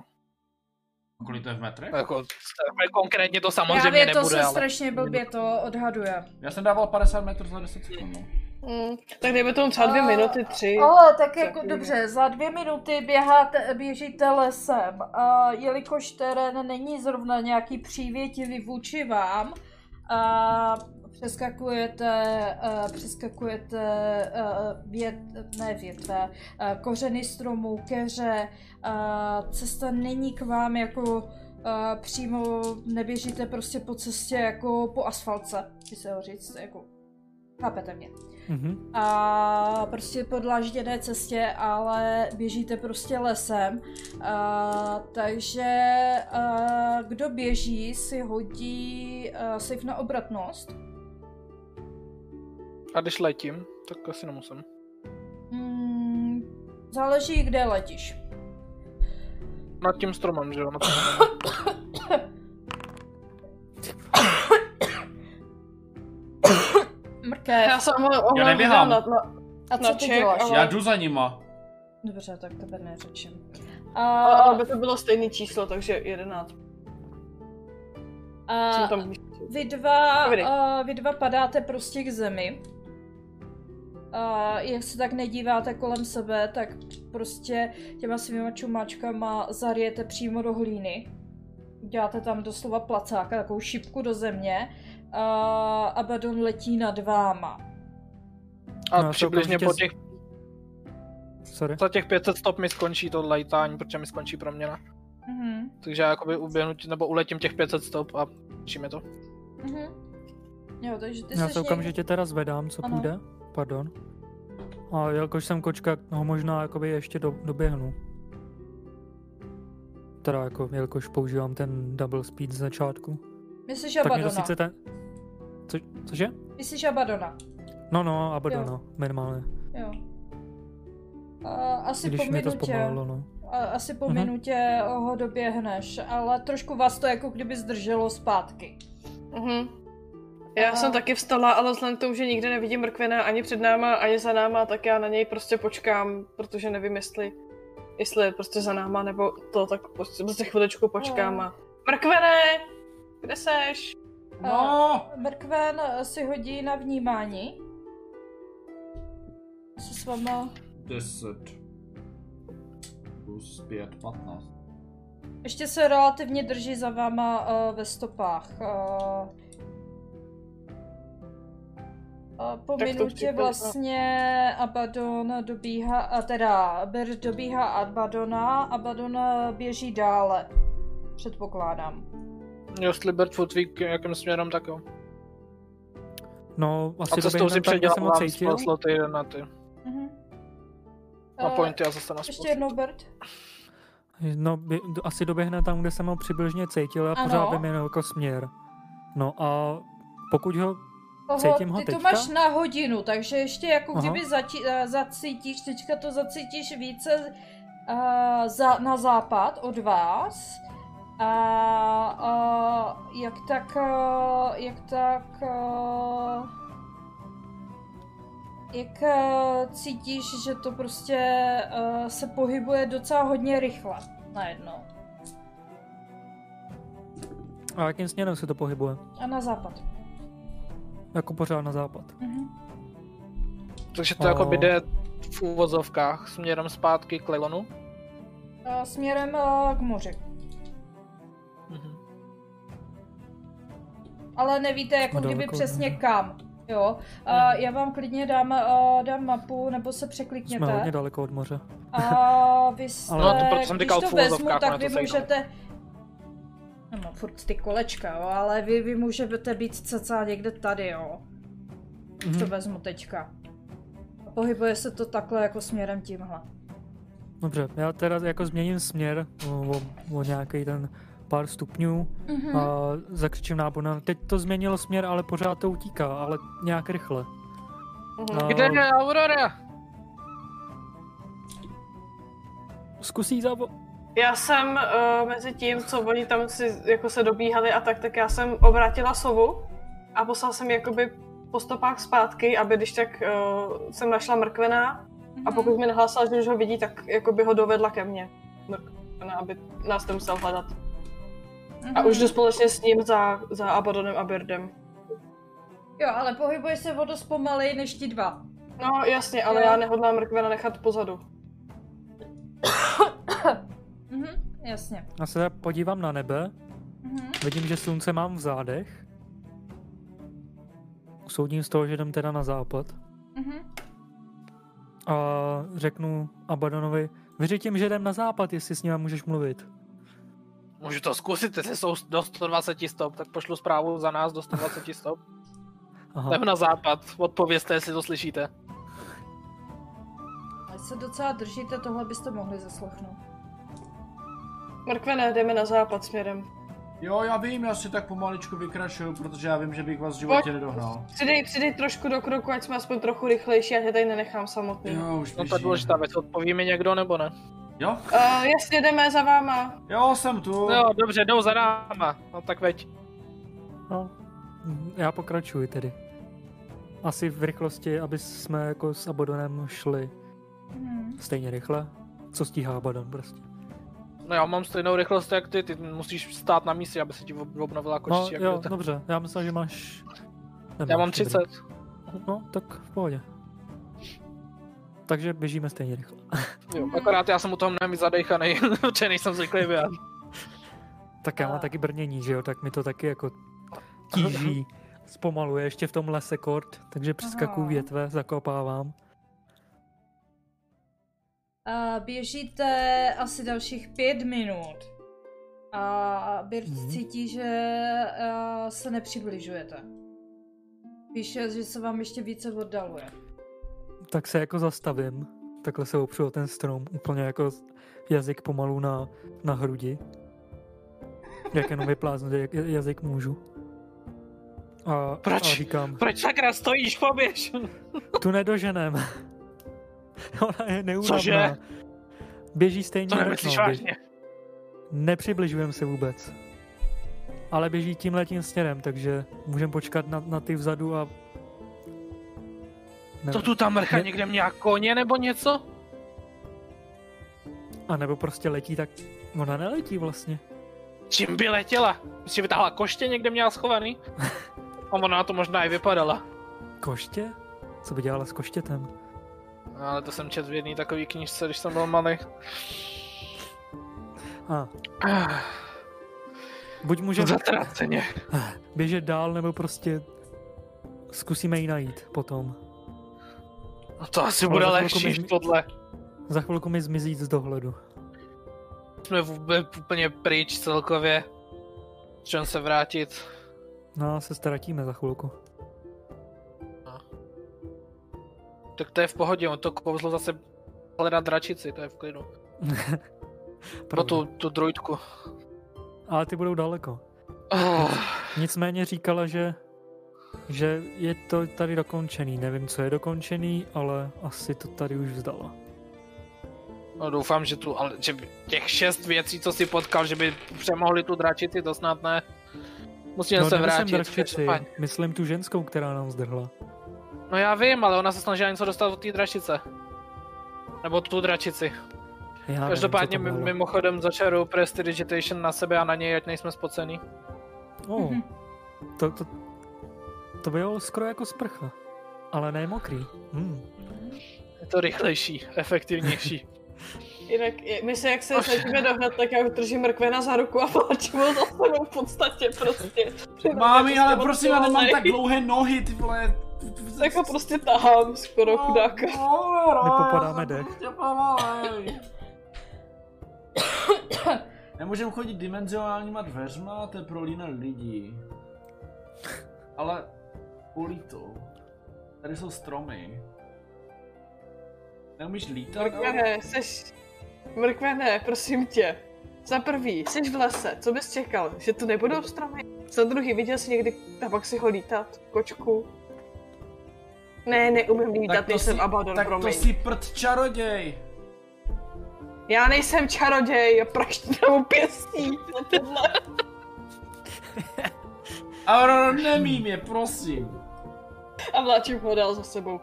Kolik to je v metrech? Jako, konkrétně to samozřejmě Právě to nebude, se ale... strašně blbě to odhaduje. Já jsem dával 50 metrů za 10 sekund. No. Mm, tak dejme tomu třeba dvě A- minuty, tři. Ale tak jako Takový. dobře, za dvě minuty běháte, běžíte lesem a jelikož terén není zrovna nějaký přívětivý vůči vám, a přeskakujete, a přeskakujete a vět, ne větve, a kořeny stromů, keře, a cesta není k vám jako a přímo, neběžíte prostě po cestě jako po asfaltce, by se ho říct, jako chápete mě Mhm. a prostě po dlážděné cestě, ale běžíte prostě lesem. A, takže a, kdo běží, si hodí a, save na obratnost. A když letím, tak asi nemusím. Hmm, záleží, kde letíš. Nad tím stromem, že jo? Na tom Mrkev. Já jsem ho Já neběhám. Na, na, A co na ty ček, děláš? ale- Já jdu za nima. Dobře, tak tebe neřečím. ale, A, ale by to bylo stejné číslo, takže 11. a, Jsem tam Vy dva, uh, vy dva padáte prostě k zemi. A jak se tak nedíváte kolem sebe, tak prostě těma svýma čumáčkama zarijete přímo do hlíny. Děláte tam doslova placáka, takovou šipku do země. A Abaddon letí nad váma. A No, přibližně po těch, Sorry. za těch 500 stop mi skončí to lejtání, protože mi skončí proměna. Mhm. Takže já jakoby uběhnu, nebo uletím těch 500 stop a mi to. Mhm. Jo, takže ty Já se někde- okamžitě teda zvedám, co Ano. půjde. Pardon. A jelikož jsem kočka, ho možná jakoby ještě do, doběhnu. Teda jako, jelikož používám ten double speed z začátku. Myslíš Tak mě to Abadona. sice ten... Co, cože? Myslíš Abadona. No no, Abadona, minimálně. Jo. A asi Když po mě to minutě. zpomalilo, no. A asi po Mhm. minutě ho doběhneš, ale trošku vás to jako kdyby zdrželo zpátky. Mhm. Já A- jsem taky vstala, ale vzhledem k tomu, že nikde nevidím mrkvena ani před náma, ani za náma, tak já na něj prostě počkám, protože nevím, jestli, jestli je prostě za náma nebo to, tak prostě, prostě chviličku počkám a... Mrkvene! Kde seš? No! Mrkven si hodí na vnímání. Se s váma... 10. Plus 5, 15. Ještě se relativně drží za váma uh, ve stopách. Uh, a po Tak minutě případě- vlastně Abaddon dobíhá, a teda Ber dobíhá Abadona, Abaddon běží dále. Předpokládám. Jestli Birdfoot ví, jakým směrem, tak jo. No, A asi cestou si spell sloty na ty. Mhm. Na Eh, pointy a zase na Ještě spell jednou, Bert. No, by, asi doběhne tam, kde jsem ho přibližně cítil a Ano. pořád vím jen jako směr. No a pokud ho... Toho, Cítím ho ty to teďka? máš na hodinu, takže ještě jako Aha. kdyby zati, uh, zacítíš, teďka to zacítíš více uh, za, na západ od vás. A uh, jak tak, uh, jak tak, uh, jak uh, cítíš, že to prostě uh, se pohybuje docela hodně rychle najednou. A jakým směrem se to pohybuje? A na západ. Jako pořád na západ. Mhm. Takže to jako by O. jde v úvozovkách směrem zpátky k Leilonu. A směrem a, k moři. Mhm. Ale nevíte jako A kdyby daleko, přesně ne? kam. Jo, a já vám klidně dám, a, dám mapu, nebo se Jsme překlikněte. hodně daleko od moře. A vy jste, Ale- No, to proto jsem když to vezmu, tak vy můžete... No, no, furt ty kolečka, jo, ale vy, vy můžete být cca někde tady, jo. Mhm. To vezmu teďka. A pohybuje se to takhle jako směrem tímhle. Dobře, já teda jako změním směr o, o, nějaký ten pár stupňů Mhm. a zakřičím nábona. Teď to změnilo směr, ale pořád to utíká, ale nějak rychle. Mhm. A Kde je Aurora? zkusí zavo... Já jsem uh, mezi tím, co oni tam si jako se dobíhali a tak, tak já jsem obrátila sovu a poslal jsem jakoby po stopách zpátky, aby když tak uh, jsem našla mrkvena a pokud mi nahlásila, že už ho vidí, tak jakoby ho dovedla ke mně. Mrkvena, aby nás nemusel hledat. A Mhm. už jdu společně s ním za, za Abadonem a Birdem. Jo, ale pohybuje se o dost pomalej než ti dva. No jasně, ale Jo. já nehodlám mrkvena nechat pozadu. Mhm, jasně. Já se teda podívám na nebe, Mhm. vidím, že slunce mám v zádech. Usoudím z toho, že jdem teda na západ. Mhm. A řeknu Abadonovi, vyřítím, že jdem na západ, jestli s ním můžeš mluvit. Můžu to zkusit, jestli jsou do 120 stop, tak pošlu zprávu za nás do 120 stop. Aha. Jdeme na západ, odpovězte, jestli to slyšíte. Ale se docela držíte, tohle byste mohli zaslechnout. Mrkvene, jdeme na západ směrem. Jo, já vím, já si tak pomaličku vykračuju, protože já vím, že bych vás v životě Pojď. nedohnal. Přidej, přidej trošku do kroku, ať jsme aspoň trochu rychlejší, ať je tady nenechám samotný. Jo, už No běžím. je důležitá věc, odpoví mi někdo nebo ne? Jo? Uh, jasně, jdeme za váma. Jo, jsem tu. Jo, dobře, jdou za náma. No tak veď. No, já pokračuji tedy. Asi v rychlosti, aby jsme jako s Abadonem šli Mhm. stejně rychle. Co stíhá Abadon prostě. No já mám stejnou rychlost jak ty, ty musíš stát na místě, aby se ti ob- obnovila No kočičí. jak jo, dobře, já myslel, že máš... Já nemáš, mám dobrý. 30. No, tak v pohodě. Takže běžíme stejně rychle. Jo, akorát já jsem u toho mnohem víc zadejchaný, protože nejsem zvyklý běhat. tak já mám taky brnění, že jo, tak mi to taky jako tíží. Zpomaluje ještě v tom lese kort, takže přeskakuju větve, zakopávám. A běžíte asi dalších pět minut. A Bird Mhm. cítí, že a, se nepřibližujete. Píše, že se vám ještě více oddaluje. Tak se jako zastavím, takhle se opřu o ten strom, úplně jako jazyk pomalu na, na hrudi. Jak jenom vypláznu jak jazyk můžu. A, Proč? a říkám, Proč sakra stojíš, poběž? tu nedoženem. Ona je neúnavná. Cože? Běží stejně To nemyslíš no, vážně? Nepřibližujeme se vůbec. Ale běží tím letím směrem, takže můžeme počkat na, na ty vzadu a... Ne, To tu tam mrcha Ne- někde měla koně nebo něco? A nebo prostě letí, tak ona neletí vlastně. Čím by letěla? Myslím, vytáhla koště někde měla schovaný? A ona na to možná i vypadala. Koště? Co by dělala s koštětem? No, ale to jsem četl v jedné takové knížce, když jsem byl malý. A buď můžeme Zatraceně. běžet dál, nebo prostě zkusíme ji najít potom. No to asi Ale bude mi než tohle. Za chvilku mi zmizí z dohledu. Jsme vůbec úplně pryč celkově. Čem se vrátit. No se ztratíme za chvilku. Tak to je v pohodě, on to kouzlo zase hledat dračici, to je v klidu. Pro Pravda. tu, tu druidku. Ale ty budou daleko. Oh, Nicméně říkala, že, že je to tady dokončený. Nevím, co je dokončený, ale asi to tady už vzdala. no doufám, že tu, ale že těch šest věcí, co si potkal, že by přemohli tu dračici, to snad ne. Musíme no, se vrátit. každopádně. myslím tu ženskou, která nám zdrhla. No já vím, ale ona se snažila něco dostat od té dračice. Nebo tu dračici. Já nevím, Každopádně bylo. mimochodem začaru Prestidigitation na sebe a na něj, ať nejsme spocený. Oh, to, to, to bylo skoro jako sprcha, ale ne mokrý. Hmm. Je to rychlejší, efektivnější. Jinak, my se jak se snažíme dohnat, tak já držím mrkvena za ruku a vláčím ho za sebou v podstatě prostě. Mámi, ale Prostě prosím, já nemám tak dlouhé nohy, ty vole. Tak ho prostě tahám skoro chudáka. Nepopadáme dech. Prostě. Nemůžeme chodit dimenzionálníma dveřma, to je pro líné lidi. Ale bolí to. Tady jsou stromy. Neumíš lítat? Mrkvene, seš... Mrkvene, prosím tě. Za prvý, jsi v lese, co bys čekal? Že tu nebudou stromy? Za druhý, viděl jsi někdy si ho lítat? Kočku? Ne, neumím lítat, nejsem Abaddon, tak promiň. to si prd čaroděj. Já nejsem čaroděj, praštěnou pěstí. za tohle. Aurora, nemím je, prosím. A vláčím ho dál za sebou.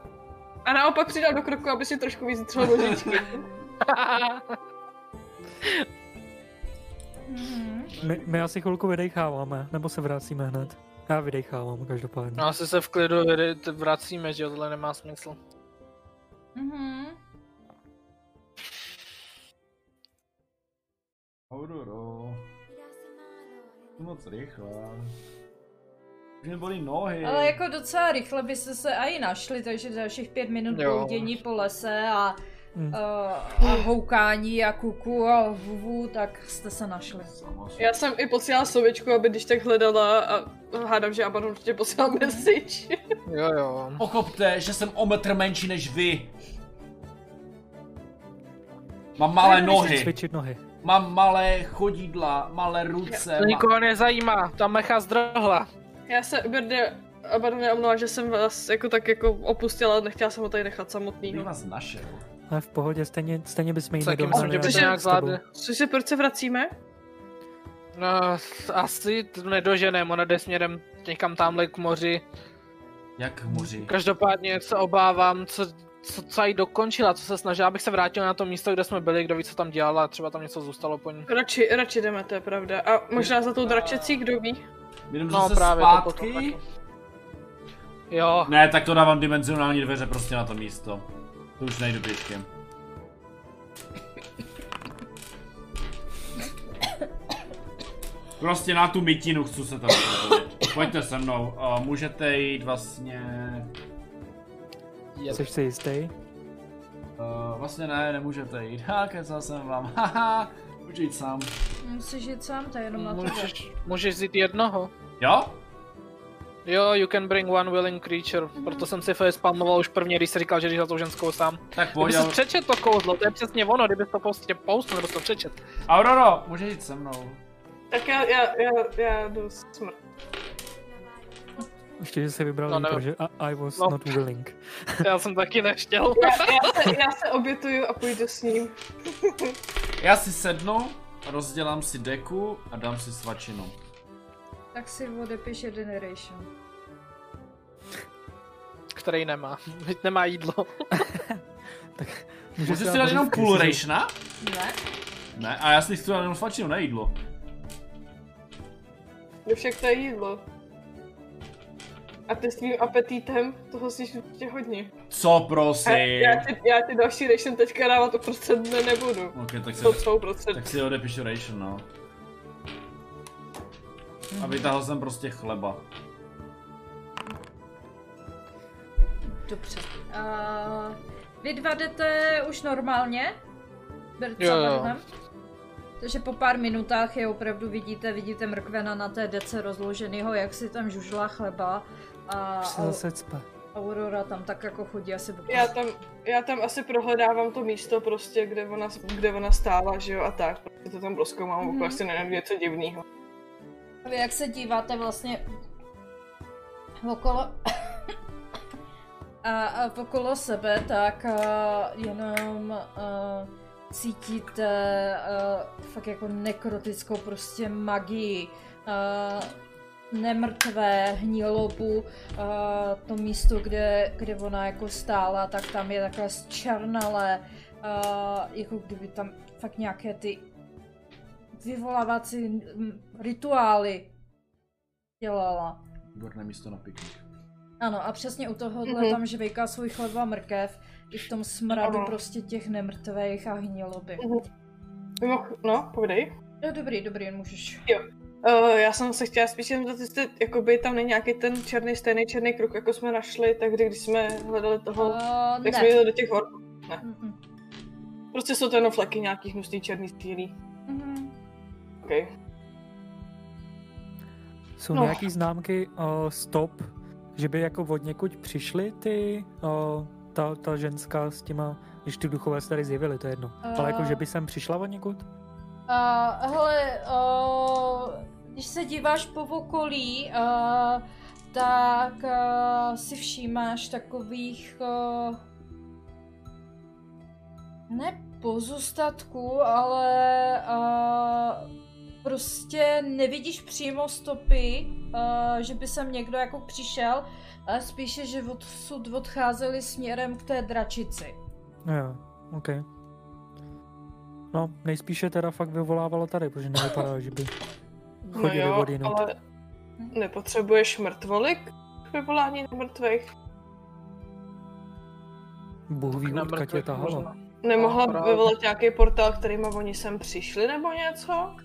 A naopak přidal do kroku, aby si trošku víc třel nožičky. Mhm. My, my asi chvilku vydecháváme, nebo se vracíme hned. Já vydechávám každopádně. No asi se v klidu vracíme, že jo, tohle nemá smysl. Mhm. Auroro. Jsi moc rychlá. Už mě bolí nohy. Ale jako docela rychle byste se i našli, takže dalších pět minut Jo. bloudění po lese a, Hmm. a, a houkání a kuku a vuvu, tak jste se našli. Já jsem i posílala sověčku, aby když tak hledala a hádám, že Abaddon určitě posílal message. Jo, jo. Pochopte, že jsem o metr menší než vy. Mám malé nohy, Cvičit nohy. mám malé chodidla, malé ruce. To nikoho nezajímá, ta mecha zdrhla. Já se, Berde, Abaddon mě že jsem vás jako tak jako opustila, nechtěla jsem ho tady nechat Bych samotnýho. vás našel. Ale v pohodě, stejně, stejně bychom nedohnali. to že- nějak zvládli. Co si, proč se vracíme? No, asi to nedoženem, ona jde směrem někam tamhle k moři. Jak v moři. Každopádně se obávám, co, co, co jí dokončila, co se snažila, abych se vrátil na to místo, kde jsme byli, kdo ví, co tam dělala, třeba tam něco zůstalo po ní. Radši, radši jdeme, to je pravda. A možná za tou dračecí, kdo ví? Jdem No zase právě to zpátky. potom taky. Jo, Ne, tak to dávám dimenzionální dveře prostě na to místo. To už nejdu pěškem. Prostě na tu mytinu chci se tam podívat. Pojďte se mnou, a můžete jít vlastně... Jsi si jistý? Uh, vlastně ne, nemůžete jít. Ha, kecal jsem vám. Haha, můžu jít sám. Musíš jít sám, to je jenom na tebe. můžeš, můžeš vzít jednoho. Jo? Jo, you can bring one willing creature, proto jsem si facepalmoval už prvně, když jsi říkal, že jdeš za tou ženskou sám. Tak Kdyby pojď. jsi Aur- přečet to kouzlo, to je přesně ono, kdyby to prostě poustl, nebo to přečet. Auroro, můžeš jít se mnou. Tak já, já, já, já jdu smrt. Ještě, že jsi vybral No, to, že I, I was no. not willing. Já jsem taky nechtěl. Já, já, se, já se obětuju a půjdu s ním. Já si sednu, rozdělám si deku a dám si svačinu. Tak si odepiš Generation. Který nemá. Nemá jídlo. Můžeš Můžeš dát si dát jenom půl rationa? Ne? Ne, a já si chci dát jenom svačinu, ne jídlo. No však to je jídlo. A ty s tvým apetitem toho si určitě hodně. Co A prosím? já, ti, já ti další ration teďka dávat uprostřed dne nebudu. Ok, tak si, To jsou uprostřed. tak si odepíšu ration, no. A vytáhl jsem prostě chleba. Dobře. Uh, vy dva jdete už normálně? Jo, jo. Takže po pár minutách je opravdu vidíte, vidíte mrkvena na té dece rozloženýho, jak si tam žužla chleba. A Už se zase cpe. Aurora tam tak jako chodí asi po Já tam, já tam asi prohledávám to místo prostě, kde ona, kde ona stála, že jo, a tak. Prostě to tam proskoumám, Mhm. mm-hmm. asi nenajdu něco divného. Vy jak se díváte vlastně okolo a, a okolo sebe, tak a, jenom a, cítíte a, fakt jako nekrotickou prostě magii. A, nemrtvé hnilobu, a, to místo, kde, kde ona jako stála, tak tam je takové zčernalé, a, jako kdyby tam fakt nějaké ty vyvolávací rituály dělala. Výborné místo na piknik. Ano, a přesně u tohohle Mhm. tam žvejká svůj chleba a mrkev, i v tom smradu Ano. prostě těch nemrtvých a hniloby. Mhm. Mimo, no, povídej. Jo, dobrý, dobrý, můžeš. Uh, já jsem se chtěla spíš jenom zeptat, jestli jakoby tam není nějaký ten černý, stejný černý kruh, jako jsme našli tehdy, když jsme hledali toho, Uh, jak ne. jsme jeli do těch hor. Mm-mm. Prostě jsou to jenom fleky nějaký hnusný černý stílí. Mhm. Okay. Jsou No. nějaký známky uh, stop, že by jako od někud přišly ty, uh, ta, ta ženská s těma, když ty duchové se tady zjevily, to je jedno. Uh... Ale jako, A- že by sem přišla od někud? Uh, hele, uh, když se díváš po okolí, uh, tak uh, si všímáš takových uh, ne pozůstatků, ale uh, prostě nevidíš přímo stopy, uh, že by sem někdo jako přišel, ale spíše, že odsud odcházeli směrem k té dračici. Jo, OK. No, nejspíše teda fakt vyvolávalo tady, protože nevypadá, že by No chodili jo, od jinut. ale nepotřebuješ mrtvolik k vyvolání mrtvých? Bůh ví, Na odkud tě tahalo. Nemohla No, právě. vyvolat nějaký portál, kterýma oni sem přišli nebo něco?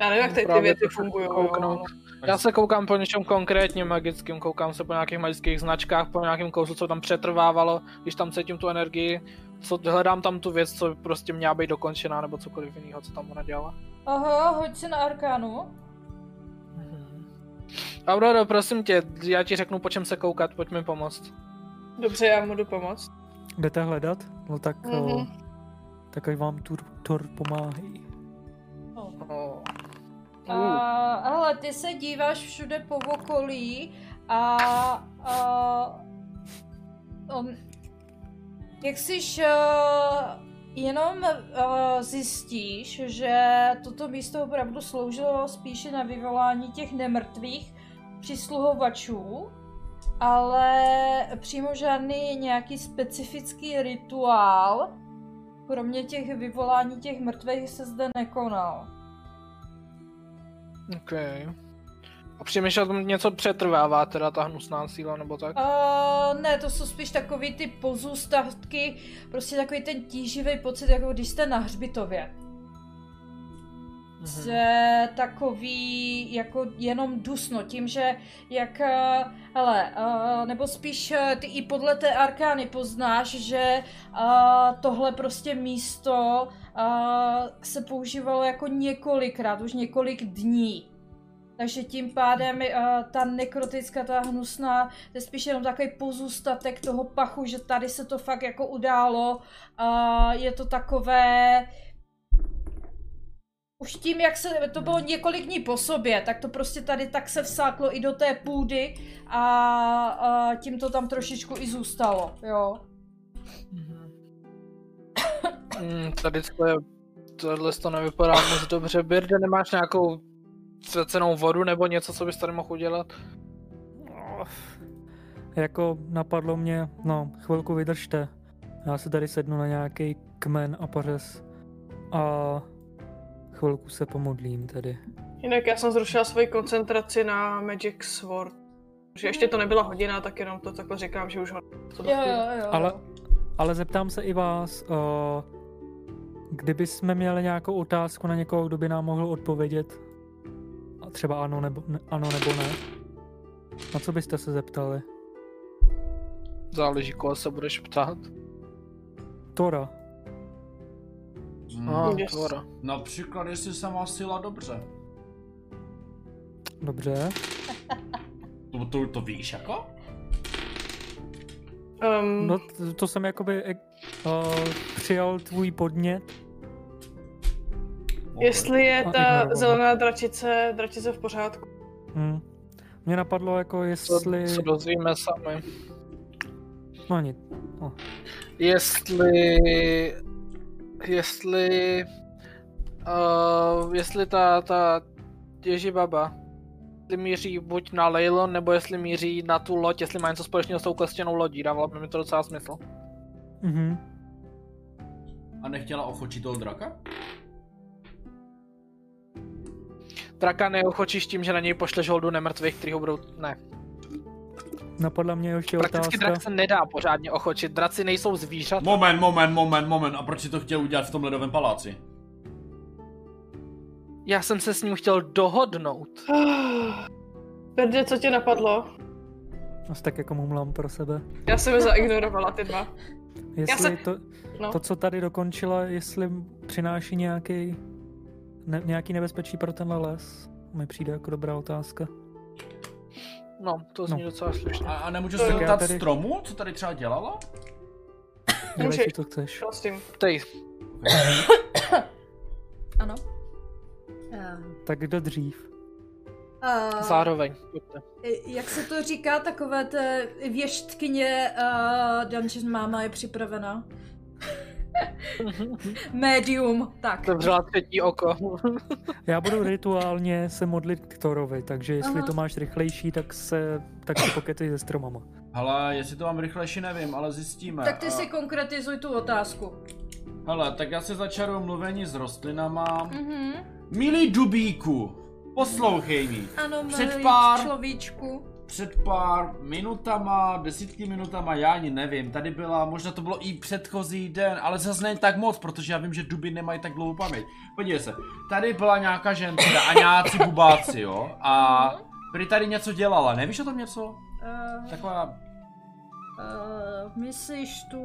Já nevím, jak tady ty věci fungují. kouknout. Já se koukám po něčem konkrétně magickým, koukám se po nějakých magických značkách, po nějakém kousu, co tam přetrvávalo, když tam cítím tu energii, co, hledám tam tu věc, co prostě měla být dokončená, nebo cokoliv jiného, co tam ona dělala. Aha, hoď si na arkánu. Aurora, prosím tě, já ti řeknu, po čem se koukat, pojď mi pomoct. Dobře, já mu jdu pomoct. Jdete hledat? No tak, Mhm. mm-hmm. tak ať vám Tur, Tor pomáhají. Oh. Hele, ty se díváš všude po okolí a, a um, jak jsi uh, jenom uh, zjistíš, že toto místo opravdu sloužilo spíše na vyvolání těch nemrtvých přisluhovačů, ale přímo žádný nějaký specifický rituál, kromě těch vyvolání těch mrtvých se zde nekonal. OK. A přemýšlel něco přetrvává, teda ta hnusná síla, nebo tak? Uh, ne, to jsou spíš takový ty pozůstatky, prostě takový ten tíživý pocit, jako když jste na hřbitově. Mhm. Že takový jako jenom dusno, tím, že jak, uh, hele, uh, nebo spíš uh, ty i podle té arkány poznáš, že uh, tohle prostě místo uh, se používalo jako několikrát, už několik dní. Takže tím pádem uh, ta nekrotická, ta hnusná, to je spíš jenom takový pozůstatek toho pachu, že tady se to fakt jako událo. Uh, je to takové... Už tím, jak se, to bylo několik dní po sobě, tak to prostě tady tak se vsáklo i do té půdy a, a tím to tam trošičku i zůstalo, jo. Mhm. Mm, tady to je, tohle to nevypadá moc dobře. Birde, nemáš nějakou cenou vodu nebo něco, co bys tady mohl udělat? Jako napadlo mě, no, chvilku vydržte. Já se tady sednu na nějaký kmen a pařez a chvilku se pomodlím tedy. Jinak já jsem zrušila svoji koncentraci na Magic Sword. Že ještě to nebyla hodina, tak jenom to takhle říkám, že už ho... Jo, jo, jo. Ale, ale zeptám se i vás, uh, kdyby jsme měli nějakou otázku na někoho, kdo by nám mohl odpovědět, a třeba ano nebo, ne, ano nebo ne, na co byste se zeptali? Záleží, koho se budeš ptát. Tora. Hmm. Yes. Tora. Například, jestli se má síla dobře. Dobře. To, to, to víš jako? Um, No to, to jsem jakoby uh, přijal tvůj podnět. jestli je ta ignorovala. zelená dračice, dračice v pořádku. Hm. Mě napadlo jako To jestli... se dozvíme sami. No nic. Jestli... Jestli... Uh, jestli ta, ta Ježibaba jestli míří buď na Leilon, nebo jestli míří na tu loď, jestli má něco společného s tou klestěnou lodí, dávalo by mi to docela smysl. Mhm. A nechtěla ochočit toho draka? Draka neochočíš tím, že na něj pošleš holdu nemrtvých, který ho budou... Ne. Napadla mě ještě Prakticky otázka. drak se nedá pořádně ochočit. Draci nejsou zvířata. Moment, moment, moment, moment. A proč si to chtěl udělat v tom ledovém paláci? Já jsem se s ním chtěl dohodnout. Perde, co tě napadlo? Asi tak jako mumlám pro sebe. Já jsem je zaignorovala, ty dva. Jestli jsem- to, No. to, co tady dokončila, jestli přináší nějaký, ne, nějaký nebezpečí pro tenhle les, mi přijde jako dobrá otázka. No, to zní No. docela slušně. A, a nemůžu To se zeptat tady- stromu, co tady třeba dělala? Dělej Můžeš. co chceš. Prosím. Tej, Ano. Um, Tak kdo dřív? uh, zároveň. Jak se to říká, takové té věštkyně uh, Dungeon Mama je připravena. Medium, tak. Zavřela třetí oko. Já budu rituálně se modlit k Thorovi, takže jestli Aha. to máš rychlejší, tak se tak si pokety se stromama. Hele, jestli to mám rychlejší, nevím, ale zjistíme. Tak ty A- si konkretizuj tu otázku. Hele, tak já se začaruju mluvení s rostlinama. Mhm. Milý Dubíku, poslouchej mi. Ano, Před milý pár- človíčku. Před pár minutama, desítky minutama, já ani nevím, tady byla, možná to bylo i předchozí den, ale zase není tak moc, protože já vím, že duby nemají tak dlouhou paměť. Podívej se, tady byla nějaká ženská a nějací bubáci, jo, a prý tady něco dělala, nevíš o tom něco? Uh, Taková, uh, myslíš tu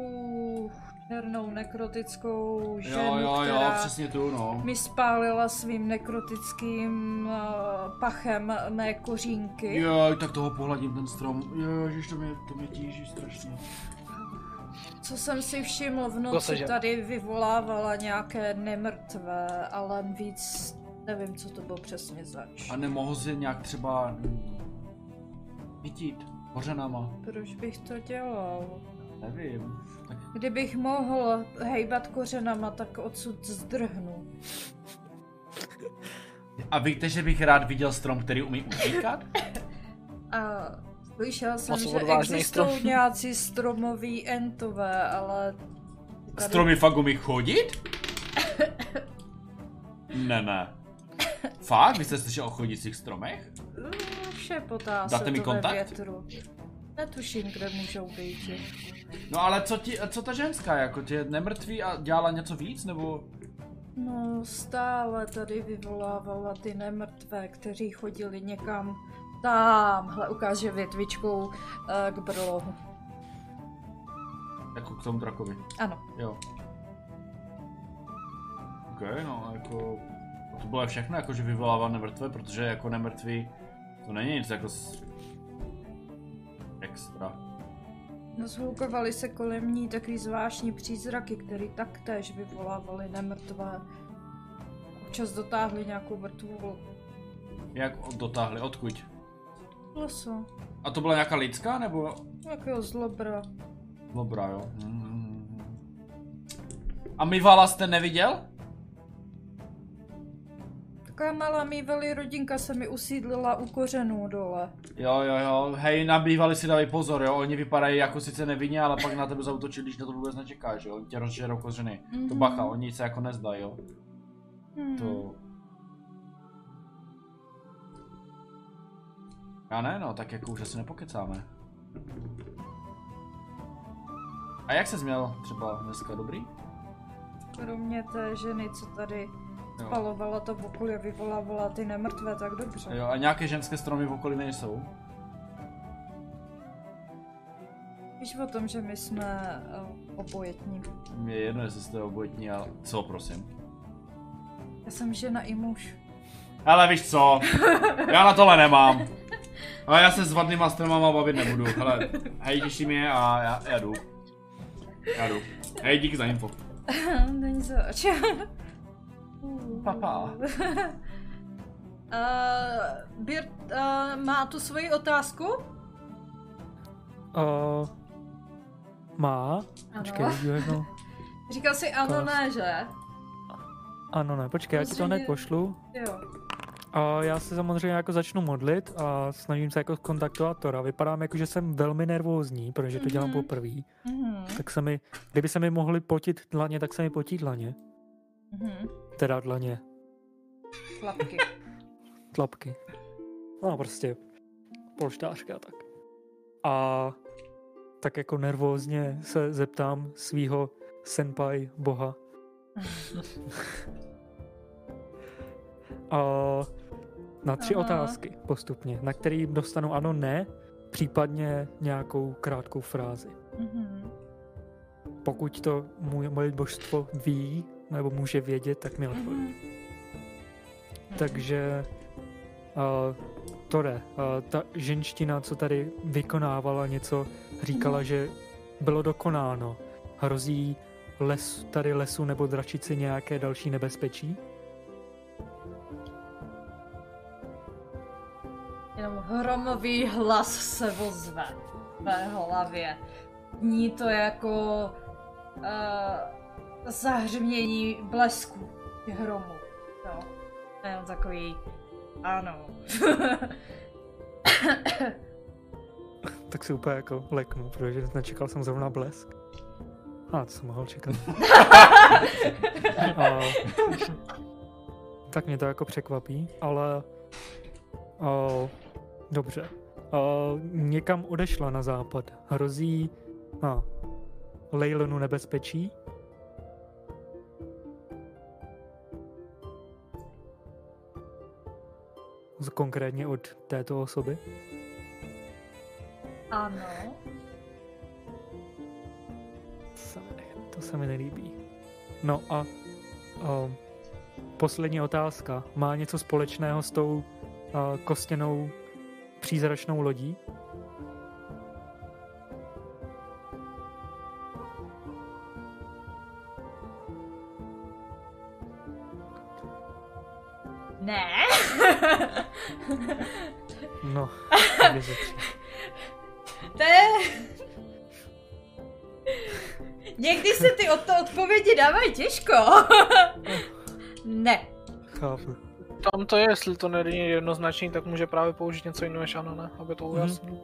černou nekrotickou ženu, jo, jo, jo, která přesně tu, no. mi spálila svým nekrotickým uh, pachem mé kořínky. Jo, tak toho pohladím ten strom, jo, ježiš, to mě, to mě tíží strašně. Co jsem si všiml v noci, seže. tady vyvolávala nějaké nemrtvé, ale víc nevím, co to bylo přesně zač. A nemohl si nějak třeba vytít kořenama, Proč bych to dělal? Nevím, tak Kdybych mohl hejbat kořenama, tak odsud zdrhnu. A víte, že bych rád viděl strom, který umí utíkat? A slyšel jsem, Moc že existují strom. nějací stromoví entové, ale... tady- Stromy fakt umí chodit? Ne, ne. Fakt? Vy jste slyšel o chodících stromech? Mm, Šepotá Dáte se mi to ve kontakt? větru. Netuším, kde můžou být. No ale co, ti, co ta ženská, jako tě je nemrtví a dělala něco víc, nebo? No, stále tady vyvolávala ty nemrtvé, kteří chodili někam tamhle, ukáže větvičkou uh, k brlohu. Jako k tomu drakovi. Ano. Jo. Ok, no jako... To bylo všechno, jako že vyvolává nemrtvé, protože jako nemrtví to není nic jako s... extra. No, zhlukovaly se kolem ní takový zvláštní přízraky, které taktéž vyvolávaly nemrtvé. Občas dotáhli nějakou mrtvou Jak dotáhli, odkud? leso. A to byla nějaká lidská, nebo? Jakého zlobra. Dobrá, jo. Mhm. A Mivala jste neviděl? Taková malá mývalý rodinka se mi usídlila u kořenů dole. Jo, jo, jo. Hej, na bývalý si dávej pozor, jo. Oni vypadají jako sice nevinně, ale pak na tebe zautočí, když na to vůbec nečekáš, jo. Oni tě rozžerou kořeny. To Mhm. bacha, oni se jako nezdají, jo. Hmm. To... Já ne, no, tak jako už asi nepokecáme. A jak se změl třeba dneska, dobrý? Kromě té ženy, co tady Jo. spalovala to v okolí a vyvolávala ty nemrtvé, tak dobře. jo a nějaké ženské stromy v okolí nejsou? Víš o tom, že my jsme uh, obojetní. Mně je jedno, jestli jste obojitní, ale co, prosím. Já jsem žena i muž. Ale víš co, já na tohle nemám. Ale já se s vadnýma stromama bavit nebudu. Hele, hej, těší mě a já, já jdu. Já jdu. Hej, díky za info. Není zač. Papa. Uh, Birt uh, má tu svoji otázku? Uh, má? Počkej, Ano. jedno. Říkal jsi ano, Klas. ne, že? Ano, ne, počkej, já ti to hned pošlu. Jo. A já se samozřejmě jako začnu modlit a snažím se jako kontaktovat Tora. Vypadám jako, že jsem velmi nervózní, protože to dělám Mhm. poprvé. Mhm. Tak se mi, kdyby se mi mohly potit dlaně, tak se mi potí dlaně. Mhm. Teda dlaně. Chlapky. tlapky. No prostě polštářka a tak. A tak jako nervózně se zeptám svýho senpai boha. a na tři Aha. otázky postupně, na který dostanu ano, ne, případně nějakou krátkou frázi. Mhm. Pokud to můj, moje božstvo ví, nebo může vědět, tak mi odpoví. Mhm. Takže uh, to jde. Uh, ta ženština, co tady vykonávala něco, říkala, Mhm. že bylo dokonáno. Hrozí les, tady lesu nebo dračici nějaké další nebezpečí? Jenom hromový hlas se ozve v mé hlavě. Ní to jako uh, zahřmění blesku hromů. Jo. To je jenom takový, ano. Tak si úplně jako leknu, protože nečekal jsem zrovna blesk. A, to jsem mohl čekat. A, tak mě to jako překvapí, ale a, dobře. A, někam odešla na západ. Hrozí a, Leilonu nebezpečí. Konkrétně od této osoby. ano. To se mi nelíbí. No a um, poslední otázka. Má něco společného s tou uh, kostěnou přízračnou lodí? Těžko. ne. Chápu. Tam to je, jestli to není jednoznačný, tak může právě použít něco jiného než ano, ne? Aby to ujasnil.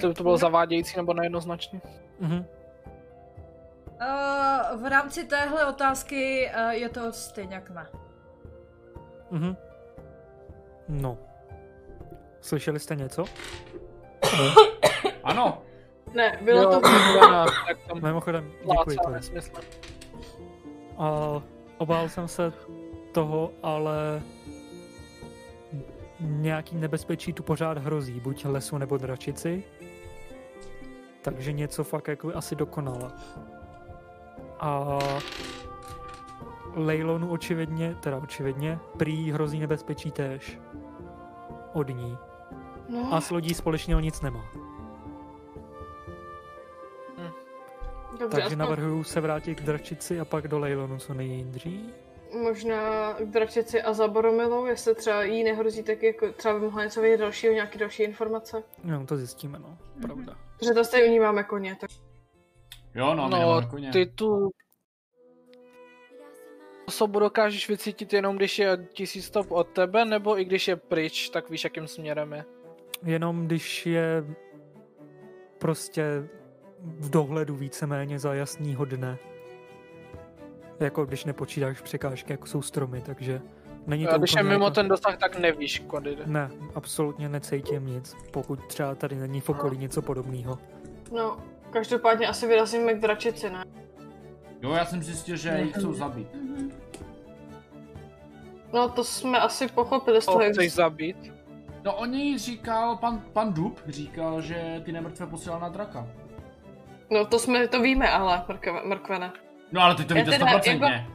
To, to bylo zavádějící nebo nejednoznačný. Mhm. Uh, v rámci téhle otázky uh, je to stejně jak ne. Mhm. No. Slyšeli jste něco? Ano, Ne, bylo jo, to... Ivana, tak tam Mimochodem, děkuji to. nesmysl. A obál jsem se toho, ale nějaký nebezpečí tu pořád hrozí, buď lesu nebo dračici. Takže něco fakt jako asi dokonala. A Leilonu očividně, teda očividně, prý hrozí nebezpečí též. Od ní. No, A s lodí společného nic nemá. Dobře, Takže aspoň navrhuju se vrátit k dračici a pak do Leilonu co nejdřív. možná k dračici a za Boromilou, jestli třeba jí nehrozí, tak jako třeba by mohla něco vědět dalšího, nějaké další informace. No, to zjistíme, no. Pravda. Protože to stejně u ní máme koně, tak jo, no, No, no koně. ty tu osobu dokážeš vycítit jenom když je tisíc stop od tebe, nebo i když je pryč, tak víš, jakým směrem je. Jenom když je prostě v dohledu víceméně za jasnýho dne. Jako když nepočítáš překážky, jako jsou stromy, takže není to A když je mimo jako... ten dosah, tak nevíš, kudy jde. Ne, absolutně necítím nic, pokud třeba tady není v okolí něco podobného. no, každopádně asi vyrazíme k dračici, ne? Jo, já jsem zjistil, že jich chcou zabít. No to jsme asi pochopili z toho, To jak chceš zabít? No oni říkal, pan, pan Dub říkal, že ty nemrtvé posílal na draka. No to jsme, to víme ale, mrkve, mrkvene. No ale ty to víte stoprocentně.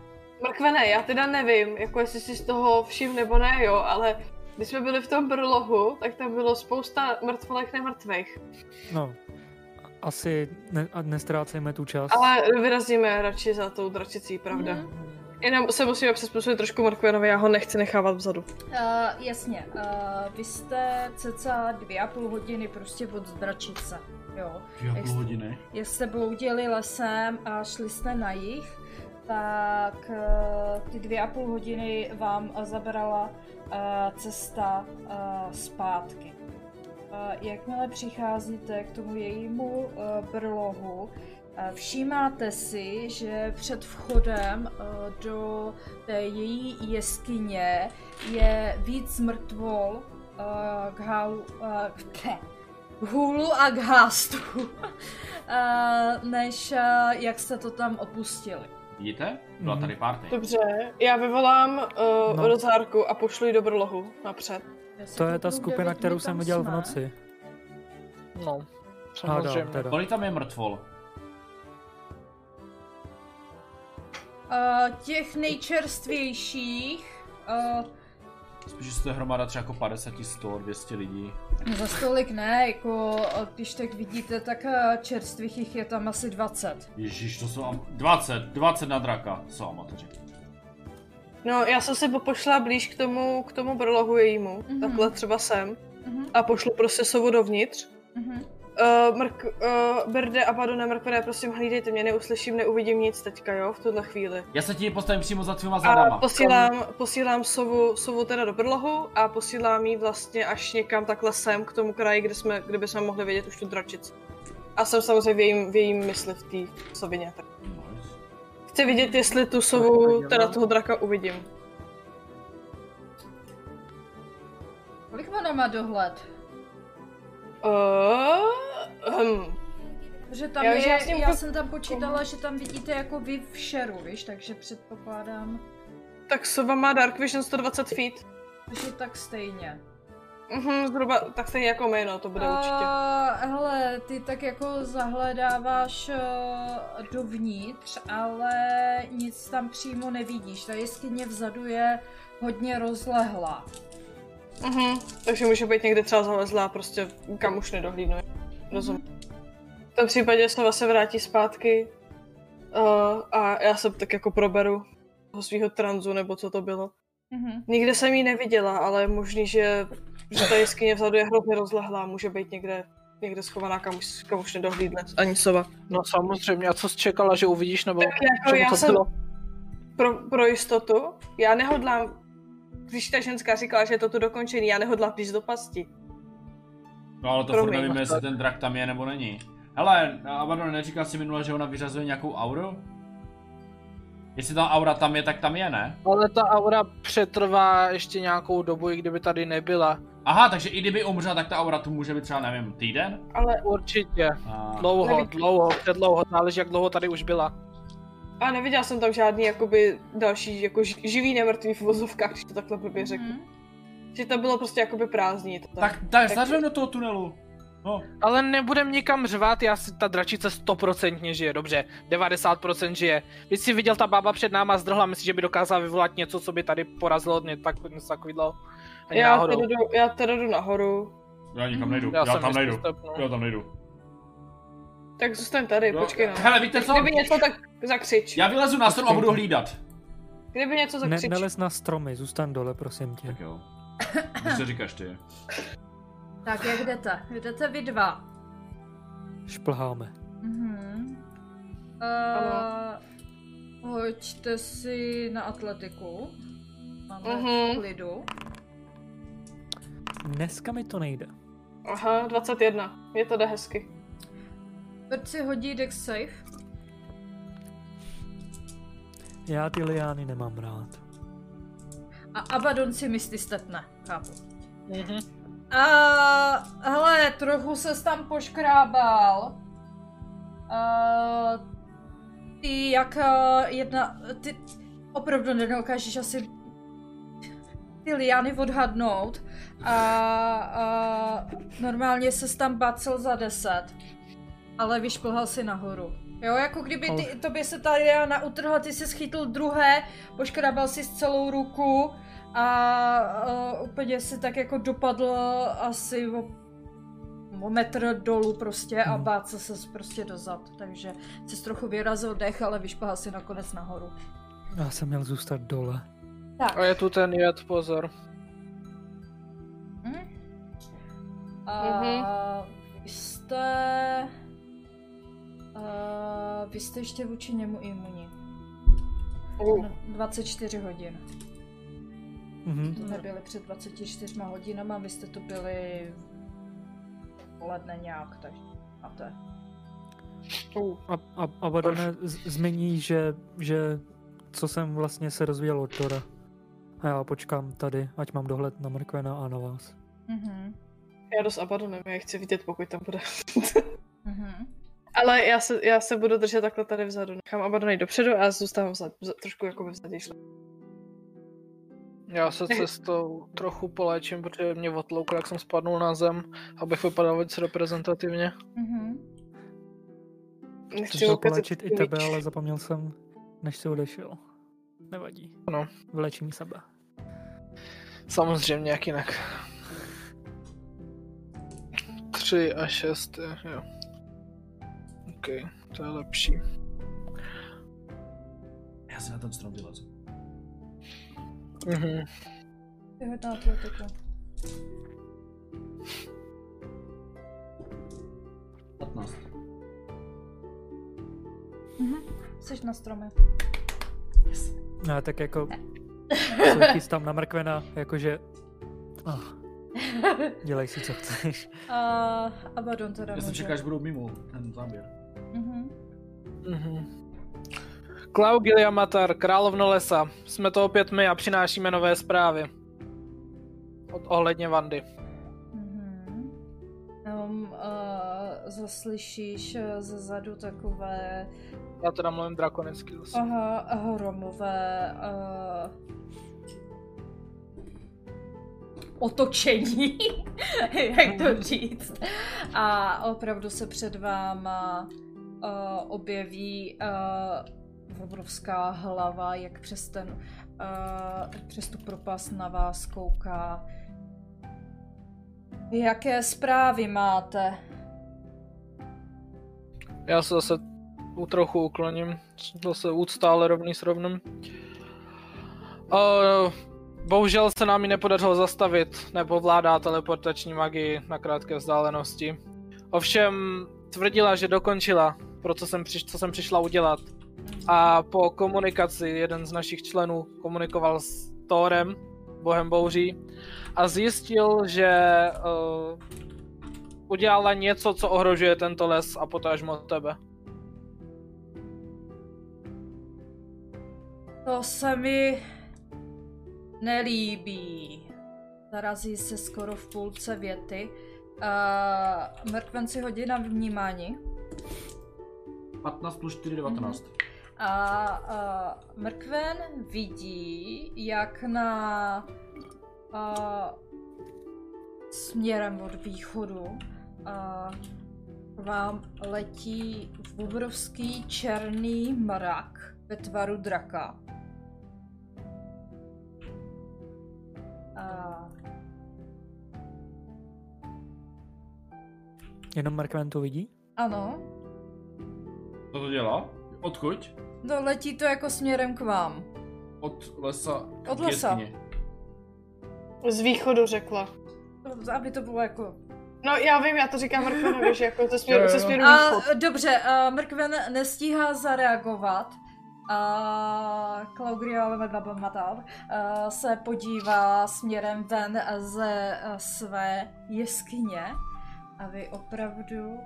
Mrkvene, já teda nevím, jako jestli si z toho všim nebo ne, jo, ale když jsme byli v tom brlohu, tak tam bylo spousta mrtvolek nemrtvých. No, asi ne, a nestrácejme tu čas. Ale vyrazíme radši za tou dračicí, pravda. Mhm. Jenom se musíme přizpůsobit trošku Mrkvenovi, já ho nechci nechávat vzadu. Uh, jasně, uh, vy jste cca dvě a půl hodiny prostě od zdračice, jo. Dvě a půl hodiny. Jak jste bloudili lesem a šli jste na jich, tak uh, ty dvě a půl hodiny vám uh, zabrala uh, cesta zpátky. Jakmile přicházíte k tomu jejímu brlohu, Eh, Všímáte si, že před vchodem eh, do té její jeskyně je víc mrtvol eh, k, eh, ke, k hůlu a k hástu, eh, než eh, jak jste to tam opustili. Vidíte? Byla Mhm. tady party. Dobře, já vyvolám uh, No. rozhárku a pošlu ji do brlohu napřed. To je ta skupina, kterou jsem viděl v noci. No, samozřejmě. teda. Kolik tam je mrtvol? Eh, těch nejčerstvějších eh, Spíš, že to je hromada třeba jako 50, 100, 200 lidí. Za stolik ne, jako když tak vidíte, tak eh, čerstvých jich je tam asi 20. Ježíš, to jsou am- 20, 20 na draka, to jsou amatoři. No, já jsem se pošla blíž k tomu, k tomu brlohu jejímu, Mhm. mm-hmm. takhle třeba sem, Mhm, a pošlu prostě sovu dovnitř. mhm. Uh, mrk, uh, Berde a Badone Mrkvede, prosím hlídejte mě, neuslyším, neuvidím nic teďka, jo, v tuhle chvíli. Já se ti postavím přímo za tvýma A zadama. posílám, posílám sovu, sovu teda do brlohu a posílám jí vlastně až někam takhle sem, k tomu kraji, kde, jsme, kde bychom mohli vidět už tu dračici. A jsem samozřejmě v jejím, v jejím mysli v té sovině. Chci vidět, jestli tu sovu, teda toho draka uvidím. Kolik ona má dohled? Uh, hm. Protože tam Já je, já já, to- jsem tam počítala, že tam vidíte jako vy v šeru, víš, takže předpokládám, Tak sova má Dark Vision 120 feet. že tak stejně. Mhm, zhruba tak stejně jako jméno, to bude určitě. Uh, hele, ty tak jako zahledáváš uh, dovnitř, ale nic tam přímo nevidíš. Ta jeskyně vzadu je hodně rozlehlá. Mhm, takže může být někde třeba zalezlá, prostě kam už nedohlídnu. Rozumím. V tom případě se vlastně vrátí zpátky uh, a já se tak jako proberu toho svého tranzu, nebo co to bylo. Mhm. Nikde jsem ji neviděla, ale je možný, že, že ta jeskyně vzadu je hrozně rozlehlá, může být někde, někde schovaná, kam už, kam už nedohlídne ani sova. No samozřejmě, a co jsi čekala, že uvidíš, nebo Tak jako já to jsem bylo? pro, pro jistotu, já nehodlám, když ta ženská říkala, že je to tu dokončený, já nehodlám jít do pasti. No ale to Promiň, furt nevíme, jestli ten drak tam je nebo není. Hele, Abaddon, neříkal jsi minule, že ona vyřazuje nějakou auru? Jestli ta aura tam je, tak tam je, ne? Ale ta aura přetrvá ještě nějakou dobu, i kdyby tady nebyla. Aha, takže i kdyby umřela, tak ta aura tu může být třeba, nevím, týden? Ale Určitě. A... Dlouho, Nevidím. dlouho, předlouho, záleží jak dlouho tady už byla. a neviděla jsem tam žádný jakoby další jako ži- živý nemrtvý v vozovkách, když to takhle blbě řeknu. Mhm. Že to bylo prostě jakoby prázdný. To Tak, tak zařvem do toho tunelu. No, Ale nebudem nikam řvát, já si ta dračice stoprocentně žije, dobře, 90% žije. Když si viděl, ta bába před náma zdrhla, myslíš, že by dokázala vyvolat něco, co by tady porazilo mě, tak něco takového. Já, teda jdu, já teda jdu nahoru. já nikam nejdu, Já já, tam nejdu. step, no. Já tam nejdu. Tak zůstaň tady, Jo, počkej no. Hele, víte co? Kdyby něco, tak zakřič. Já vylezu na strom a budu hlídat. Kdyby něco, Ne, zakřič. nelez na stromy, zůstaň dole, prosím tě. Tak jo. Co si říkáš ty? Tak jak jdete? Jdete vy dva. Šplháme. Mhm. Uh, hoďte si na atletiku. Máme Mhm. klidu. Dneska mi to nejde. Aha, 21. Je to jde hezky. Brt si hodí dex save. Já ty liány nemám rád. A Abaddon si myslí stetne. Chápu. Mhm. A hele, trochu se tam poškrábal. A, ty jak a, jedna, ty opravdu nedokážeš asi ty liány odhadnout a, a normálně se tam bacel za 10, ale vyšplhal si nahoru. Jo, jako kdyby ty, tobě se ta liána utrhla, ty si schytl druhé, poškrábal si celou ruku a, a úplně si tak jako dopadl asi o, o metr dolů prostě a Mhm. bácel se prostě dozad, takže jsi trochu vyrazil dech, ale vyšplhal si nakonec nahoru. Já jsem měl zůstat dole. Tak. A je tu ten jed, pozor. Hm? A Mhm. vy jste... A vy jste ještě vůči němu imunní. Uh. No, 24 hodin. Mhm. To nebyli před 24 hodinama, vy jste to byli poledne nějak, takže máte. Uh, A, a, a Badane zmíní, že, že co jsem vlastně se rozvíjel od Tora. A já počkám tady, ať mám dohled na Mrkvena a na vás. Mhm. já jdu s Abadonem, já chci vidět, pokud tam bude. Mhm. Ale já se, já se budu držet takhle tady vzadu. Nechám Abadona jít dopředu a já zůstávám vzad, vzad, trošku jako ve vzadíšle. Já se cestou trochu poléčím, protože mě otlouklo, jak jsem spadnul na zem, abych vypadal víc reprezentativně. Mhm. Nechci Chtěl polečit i tebe, ale zapomněl jsem, než jsi odešel. Nevadí. Ano. Vylečím sebe. Samozřejmě, jak jinak. 3 a 6, jo. OK, to je lepší. Já si na ten strom vylezu. Mhm. Vyhoď na atletiku. 15. Mhm. Jsi na stromě. No, tak jako se chystám na Mrkvena, jakože... Oh, dělej si, co chceš. A Abaddon teda Já se může. čekáš, budou mimo ten záběr. Mhm. Mhm. Klau Giliamatar, královno lesa. Jsme to opět my a přinášíme nové zprávy. Od, ohledně Vandy. Mhm. Jenom uh, zaslyšíš uh, ze zadu takové Já teda mluvím drakonicky zase. aha, hromové uh, otočení, jak to říct. A opravdu se před váma uh, objeví uh, obrovská hlava, jak přes ten uh, přes tu propast na vás kouká. Jaké zprávy máte? Já se zase u trochu ukloním. Zase ale rovný s rovným. Uh, bohužel se nám ji nepodařilo zastavit, nebo vládá teleportační magii na krátké vzdálenosti. Ovšem tvrdila, že dokončila, pro co jsem, přiš, co jsem přišla udělat. A po komunikaci jeden z našich členů komunikoval s Thorem, bohem bouří, a zjistil, že uh, udělala něco, co ohrožuje tento les a potažmo tebe. To se mi nelíbí. Zarazí se skoro v půlce věty. Uh, Mrkven si hodí na vnímání. 15 plus 4, 19. A uh, Mrkven vidí, jak na uh, směrem od východu uh, vám letí obrovský černý mrak ve tvaru draka. A Jenom Mrkven to vidí? ano, Co to dělá? Odkud? no letí to jako směrem k vám. Od lesa k Od lesa. Z východu řekla. Aby to bylo jako No já vím, já to říkám Mrkvenovi, že jako ze směru, ze směru A, dobře, a Mrkven nestíhá zareagovat. A Claugria Matal se podívá směrem ven ze a, své jeskyně a vy opravdu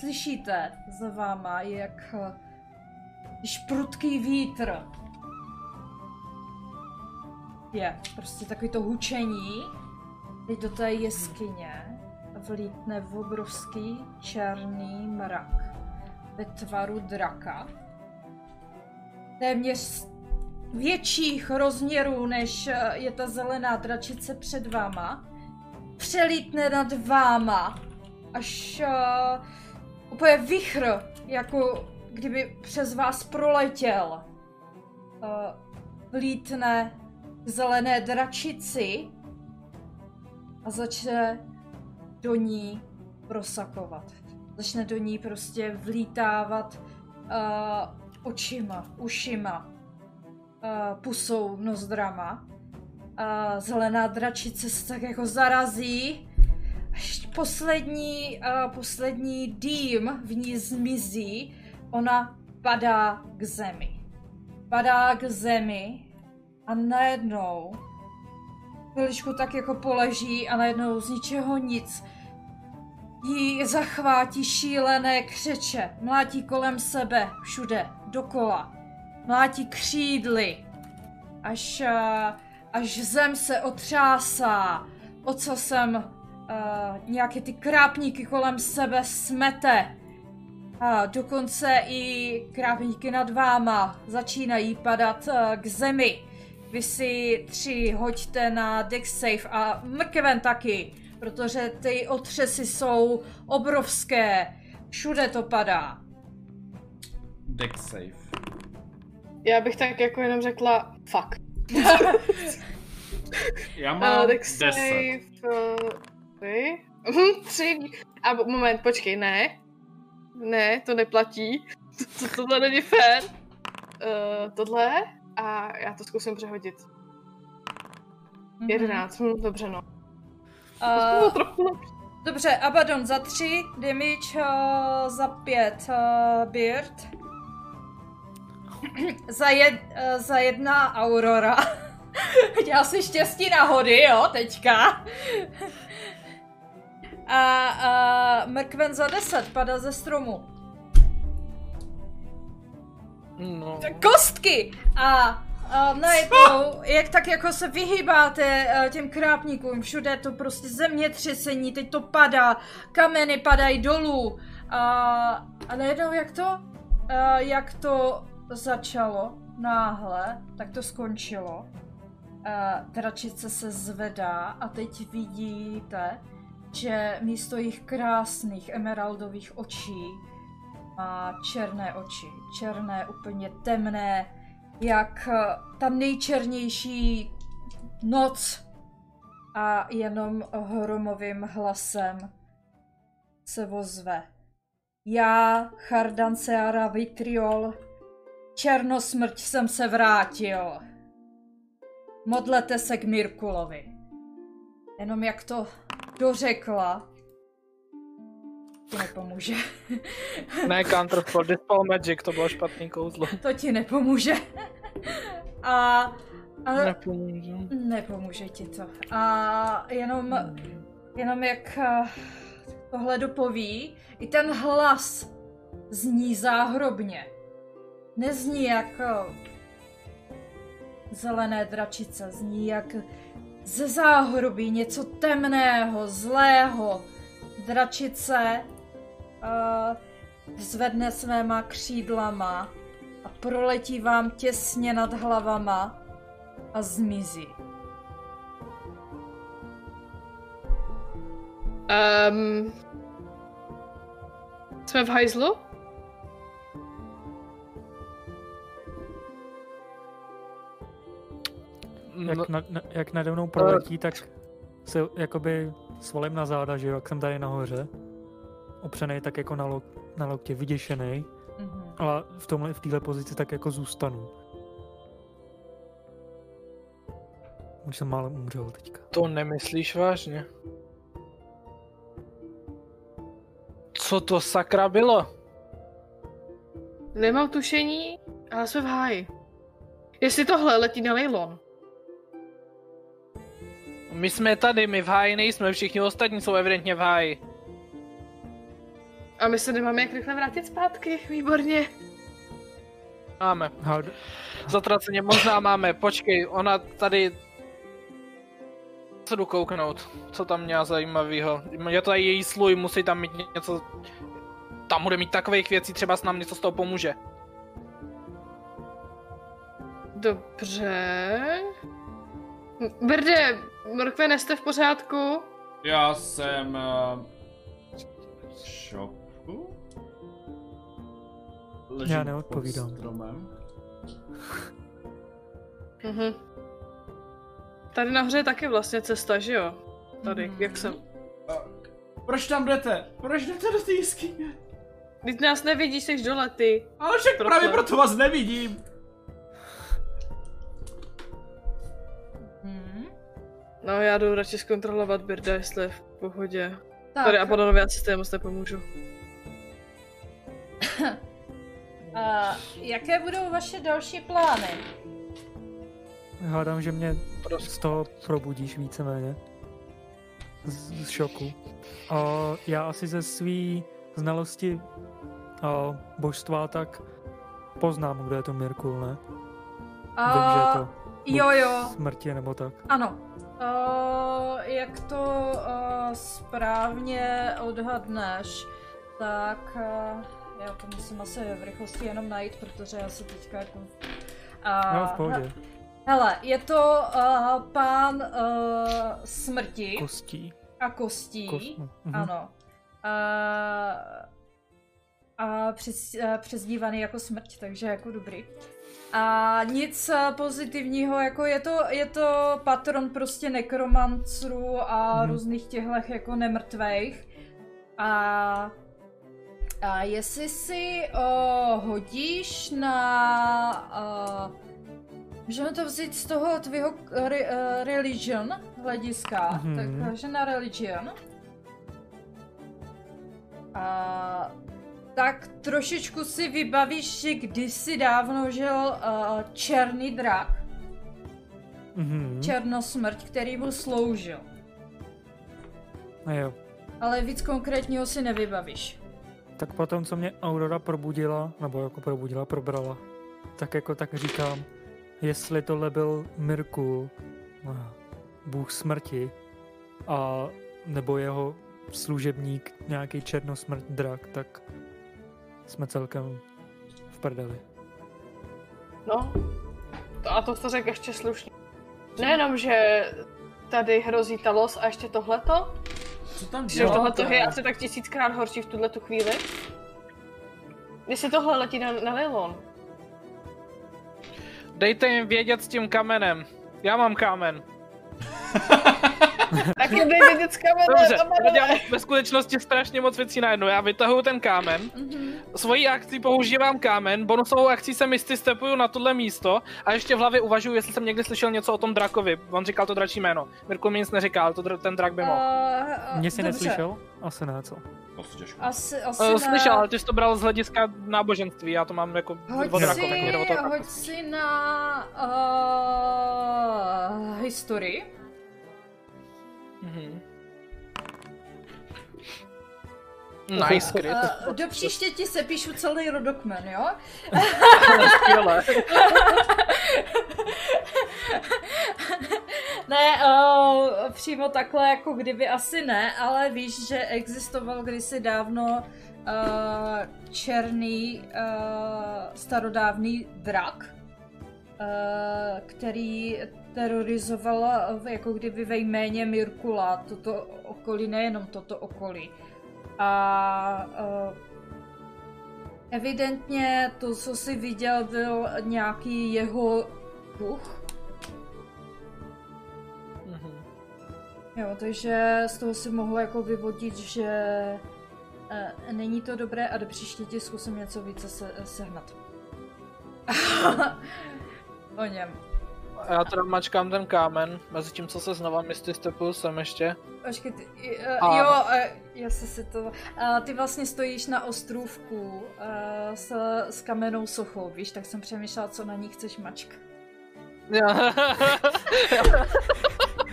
slyšíte za váma, jak a, když prudký vítr je prostě takový to hučení, teď do té jeskyně vlítne v obrovský černý mrak ve tvaru draka. Téměř větších rozměrů, než eh, je ta zelená dračice před váma. Přelítne nad váma, až uh, úplně vychr, jako kdyby přes vás proletěl. Uh, vlítne k zelené dračici a začne do ní prosakovat. Začne do ní prostě vlítávat uh, očima, ušima, uh, pusou, nozdrama. Uh, zelená dračice se tak jako zarazí, poslední, uh, poslední dým v ní zmizí, ona padá k zemi. Padá k zemi a najednou chviličku tak jako poleží a najednou z ničeho nic jí zachvátí šílené křeče, mlátí kolem sebe, všude, dokola. Mlátí křídly, až, eh, až zem se otřásá, ocasem uh, nějaké ty krápníky kolem sebe smete. A dokonce i krápníky nad váma začínají padat uh, k zemi. Vy si tři hoďte na dex save a mrkeven taky, protože ty otřesy jsou obrovské. Všude to padá. Dex save. Já bych tak jako jenom řekla fuck. Já Uh, mám tak 10. save... Uh, tři? Mhm, tři. A moment, počkej, ne. Ne, to neplatí. To, to, tohle není fér. Uh, tohle a já to zkusím přehodit. Mhm. Jedenáct, hm, dobře no. Uh, trochu lepší. Dobře, Abaddon za 3, damage uh, za 5, uh, Beard. za, jed, uh, za jedna Aurora. Dělá si štěstí na hody, jo, teďka. A uh, Mrkven za 10, padá ze stromu. No. Kostky! A a najednou, jak tak jako se vyhýbáte eh, těm krápníkům, všude to prostě zemětřesení, teď to padá, kameny padají dolů. A, a najednou jak to, eh, jak to začalo náhle, tak to skončilo. Eh, Dračice se zvedá a teď vidíte, že místo jejich krásných emeraldových očí má černé oči. Černé, úplně temné, jak eh, ta nejčernější noc. A jenom hromovým hlasem se vozve. Já, Chardanceara Vitriol, černosmrť jsem se vrátil. Modlete se k Mirkulovi. Jenom jak to dořekla, ti nepomůže. Ne Counter for Dispel Magic, to bylo špatný kouzlo. To ti nepomůže. A, a Nepomůže. nepomůže ti to. A jenom, jenom jak eh, tohle dopoví, i ten hlas zní záhrobně. Nezní jak eh, zelené dračice, zní jak ze záhrobí něco temného, zlého. Dračice uh, zvedne svéma křídlama a proletí vám těsně nad hlavama a zmizí. Um, jsme v hajzlu? Jak, No, na, na, jak nade mnou proletí, tak se jakoby svalím na záda, že jo, jak jsem tady nahoře. Opřenej tak jako na, lo, na loktě, vyděšený. Mhm. A v tomhle, v téhle pozici tak jako zůstanu. Už jsem málem umřel teďka. to nemyslíš vážně? Co to sakra bylo? Nemám tušení, ale jsme v háji. Jestli tohle letí na Leilon. My jsme tady, my v háji nejsme, všichni ostatní jsou evidentně v háji. A my se nemáme jak rychle vrátit zpátky, výborně. Máme. Zatraceně možná máme, počkej, ona tady... Co jdu kouknout? Co tam měla zajímavého? Je to tady její sluj, musí tam mít něco... Tam bude mít takových věcí, třeba s nám něco z toho pomůže. Dobře. Brde, Mrkve, jste v pořádku? Já jsem... Uh, v šoku? Ležím Já neodpovídám. pod stromem. Mhm. Tady nahoře je taky vlastně cesta, že jo? Tady, Mhm. jak jsem. Proč tam jdete? Proč jdete do té jeskyně? Teď nás nevidíš, jsi dole, ty. Ale však Proto. právě proto vás nevidím. No, já jdu radši zkontrolovat Birda, jestli je v pohodě. Tak, Tady a Abadonovi asi stejně moc nepomůžu. a jaké budou vaše další plány? hádám, že mě z toho probudíš víceméně. z, z šoku. A já asi ze svý znalosti a božstva tak poznám, kdo je to Mirkul, ne? A... Vím, že je to Jo, jo, smrti nebo tak. ano. Uh, jak to uh, správně odhadneš, tak uh, já to musím asi v rychlosti jenom najít, protože já se teďka jako... Uh, No, v pohodě. Hele, je to uh, pán uh, smrti Kostí. a kostí. Kost, no, mhm. Ano. A, a přes, a přezdívaný jako smrť, takže jako dobrý. A nic eh, pozitivního, jako je to, je to patron prostě nekromanců a Mhm. různých těchto jako nemrtvejch. A, a jestli si uh, hodíš na... Uh, můžeme to vzít z toho tvého re, uh, religion hlediska, Mhm. takže na religion. A tak trošičku si vybavíš, že kdysi dávno žil uh, černý drak, Mhm. černosmrť, který mu sloužil. A jo. Ale víc konkrétního si nevybavíš. Tak potom, co mě Aurora probudila, nebo jako probudila, probrala, tak jako tak říkám, jestli tohle byl Mirkul, eh, bůh smrti, a nebo jeho služebník, nějaký černosmrt drak, tak jsme celkem v prdeli. No, to, a to jste řekl ještě slušně. Nejenom, že tady hrozí Talos a ještě tohleto, Co tam že dělá? tohleto ta- je asi tak tisíckrát horší v tuhle tu chvíli. Jestli tohle letí na, na Lilon. Dejte jim vědět s tím kamenem. Já mám kámen. Tak je dej vědět s kamenem, Dobře, dělám ve skutečnosti strašně moc věcí najednou. Já vytahuju ten kámen, Mhm. svojí akcí používám kámen, bonusovou akcí se misty stepuju na tohle místo a ještě v hlavě uvažuji, jestli jsem někdy slyšel něco o tom drakovi. On říkal to dračí jméno. Mirku mi nic neříkal, ale to dr- ten drak by mohl. Uh, Mě si neslyšel? Asi ne, co? Těžko. Asi, asi Uh, slyšel, ale ty jsi to bral z hlediska náboženství, já to mám jako Hoď od si, hoď si na uh, historii. Mhm. Nice, kryt. Uh, do příště ti se píšu celý rodokmen, jo? Ne, uh, přímo takhle, jako kdyby asi ne, ale víš, že existoval kdysi dávno uh, černý uh, starodávný drak, uh, který terorizoval uh, jako kdyby ve jméně Mirkula toto okolí, nejenom toto okolí. A uh, evidentně to, co jsi viděl, byl nějaký jeho duch, Mhm. Jo, takže z toho si mohl jako vyvodit, že e, není to dobré a do příště ti zkusím něco více se, sehnat. o něm. Já teda mačkám ten kámen, mezi tím, co se znova misty stepuju sem ještě. Počkej, ty, uh, A- jo, uh, já se si to... Uh, ty vlastně stojíš na ostrůvku uh, s, s kamennou sochou, víš, tak jsem přemýšlela, co na ní chceš mačkat.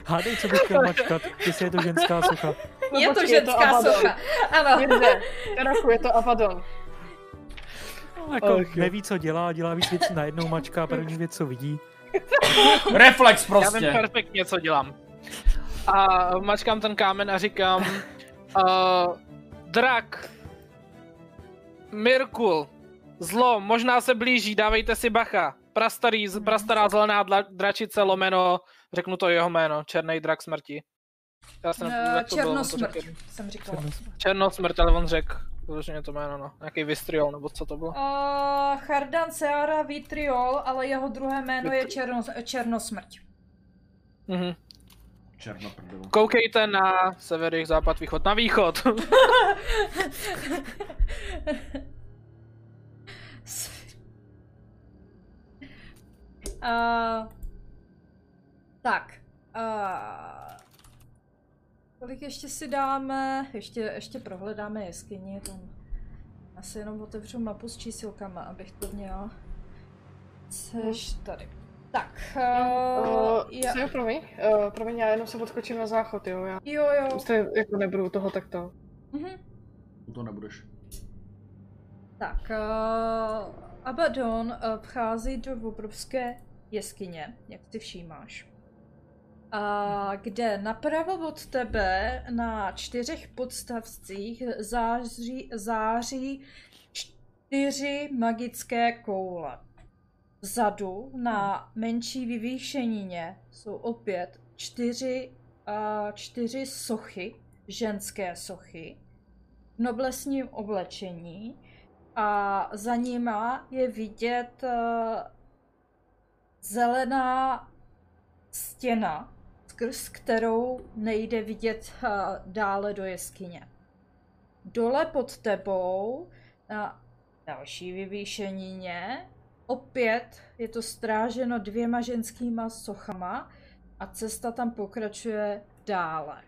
Hádej, co bych chtěl mačkat, jestli je to ženská socha. No je to počkej, ženská Abaddon. socha, ano. Teraku, je to Abaddon. Jako jo. neví, co dělá, dělá víc věcí najednou, mačká první věc, co vidí. Reflex Já vím prostě. perfektně, co dělám. A mačkám ten kámen a říkám, uh, drak, Mirkul, zlo, možná se blíží, dávejte si bacha. Prastarý, prastará zelená dla, dračice lomeno, řeknu to jeho jméno, černý drak smrti. Já jsem, Uh, jak to bylo, on to černosmrt, řekl. jsem říkala. Černosmrt, ale on řekl, vyloženě to jméno, no. Nějaký Vistriol, nebo co to bylo. Uh, Chardan Seara Vitriol, ale jeho druhé jméno je černo, Černosmrť. Mhm. Černoprdel. Koukejte na sever, západ, východ, na východ. uh, tak. Uh, kolik ještě si dáme? Ještě, ještě prohledáme jeskyni. Tam asi jenom otevřu mapu s čísilkama, abych to měla. Seš tady. Tak, Uh, uh, já, já... promiň, uh, promiň, já jenom se odskočím na záchod, jo, já jo, jo. prostě jako nebudu toho takto. Mhm. U toho nebudeš. Tak, uh, Abaddon uh, vchází do obrovské jeskyně, jak ty všímáš. A kde napravo od tebe na čtyřech podstavcích září, září čtyři magické koule. Vzadu na menší vyvýšenině jsou opět čtyři, čtyři sochy, ženské sochy, v noblesním oblečení a za nima je vidět zelená stěna, skrz kterou nejde vidět uh, dále do jeskyně. Dole pod tebou na další vyvýšenině opět je to stráženo dvěma ženskýma sochama a cesta tam pokračuje dále.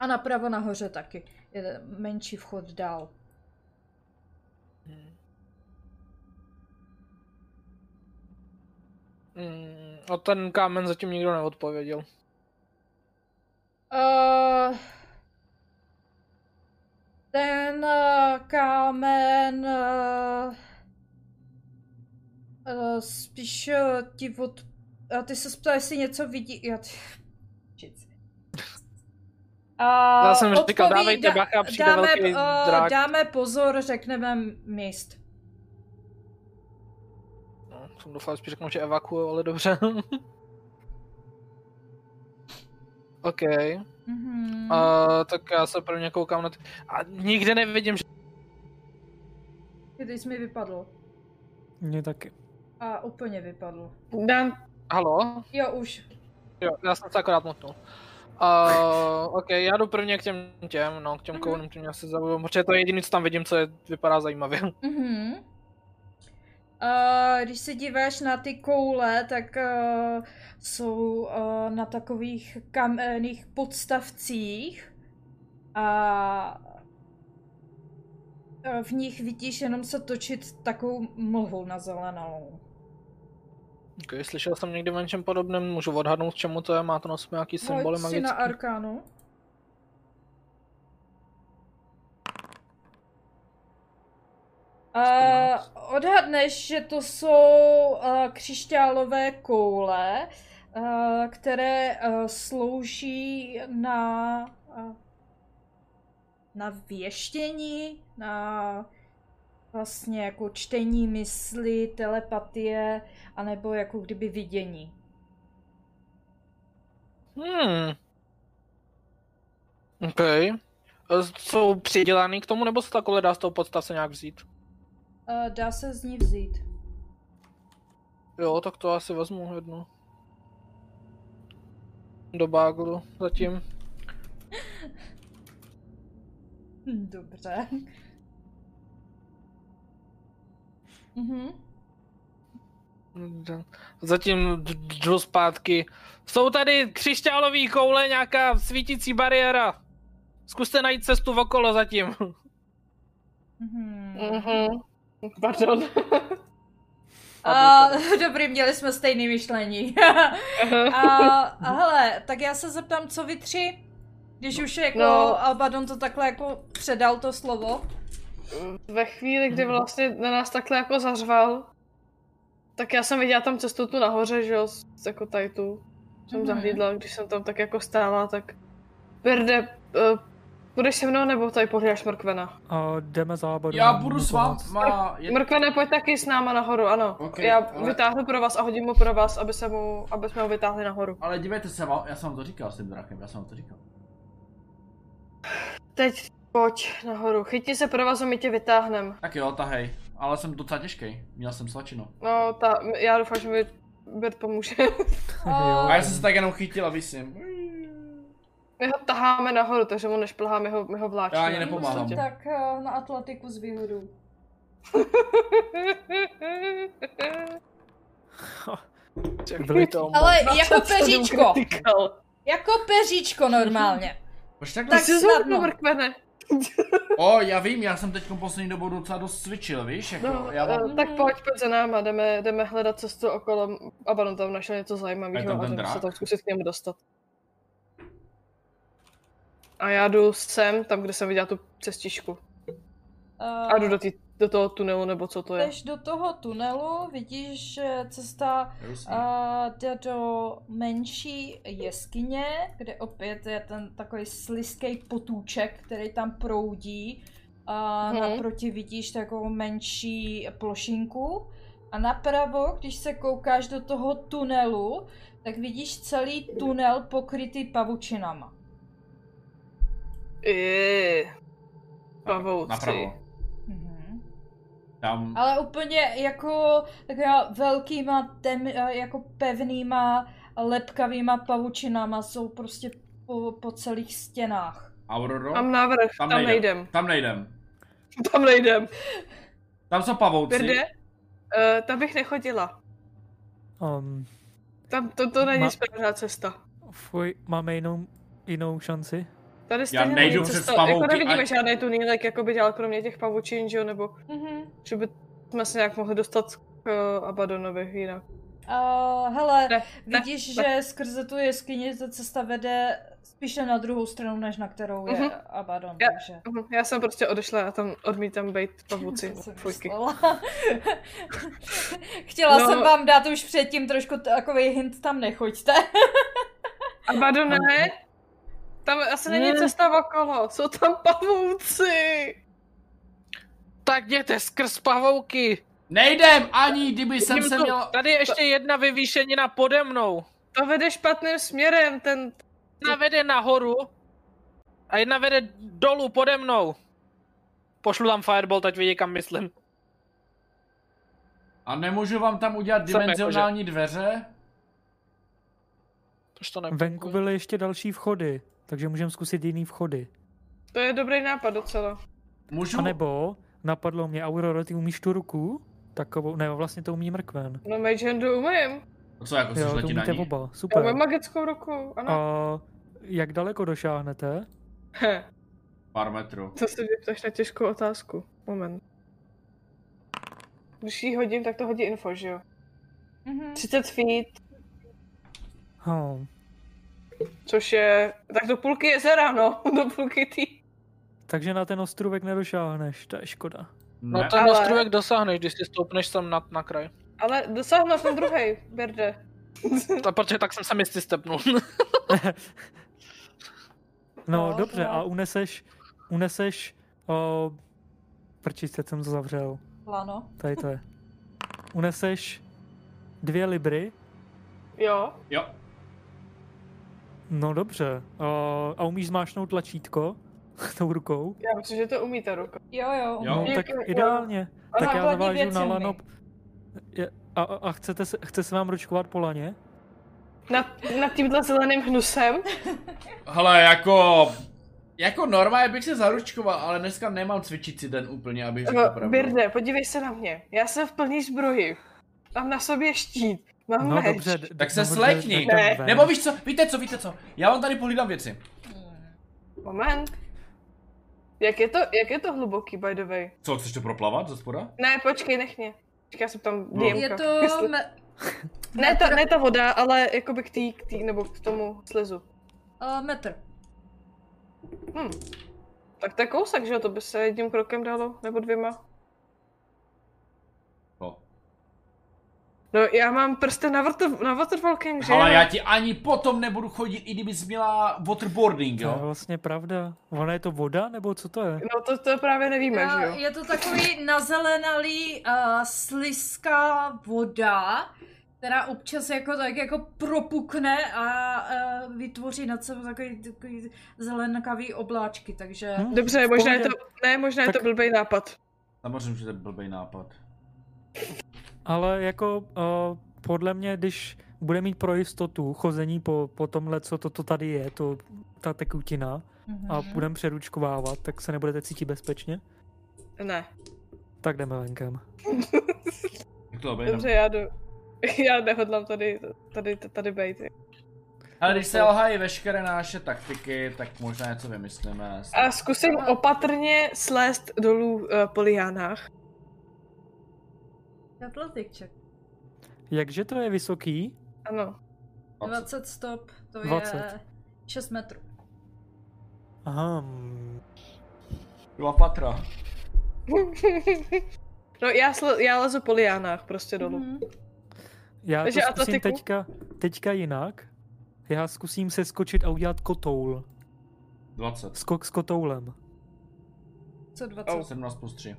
A napravo nahoře taky. Je menší vchod dál. Mm, a ten kámen zatím nikdo neodpověděl. Uh, ten uh, kámen uh, uh, spíš uh, ti od... A ty se ptal, jestli něco vidí... Já ty... A Já jsem říkal, dávejte dá- bacha, přijde dáme, velký uh, dáme pozor, řekneme míst. No, jsem doufal, spíš řeknu, že evakuuju, ale dobře. OK. Mhm. Uh, tak já se prvně koukám na ty... A nikde nevidím, že... Ty jsi mi vypadl. Mně taky. A úplně vypadl. Dám, Halo? Jo, už. Jo, já jsem se akorát mutnul. Uh, ok, já jdu prvně k těm těm, no, k těm Mhm. kounům, tím já se zaujím, protože to je jediné, co tam vidím, co je, vypadá zajímavě. Mhm. Uh, když se díváš na ty koule, tak uh, jsou uh, na takových kamenných podstavcích a v nich vidíš jenom se točit takovou mlhu na zelenou. Ok, slyšel jsem někdy o něčem podobném, můžu odhadnout, k čemu to je, má to na sobě nějaký symboly Hoď si na arkánu. Uh, odhadneš, že to jsou uh, křišťálové koule, uh, které uh, slouží na uh, na věštění, na vlastně jako čtení mysli, telepatie, anebo jako kdyby vidění. Hmm. Ok. Jsou přidělaný k tomu, nebo se takhle dá z toho podstavce nějak vzít? Uh, dá se z ní vzít. Jo, tak to asi vezmu jednu. Do báglu zatím. Dobře. Mhm. Zatím jdu zpátky. Jsou tady křišťálové koule, nějaká svítící bariéra. Zkuste najít cestu okolo zatím. Mhm. mhm. Pardon. A, dobrý, měli jsme stejné myšlení. a, a hele, tak já se zeptám, co vy tři? Když už jako No. Albadon to takhle jako předal to slovo. Ve chvíli, kdy vlastně na nás takhle jako zařval, tak já jsem viděla tam cestu tu nahoře, že jo, jako tady tu. Jsem Mhm. zahlídla, když jsem tam tak jako stála, tak... Berde, uh, půjdeš se mnou nebo tady pohlídáš Mrkvena? A jdeme za Abadonem Já budu s váma. Je... Mrkvene, pojď taky s náma nahoru, ano. Ok, já ale- vytáhnu pro vás a hodím mu pro vás, aby, se mu, aby jsme ho vytáhli nahoru. Ale dívejte se, já jsem vám to říkal s tím drakem, já jsem vám to říkal. Teď pojď nahoru, chytni se pro vás a my tě vytáhnem. Tak jo, tahej. Ale jsem docela těžký, měl jsem slačinu. No, ta, já doufám, že mi Bert pomůže. A já jsem se tak jenom chytil a vysím. My ho taháme nahoru, takže mu nešplhá, my ho, my ho vláčíme. Já ani nepomáhám. Tak eh, na atletiku s výhodou. Byli to Ale jako 27 peříčko. Jako peříčko normálně. Proč tak Tak snadno. Mrkvene. O, já vím, já jsem teď poslední dobou docela dost cvičil, víš? Jako, No, já mám... eh, tak pojď, pojď za náma, jdeme, jdeme hledat cestu okolo. Abaddon tam našel něco A zajímavého a jdeme se tam zkusit k němu dostat. A já jdu sem, tam, kde jsem viděla tu cestičku. A jdu do, tý, do toho tunelu, nebo co to je. Jdeš do toho tunelu, vidíš, že cesta a jde do menší jeskyně, kde opět je ten takový slizký potůček, který tam proudí. A Mhm. naproti vidíš takovou menší plošinku. A napravo, když se koukáš do toho tunelu, tak vidíš celý tunel pokrytý pavučinama. Pavouci. Napravo. Mhm. Tam, Ale úplně jako taková velkýma, tem, jako pevnýma, lepkavýma pavučinama jsou prostě po, po celých stěnách. Auroro, Mám návrh, tam, tam nejdem. Tam nejdem. Tam nejdem. Tam jsou pavouci. Birde? Uh, tam bych nechodila. Um, Tam to, to není Ma- správná cesta. fuj, máme jinou, jinou šanci? Tady stejně nejdu není přes pavouky Jako nevidíme a- žádný tunýlek, jako by dělal kromě těch pavučin, že jo, nebo Mhm. že by jsme se nějak mohli dostat k uh, Abadonovi jinak. Uh, hele, Ne, ne, vidíš, ne. že skrze tu jeskyni ta cesta vede spíše na druhou stranu, než na kterou je Mhm. Abaddon, Já- takže... Mhm, Já jsem prostě odešla a tam odmítám být jsem Fujky. Chtěla No. jsem vám dát už předtím trošku takový hint, tam nechoďte. Abadone? Tam asi není Ne. cesta okolo, jsou tam pavouci. Tak jděte skrz pavouky. Nejdem ani, kdyby jsem se měl... Tady je ještě jedna vyvýšenina pode mnou. To vede špatným směrem, ten... Jedna vede nahoru a jedna vede dolů pode mnou. Pošlu tam fireball, ať vidí, kam myslím. A nemůžu vám tam udělat Jsem dimenzionální dveře? Tož to Venku byly ještě další vchody, takže můžeme zkusit jiný vchody. To je dobrý nápad docela. Můžu? A nebo napadlo mě, Aurora, ty umíš tu ruku? Takovou, ne, vlastně to umí mrkven. No Mage Handu umím. Co, jako Jo, to umíte ní? oba, Já umím super. magickou ruku, ano. A jak daleko došáhnete? He, Pár metrů. to se mě ptáš na těžkou otázku. Moment. Když ji hodím, tak to hodí info, že jo? Mhm. 30 feet, Oh. Což je... Tak do půlky jezera, no. Do půlky tý. Takže na ten ostrůvek nedošáhneš, to je škoda. No Ne. ten Ale- ostrůvek dosáhneš, když si stoupneš sem na, na kraj. Ale dosáhnu na ten druhý, Berde. A protože tak jsem se misty stepnul. No, No, dobře, no. a uneseš, uneseš, o, prčice jsem to zavřel, Lano. tady to je. Uneseš dvě libry, Jo. Jo. No dobře, o, a umíš zmášnout tlačítko tou rukou? Já myslím, že to umí ta ruka. Jo, jo. Jo. No, tak Jo. ideálně. A Tak já věci na umí. lano. A, a, a chcete se, chce se vám ročkovat po laně? Nad, nad tímhle zeleným hnusem. Hele, jako... Jako normálně bych se zaručkoval, ale dneska nemám cvičící den úplně, abych řekl No, pravdu. Birde, podívej se na mě. Já jsem v plný zbroji. Mám na sobě štít. Mám No meč. dobře. d- Tak se dobře, slekni. Ne. ven. Nebo víš co, víte co, víte co, já vám tady pohlídám věci. Moment. Jak je to, jak je to hluboký, by the way? Co, chceš to proplavat ze spoda? Ne, počkej, nech mě. Počkej, já jsem tam No. DMka. Je to... Jestli- Me... Ne, ta, ne ta voda, ale jakoby k tý, k tý, nebo k tomu slizu. Uh, metr. Hm. Tak to je kousek, že jo? To by se jedním krokem dalo, nebo dvěma. No, já mám prsty na, water, na waterwalking, že Ale jo? já ti ani potom nebudu chodit, i kdybys měla waterboarding, To je jo? vlastně pravda. Ona je to voda, nebo co to je? No to, to právě nevíme, A že jo? Je to takový nazelenalý uh, slizká voda, která občas jako tak jako propukne a uh, vytvoří nad sebou takový, takový zelenkavý obláčky, takže... Hm? Dobře, možná je to, ne, možná je to Tak- blbý nápad. Samozřejmě, že to je blbý nápad. Ale jako uh, podle mě, když bude mít pro jistotu chození po, po tomhle, co to, to tady je, to, ta tekutina, Mhm. a budeme přeručkovávat, tak se nebudete cítit bezpečně, Ne. tak jdeme venkem. Dobře, já jdu. Já nehodlám tady, tady, tady bejt. Ale když se lhají veškeré naše taktiky, tak možná něco vymyslíme. A zkusím opatrně slést dolů uh, po liánách. Atletik check. Jakže to je vysoký? Ano. 20 stop, to 20. je 6 metrů. Aha, mm, Dva patra. no já, sle, já lezu po liánách prostě dolů. Mhm. já Takže to zkusím atletiku? teďka, teďka jinak. Já zkusím se skočit a udělat kotoul. 20. Skok s kotoulem. Co 20? Oh. 17 plus 3.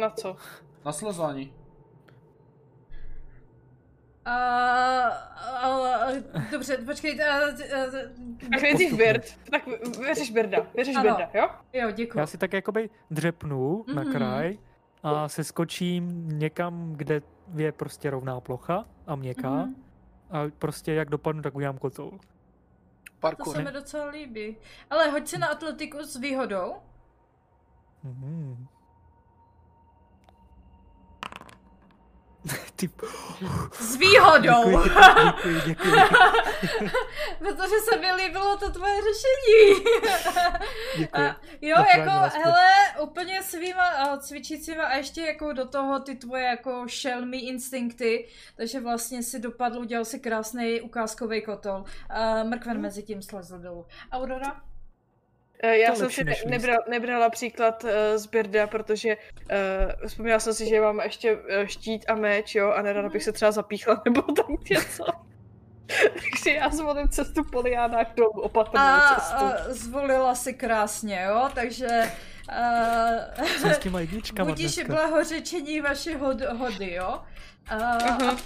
Na co? Na slezání. A, ale, dobře, počkejte. A, a, Tak nejdřív Postupně. Bird. Tak věříš Birda. Věříš Ano. Birda, jo? jo, děkuji. Já si tak jakoby dřepnu na Mhm. kraj a se skočím někam, kde je prostě rovná plocha a měkká. Mhm. A prostě jak dopadnu, tak udělám kotoul. To se mi docela líbí. Ale hoď si na atletiku s výhodou. Mhm. Ty, S výhodou! děkuji, děkuji, děkuji. Protože se mi líbilo to tvoje řešení. děkuji. A, jo, jako, jsi. hele, úplně svýma cvičícíma a ještě jako do toho ty tvoje jako šelmy instinkty, takže vlastně si dopadl, udělal si krásný ukázkový kotol. Uh, mrkven mezi tím slezl dolů. Aurora? Eh, Já To jsem si ne- nebral, nebrala příklad uh, z Birda, protože uh, vzpomněla jsem si, že mám ještě uh, štít a meč, jo, a nerada bych se třeba zapíchla nebo tak něco. Takže já zvolím cestu po liánách dolů, opatrnou A cestu. uh, zvolila si krásně, jo, takže... Uh, Jsem s těma jedničkama Budíš dneska. blahořečení vaše hod, hody, jo? Uh, Mhm.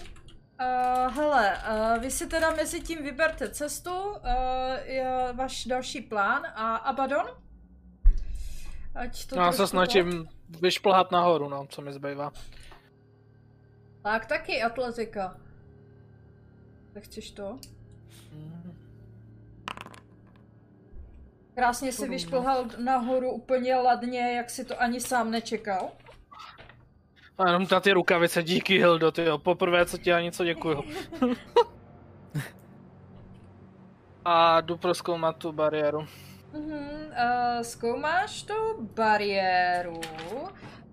Uh, hele, uh, vy si teda mezi tím vyberte cestu, uh, je váš další plán a Abaddon? Ať to Já se snažím vyšplhat nahoru, no, co mi zbývá. Tak taky atletika. Tak chceš to? Krásně si vyšplhal nahoru úplně ladně, jak si to ani sám nečekal. A jenom na ty rukavice, díky Hildo, ty jo, poprvé co ti já něco děkuju. A jdu proskoumat tu bariéru. Mhm, uh, zkoumáš tu bariéru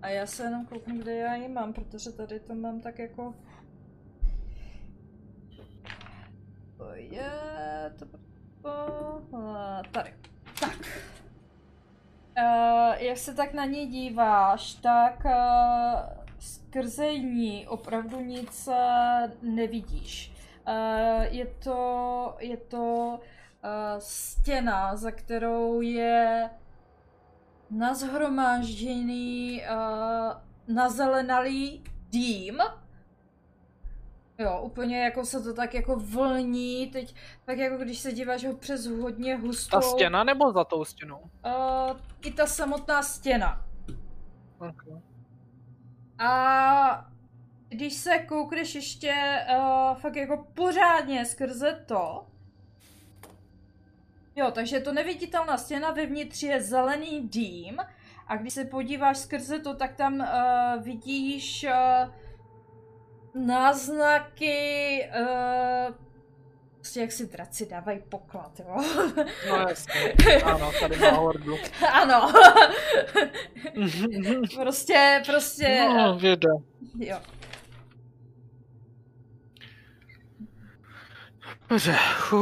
a já se jenom kouknu, kde já ji mám, protože tady to mám tak jako... To je... To, to, uh, tady. Tak. Uh, jak se tak na ní díváš, tak uh, skrze ní opravdu nic uh, nevidíš. Uh, je to, je to uh, stěna, za kterou je nazhromážděný nazelenalý dým. Jo, úplně jako se to tak jako vlní, teď tak jako když se díváš ho přes hodně hustou... Ta stěna nebo za tou stěnou? Uh, I ta samotná stěna. Okay. A když se koukneš ještě uh, fakt jako pořádně skrze to, jo, takže to neviditelná stěna, vevnitř je zelený dým a když se podíváš skrze to, tak tam uh, vidíš uh, náznaky, uh, prostě jak si draci dávají poklad, jo. No jasně, ano, tady má hordu. ano. prostě, prostě, No, věda. jo. Dobře,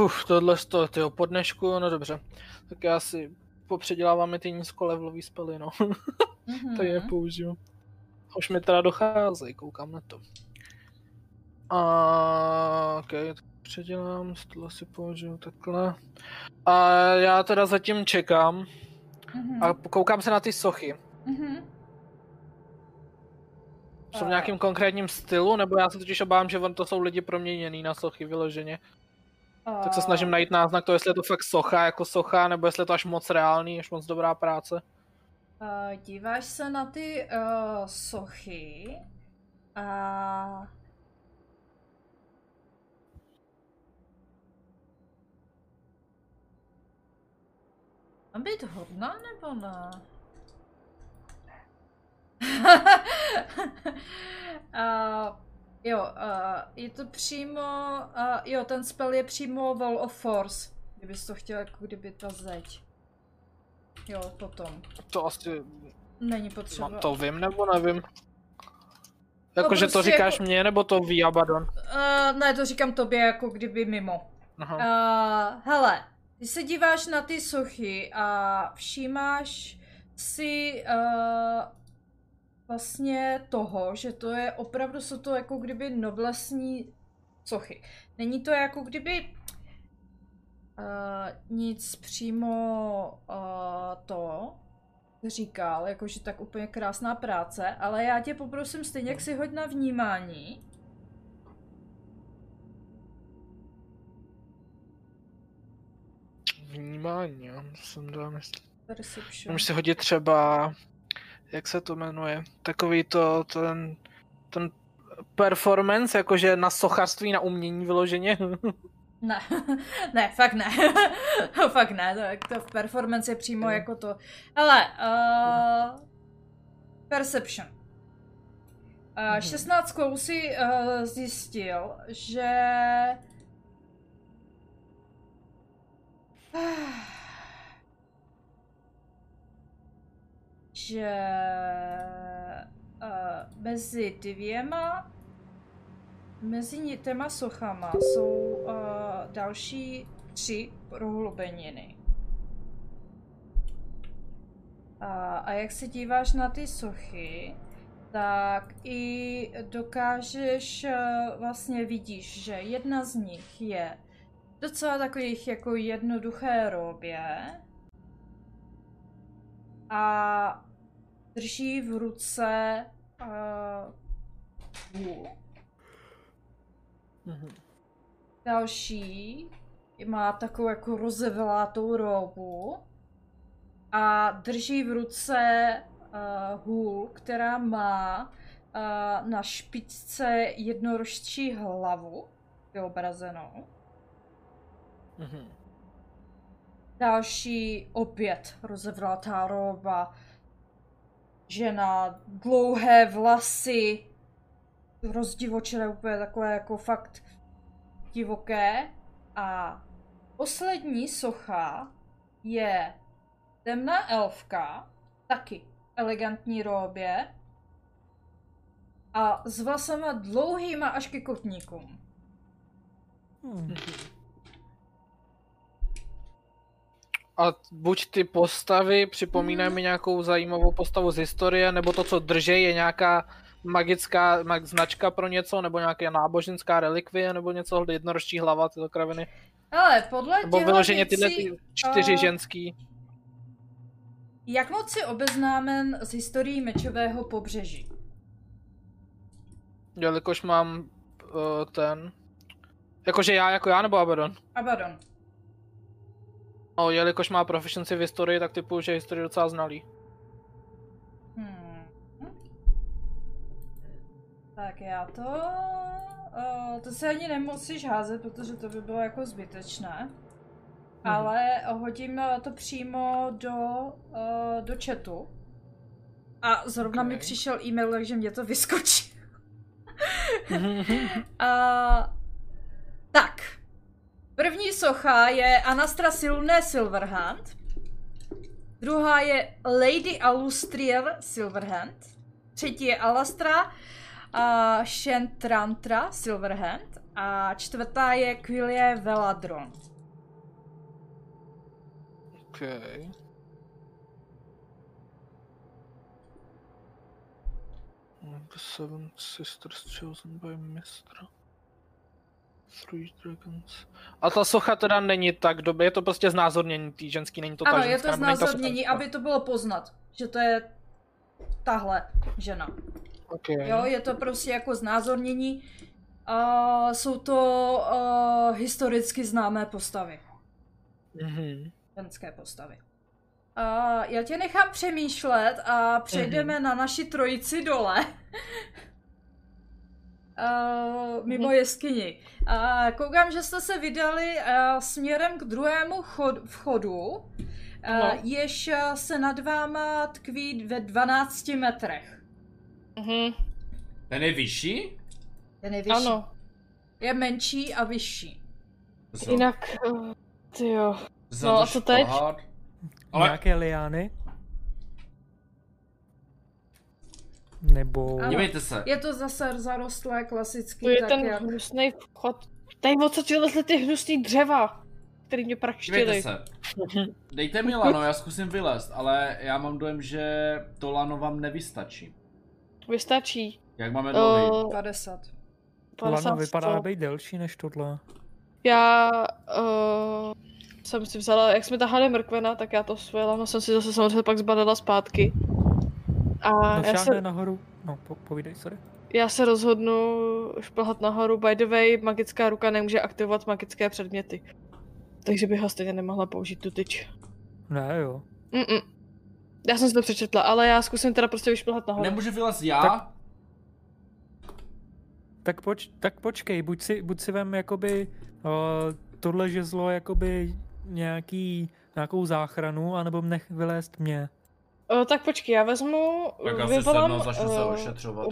uf, tohle z toho, tyjo, po dnešku, no dobře. Tak já si popředěláváme ty nízkolevelový spely, no. Mhm. tak je použiju. Už mi teda docházejí, koukám na to. A ok, tak předělám, tohle si použiju takhle. A já teda zatím čekám Mhm. a koukám se na ty sochy. Mhm. Jsou v A- nějakým konkrétním stylu, nebo já se totiž obávám, že on to jsou lidi proměněný na sochy vyloženě. Tak se snažím najít náznak to, jestli je to fakt socha jako socha, nebo jestli je to až moc reálný, až moc dobrá práce. Uh, díváš se na ty uh, sochy a Mám být hodná nebo ne? uh, Jo, uh, je to přímo, uh, jo, ten spell je přímo Wall of Force, kdybys to chtěl, jako kdyby ta zeď. Jo, potom. To asi, Není potřeba. no, to vím nebo nevím. Jakože to prostě říkáš jako- mně, nebo to ví Abaddon? Uh, ne, to říkám tobě jako kdyby mimo. Aha. Uh, hele, ty se díváš na ty sochy a všímáš si uh, vlastně toho, že to je opravdu, jsou to jako kdyby noblesní sochy. Není to jako kdyby uh, nic přímo uh, to říkal, jakože tak úplně krásná práce, ale já tě poprosím stejně, jak si hoď na vnímání. Vnímání, jo. to jsem dal myslet. Perception. Můžu si hodit třeba, jak se to jmenuje, takový to, ten, ten performance, jakože na sochařství, na umění vyloženě. Ne, ne, fakt ne. fakt ne, to, to v performance je přímo Jo. jako to. Ale, uh, perception. Uh, Mhm. 16 si uh, zjistil, že že uh, mezi dvěma Mezi těma sochama jsou uh, další tři prohlubeniny. A, a jak se díváš na ty sochy, tak i dokážeš, uh, vlastně vidíš, že jedna z nich je docela takových jako jednoduché robě a drží v ruce uh, hůl. Mhm. Další má takovou jako rozevlátou robu a drží v ruce uh, hůl, která má uh, na špičce jednorožčí hlavu vyobrazenou. Mhm. Další opět rozevlátá roba. Žena, dlouhé vlasy, rozdivočené úplně takové jako fakt divoké. A poslední socha je temná elfka, taky elegantní róbě a s vlasama dlouhýma až ke kotníkům. Hmm. A buď ty postavy připomínají mi nějakou zajímavou postavu z historie, nebo to, co drží, je nějaká magická mag, značka pro něco, nebo nějaká náboženská relikvie, nebo něco, jednorožčí hlava, tyto kraviny. Ale podle Nebo vyloženě tyhle ty čtyři a- ženský. Jak moc si obeznámen s historií mečového pobřeží? Jelikož mám uh, ten... Jakože já jako já nebo Abaddon? Abaddon. No, jelikož má proficiency v historii, tak typu, že je historii docela znalý. Hmm. Tak já to... Uh, to se ani nemusíš házet, protože to by bylo jako zbytečné. Ale hodím eh, to přímo do, uh, do chatu. A zrovna mi Ok. přišel e-mail, takže mě to vyskočí. A, tak. První socha je Anastra Silné Silverhand. Druhá je Lady Alustriel Silverhand. Třetí je Alastra a Shentrantra Silverhand. A čtvrtá je Quilie Veladron. Okay. The seven sisters chosen by Mistra. Three dragons. A ta socha teda není tak dobré, je to prostě znázornění tý ženský, není to ta ano, je ženská, to ta socha znázornění, aby to bylo poznat, že to je tahle žena. Okay. Jo, je to prostě jako znázornění. A jsou to uh, historicky známé postavy. Mhm. ženské postavy. A já tě nechám přemýšlet a přejdeme na naši trojici dole. Uh, mimo jeskyni. A koukám, že jste se vydali uh, směrem k druhému chod, vchodu, uh, No. jež uh, se nad váma tkví ve 12 metrech. Mhm. Ten je vyšší? Je nejvyšší. Ano, Je menší a vyšší. Co? jinak, uh, ty jo. No a to co teď? Ale Nějaké liány? Nebo... Ano. dívejte se. Je to zase zarostlé, klasický, To je tak ten jak... hnusný vchod. Tady odsaď vylezly ty hnusný dřeva, který mě Dívejte praštily. se. Dejte mi lano, já zkusím vylézt, ale já mám dojem, že to lano vám nevystačí. Vystačí. Jak máme dlouhý? Uh, 50. Lano vypadá sto. být delší než tohle. Já uh, jsem si vzala, jak jsme tahali mrkvena, tak já to své lano jsem si zase samozřejmě pak zbadala zpátky. A No já se, nahoru. No, po, povídej, sorry. já se rozhodnu šplhat nahoru. By the way, magická ruka nemůže aktivovat magické předměty. Takže bych ho stejně nemohla použít tu tyč. Ne, jo. Mm-mm. Já jsem si to přečetla, ale já zkusím teda prostě vyšplhat nahoru. Nemůžu vylézt já? Tak- Tak, poč, tak počkej, buď si, buď si vem jakoby uh, tohle žezlo jakoby nějaký, nějakou záchranu, anebo nech vylézt mě. O, tak počkej, já vezmu, Tak asi vyvolám se eh, ošetřovat.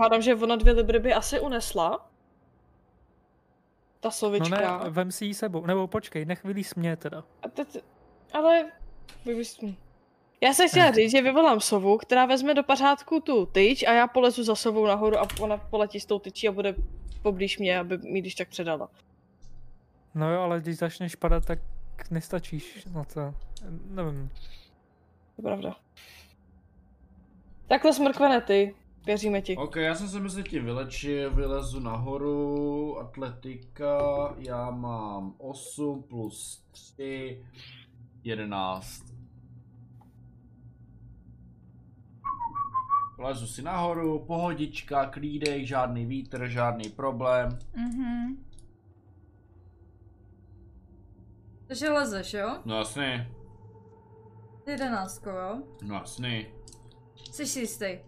Hádám, že ona dvě libry by asi unesla. Ta No slovička. ne, vem si ji sebou, nebo počkej, nech vylíz mě teda. A teď, ale... Já se chtěla říct, že vyvolám sovu, která vezme do pořádku tu tyč a já polezu za sovou nahoru a ona poletí s tou tyčí a bude poblíž mě, aby mi když tak předala. No jo, ale když začneš padat, tak nestačíš na to. Nevím. To je pravda. Takhle smrkvene ty. Věříme ti. Ok, já jsem se mezi tím vylečil, vylezu nahoru, atletika, já mám 8 plus 3, 11. Lezu si nahoru, pohodička, klídek, žádný vítr, žádný problém. Mhm. Takže lezeš, jo? No jasný, Jedenáctko, jo? no jasný. Jsi si jistý.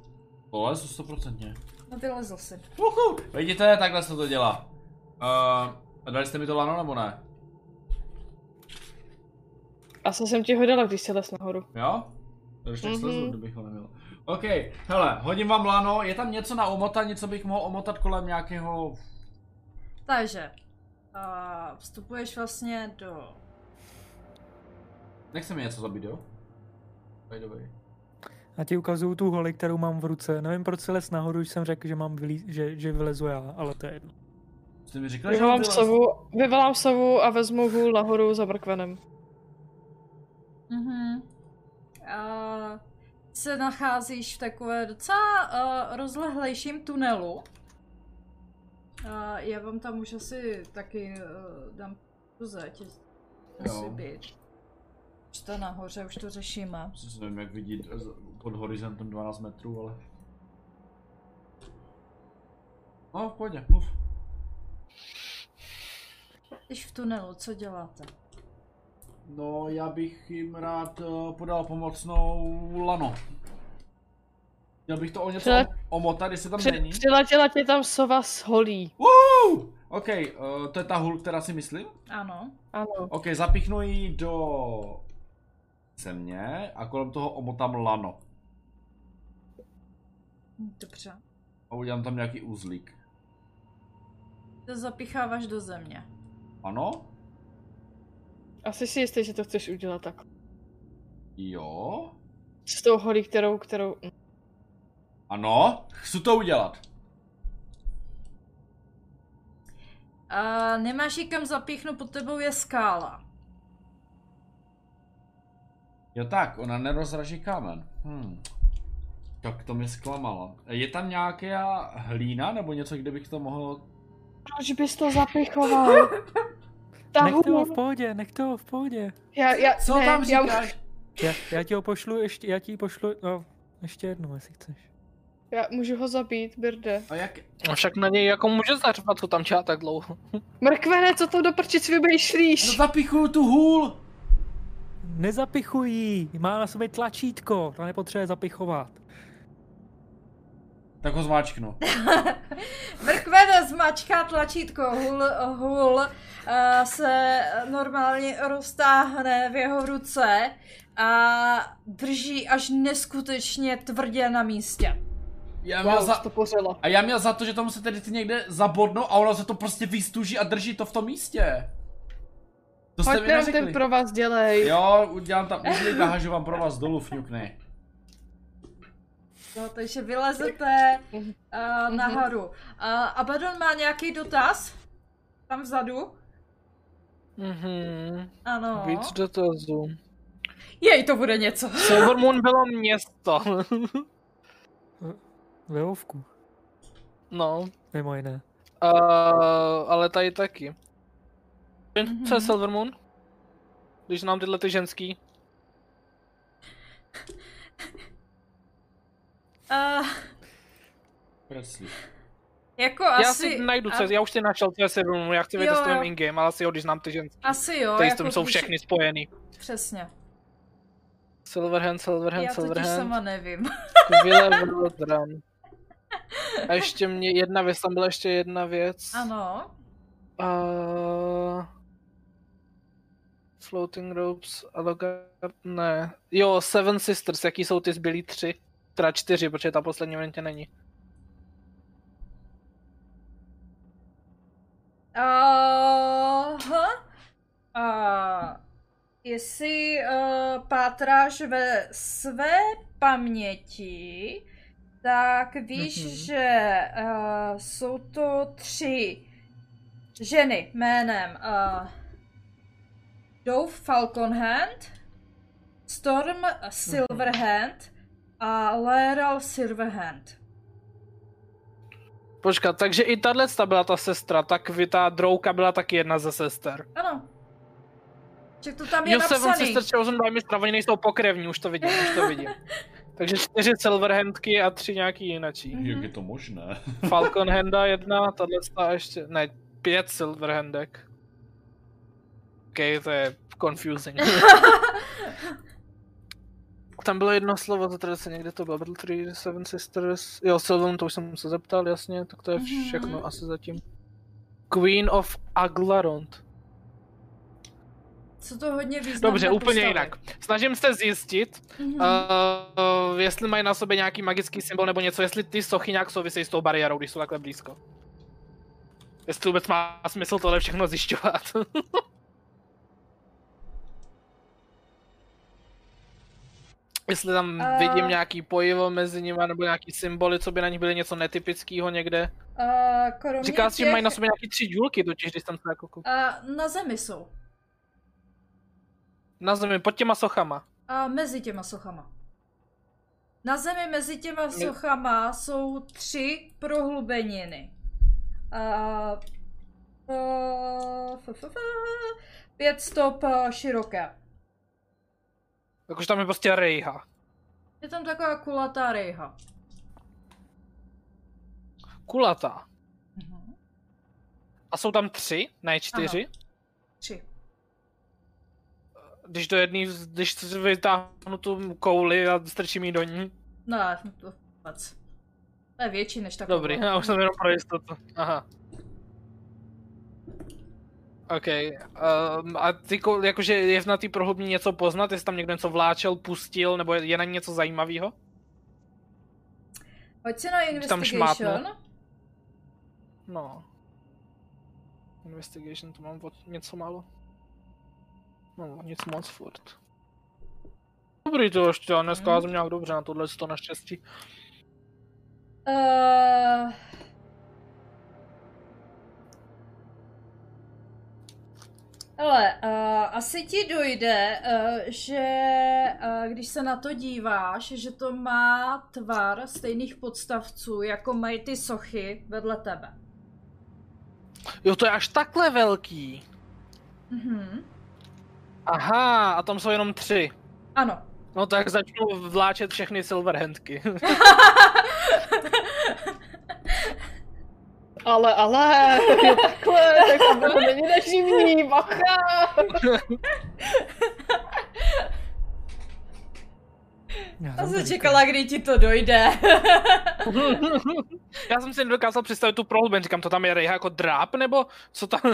Polezu stoprocentně. No vylezl si. Uhu, vidíte, takhle se to dělá. Uh, dali jste mi to lano nebo ne? Asi jsem ti hodila, když jsi les nahoru. Jo? To ještě mm-hmm. Mhm. slezu, kdybych ho neměl. OK, hele, hodím vám lano, je tam něco na omotání, co bych mohl omotat kolem nějakého... Takže. Uh, vstupuješ vlastně do... Nechce mi něco zabít, jo? By the way. Já ti ukazuju tu holi, kterou mám v ruce. Nevím, proč si les nahoru, když jsem řekl, že, mám vylí, že, že vylezu já, ale to je jedno. Jste mi říkali, že Vyvolám ty sovu, vyvolám sovu a vezmu hůl nahoru za mrkvenem. Mhm. Uh, se nacházíš v takové docela uh, rozlehlejším tunelu. Uh, já vám tam už asi taky uh, dám tu zeď. Musí Jo. být. Už to nahoře, už to řešíme. Sice nevím, jak vidět pod horizontem 12 metrů, ale... No, v pohodě, mluv. Když v tunelu, co děláte? No, já bych jim rád eh, podal pomocnou lano. Chtěl bych to o něco Přile- omotat, jestli tam Při, není. přiletěla tě tam sova s holí. Woo! OK, uh, to je ta hůl, která si myslím. Ano. Ano. OK, zapichnu ji do země a kolem toho omotám lano. Dobře. A udělám tam nějaký uzlík. To zapicháváš do země. Ano? Asi si jistý, že to chceš udělat tak. Jo? S tou holí, kterou, kterou... Ano? Chci to udělat. A nemáš ji kam zapíchnout, pod tebou je skála. Jo tak, ona nerozraží kámen. Hm. Tak to mě zklamalo. Je tam nějaká hlína nebo něco, kde bych to mohl... Proč bys to zapichoval? Ho hůl. v pohodě, nechte ho v pohodě. Já, já, Co ne, tam já, říkáš? Já, já ti ho pošlu ještě, já ti pošlu, no, ještě jednou, jestli chceš. já můžu ho zabít, Birde. A jak... A však na něj jako může zařvat, co tam čá tak dlouho. Mrkvene, co to do prčic vymýšlíš? No zapichuju tu hůl! Nezapichuj ji, má na sobě tlačítko, to nepotřebuje zapichovat. Tak ho zmáčknu. Mrkvene zmačká tlačítko, hul, hul uh, se normálně roztáhne v jeho ruce a drží až neskutečně tvrdě na místě. Já měl Wow, za... to pořelo. A já měl za to, že to musíte ty někde zabodnout a ono se to prostě vystuží a drží to v tom místě. To jste mi Pojď nám neřekli. ten pro vás dělej. Jo, udělám tam uzlík a hažu vám pro vás dolů, fňukny. No, takže vylezete uh, nahoru. Uh, Abaddon má nějaký dotaz? Tam vzadu? Mhm. Ano. Víc dotazů. Jej, to bude něco. Silver Moon bylo město. Ve no. mimo jiné. Uh, ale tady taky. Vím, Mhm. co je Silver Moon? Když nám tyhle ty ženský. Uh, Presley. jako Já asi... si najdu, a- já už si našel, co je Silver Moon, já chci vědět, co jo. je in-game, ale asi jo, když znám ty ženský. Asi jo. Tady s jako tím jsou když- všechny spojený. Přesně. Silverhand, Silverhand, Já totiž Silverhand. sama nevím. Velodran. A ještě mě jedna věc, tam byla ještě jedna věc. Ano. Uh, floating ropes, Alogard, ne. Jo, Seven Sisters, jaký jsou ty zbylí tři? Teda čtyři, protože ta poslední momentě není. Aha. A jestli uh, pátráš ve své paměti, tak víš, Mhm. že uh, jsou to tři ženy jménem uh, Dove Falconhand, Storm Silverhand a Laeral Silverhand. Počkat, takže i tahle byla ta sestra, tak vy ta drouka byla taky jedna ze sester. Ano. Ček to tam je Jo, napsaný. Sisters Chosen by Mistr, oni nejsou pokrevní, už to vidím, už to vidím. Takže čtyři Silverhandky a tři nějaký jinačí. Mhm. Jak je to možné? Falcon Handa jedna, tahle a ještě, ne, pět Silverhandek. OK, to je confusing. Tam bylo jedno slovo, to tady se někde to bylo, Battle Tree, Seven Sisters, jo, Sylvan, to už jsem se zeptal, jasně, tak to je Mhm. všechno asi zatím. Queen of Aglarond. Co to hodně významné Dobře, úplně postavy. jinak. Snažím se zjistit, Mhm. uh, jestli mají na sobě nějaký magický symbol nebo něco, jestli ty sochy nějak souvisejí s tou bariérou, když jsou takhle blízko. Jestli vůbec má smysl tohle všechno zjišťovat. jestli tam Eh. vidím nějaký pojivo mezi nimi, nebo nějaký symboly, co by na nich byly něco netypického někde. Uh, kromě Říká si, že mají na sobě nějaký tři důlky, totiž, když jsem se jako. Uh, na zemi jsou. Na zemi, pod těma sochama. A mezi těma sochama. Na zemi mezi těma sochama jsou tři prohlubeniny. A uh, f- f- f- pět stop uh, široké. Jakože tam je prostě rejha. Je tam taková kulatá rejha. Kulatá. Mhm. A jsou tam tři, ne čtyři. Tři. Když do jedný, když vytáhnu tu kouli a strčím ji do ní. Ne, to vůbec. To je větší než taková. Dobrý, já už jsem jenom pro jistotu. Aha. OK. Um, a ty, jakože je na té prohlubní něco poznat, jestli tam někdo něco vláčel, pustil, nebo je, na ní něco zajímavého? Pojď si na tam investigation. šmátnu. No. Investigation, to mám od něco málo. No, nic moc furt. Dobrý to ještě, já dneska Hmm. jsem nějak dobře na tohle to naštěstí. Uh... Ale uh, asi ti dojde, uh, že uh, když se na to díváš, že to má tvar stejných podstavců, jako mají ty sochy vedle tebe. Jo, to je až takhle velký. Mhm. Aha, a tam jsou jenom tři. Ano. No tak začnu vláčet všechny Silverhandky. Ale, ale, je takhle, tak to není naživný, bacha. Já jsem čekala, kdy ti to dojde. Já jsem si nedokázal představit tu prohlubeň, říkám, to tam je rejha jako dráp, nebo co tam?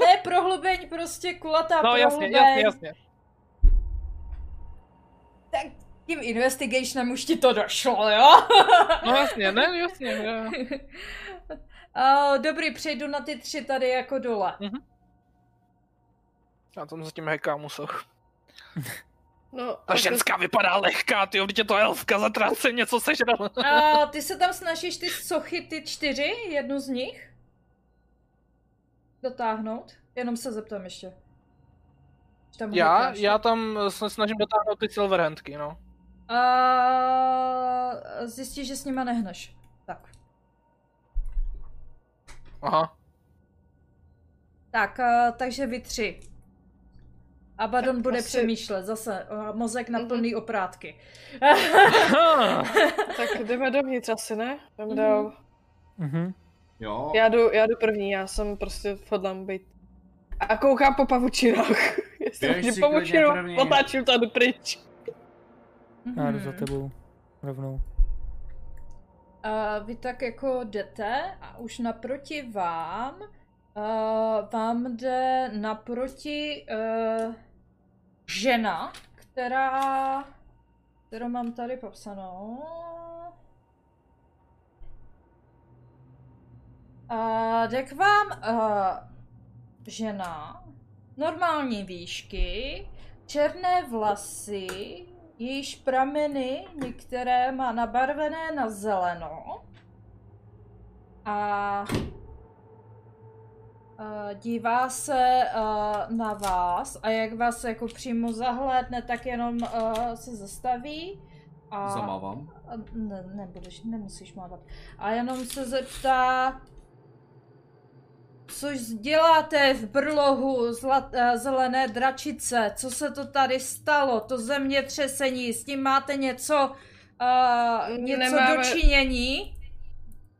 ne, prohlubeň, prostě kulatá no jasně, prohlubeň. jasně, jasně. Tak tím investigationem už ti to došlo, jo? No jasně, ne, jasně, jo. Uh, dobrý, přejdu na ty tři tady jako dole. Já tam zatím hekám usoch. No, Ta ženská vypadá lehká, ty vždyť je to elfka, zatráce něco sežral. A ty se tam snažíš ty sochy, ty čtyři, jednu z nich, dotáhnout? Jenom se zeptám ještě. Tam Já, já tam se snažím dotáhnout ty silverhandky, no. A zjistíš, že s nima nehneš. Tak. Aha. Tak, a, takže vy tři. Abaddon Tak bude asi- přemýšlet, zase a, mozek na Mhm. plný oprátky. Tak jdeme dovnitř asi, ne? Jdeme Mhm. dál. Mhm. Jo. Já jdu, já jdu první, já jsem prostě hodlám být. A koukám po pavučinách. Jestli klidně pavučinu, otáčím to a jdu pryč. Já jdu za Mhm. tebou rovnou. A vy tak jako jdete a už naproti vám uh, vám jde naproti uh, žena, která, kterou mám tady popsanou. A jde k vám uh, žena, normální výšky, černé vlasy, jejíž prameny některé má nabarvené na zeleno. A, dívá se na vás a jak vás jako přímo zahlédne, tak jenom se zastaví. A, Zamávám. ne, nebudeš, nemusíš mávat. A jenom se zeptá, což děláte v brlohu zlat, eh, zelené dračice? Co se to tady stalo? To zemětřesení, s tím máte něco, uh, něco Nemáme- dočinění?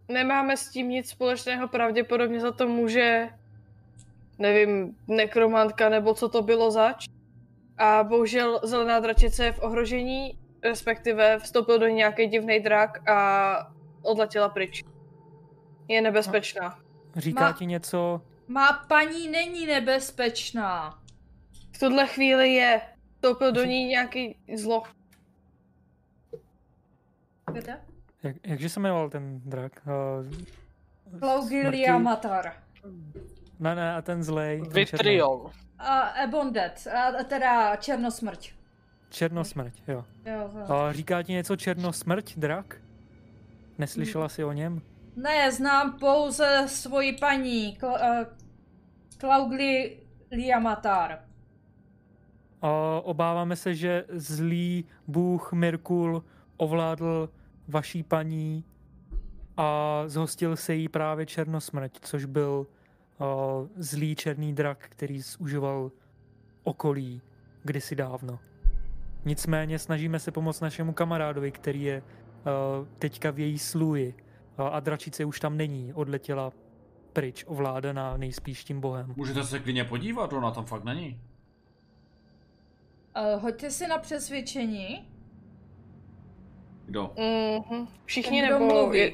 Nemáme s tím nic společného, pravděpodobně za to může, nevím, nekromantka nebo co to bylo zač. A bohužel zelená dračice je v ohrožení, respektive vstoupil do nějaký divný drak a odletěla pryč. Je nebezpečná. Říká Ma- ti něco? Má paní není nebezpečná. V tuhle chvíli je. Vstoupil do ní nějaký zlo. Kde? Jak, jakže se jmenoval ten drak? Uh, Klaugilia Matar. Ne, ne, a ten zlej. Vitriol. A Ebondet, a teda Černosmrť. Černosmrť, jo. Jo, jo. A říká ti něco Černosmrť, drak? Neslyšela jsi o něm? Ne, znám pouze svoji paní, uh, Klauglia Matar. A obáváme se, že zlý bůh Mirkul ovládl vaší paní a zhostil se jí právě Černosmrť, což byl uh, zlý černý drak, který zužoval okolí kdysi dávno. Nicméně snažíme se pomoct našemu kamarádovi, který je uh, teďka v její sluji a dračice už tam není, odletěla pryč, ovládaná nejspíš tím bohem. Můžete se klidně podívat, ona tam fakt není. Uh, hoďte si na přesvědčení. Kdo? Mhm. Všichni Ten, kdo nebo... mluví. Je...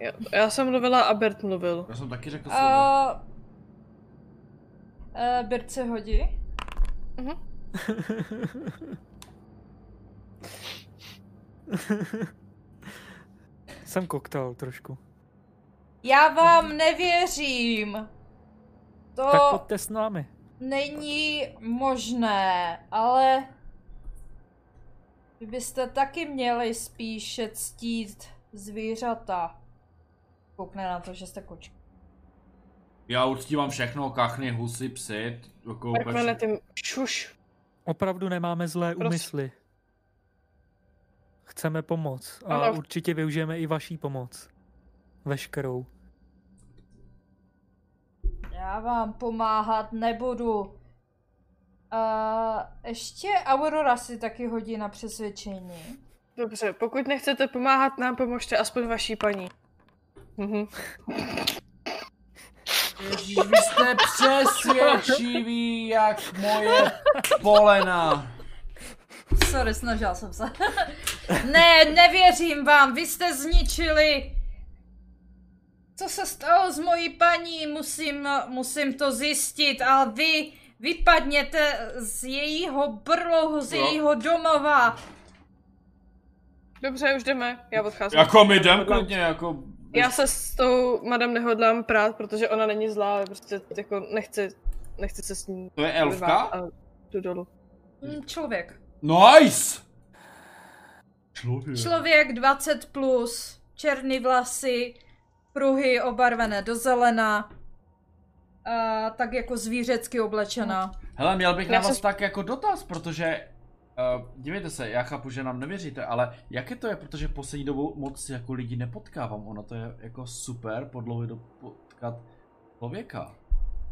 Jo, já jsem mluvila a Bert mluvil. Já jsem taky řekl Uh, slovo. uh, Birce hodí. Jsem koktal trošku. Já vám nevěřím. To Tak pojďte s námi. není možné, ale vy byste taky měli spíše ctít zvířata. Koukne na to, že jste kočka. Já uctívám všechno, kachny, husy, psy, jako úplně ty šuš. Opravdu nemáme zlé Prosím. úmysly. Chceme pomoc a Ano. určitě využijeme i vaší pomoc. Veškerou. Já vám pomáhat nebudu. Uh, ještě Aurora si taky hodí na přesvědčení. Dobře, pokud nechcete pomáhat nám, pomožte aspoň vaší paní. Mhm. Ježíš, vy jste přesvědčiví jak moje polena. Sorry, snažila jsem se. ne, nevěřím vám, vy jste zničili. Co se stalo s mojí paní? Musím, musím to zjistit. A vy, vypadněte z jejího brlohu, z Jo. jejího domova. Dobře, už jdeme, já odcházím. Jako my jdem klidně, jako... Já se s tou madam nehodlám prát, protože ona není zlá, ale prostě jako nechci, nechci se s ní To je elfka? a jdu dolů. Hm, Člověk. Nice! Člověk. Člověk 20 plus, černý vlasy, pruhy obarvené do zelena, a tak jako zvířecky oblečená. Hele, měl bych Já na vás se- tak jako dotaz, protože... Uh, dívejte se, já chápu, že nám nevěříte, ale jaké to je, protože poslední dobou moc jako lidi nepotkávám, ono to je jako super po dlouhé době potkat člověka.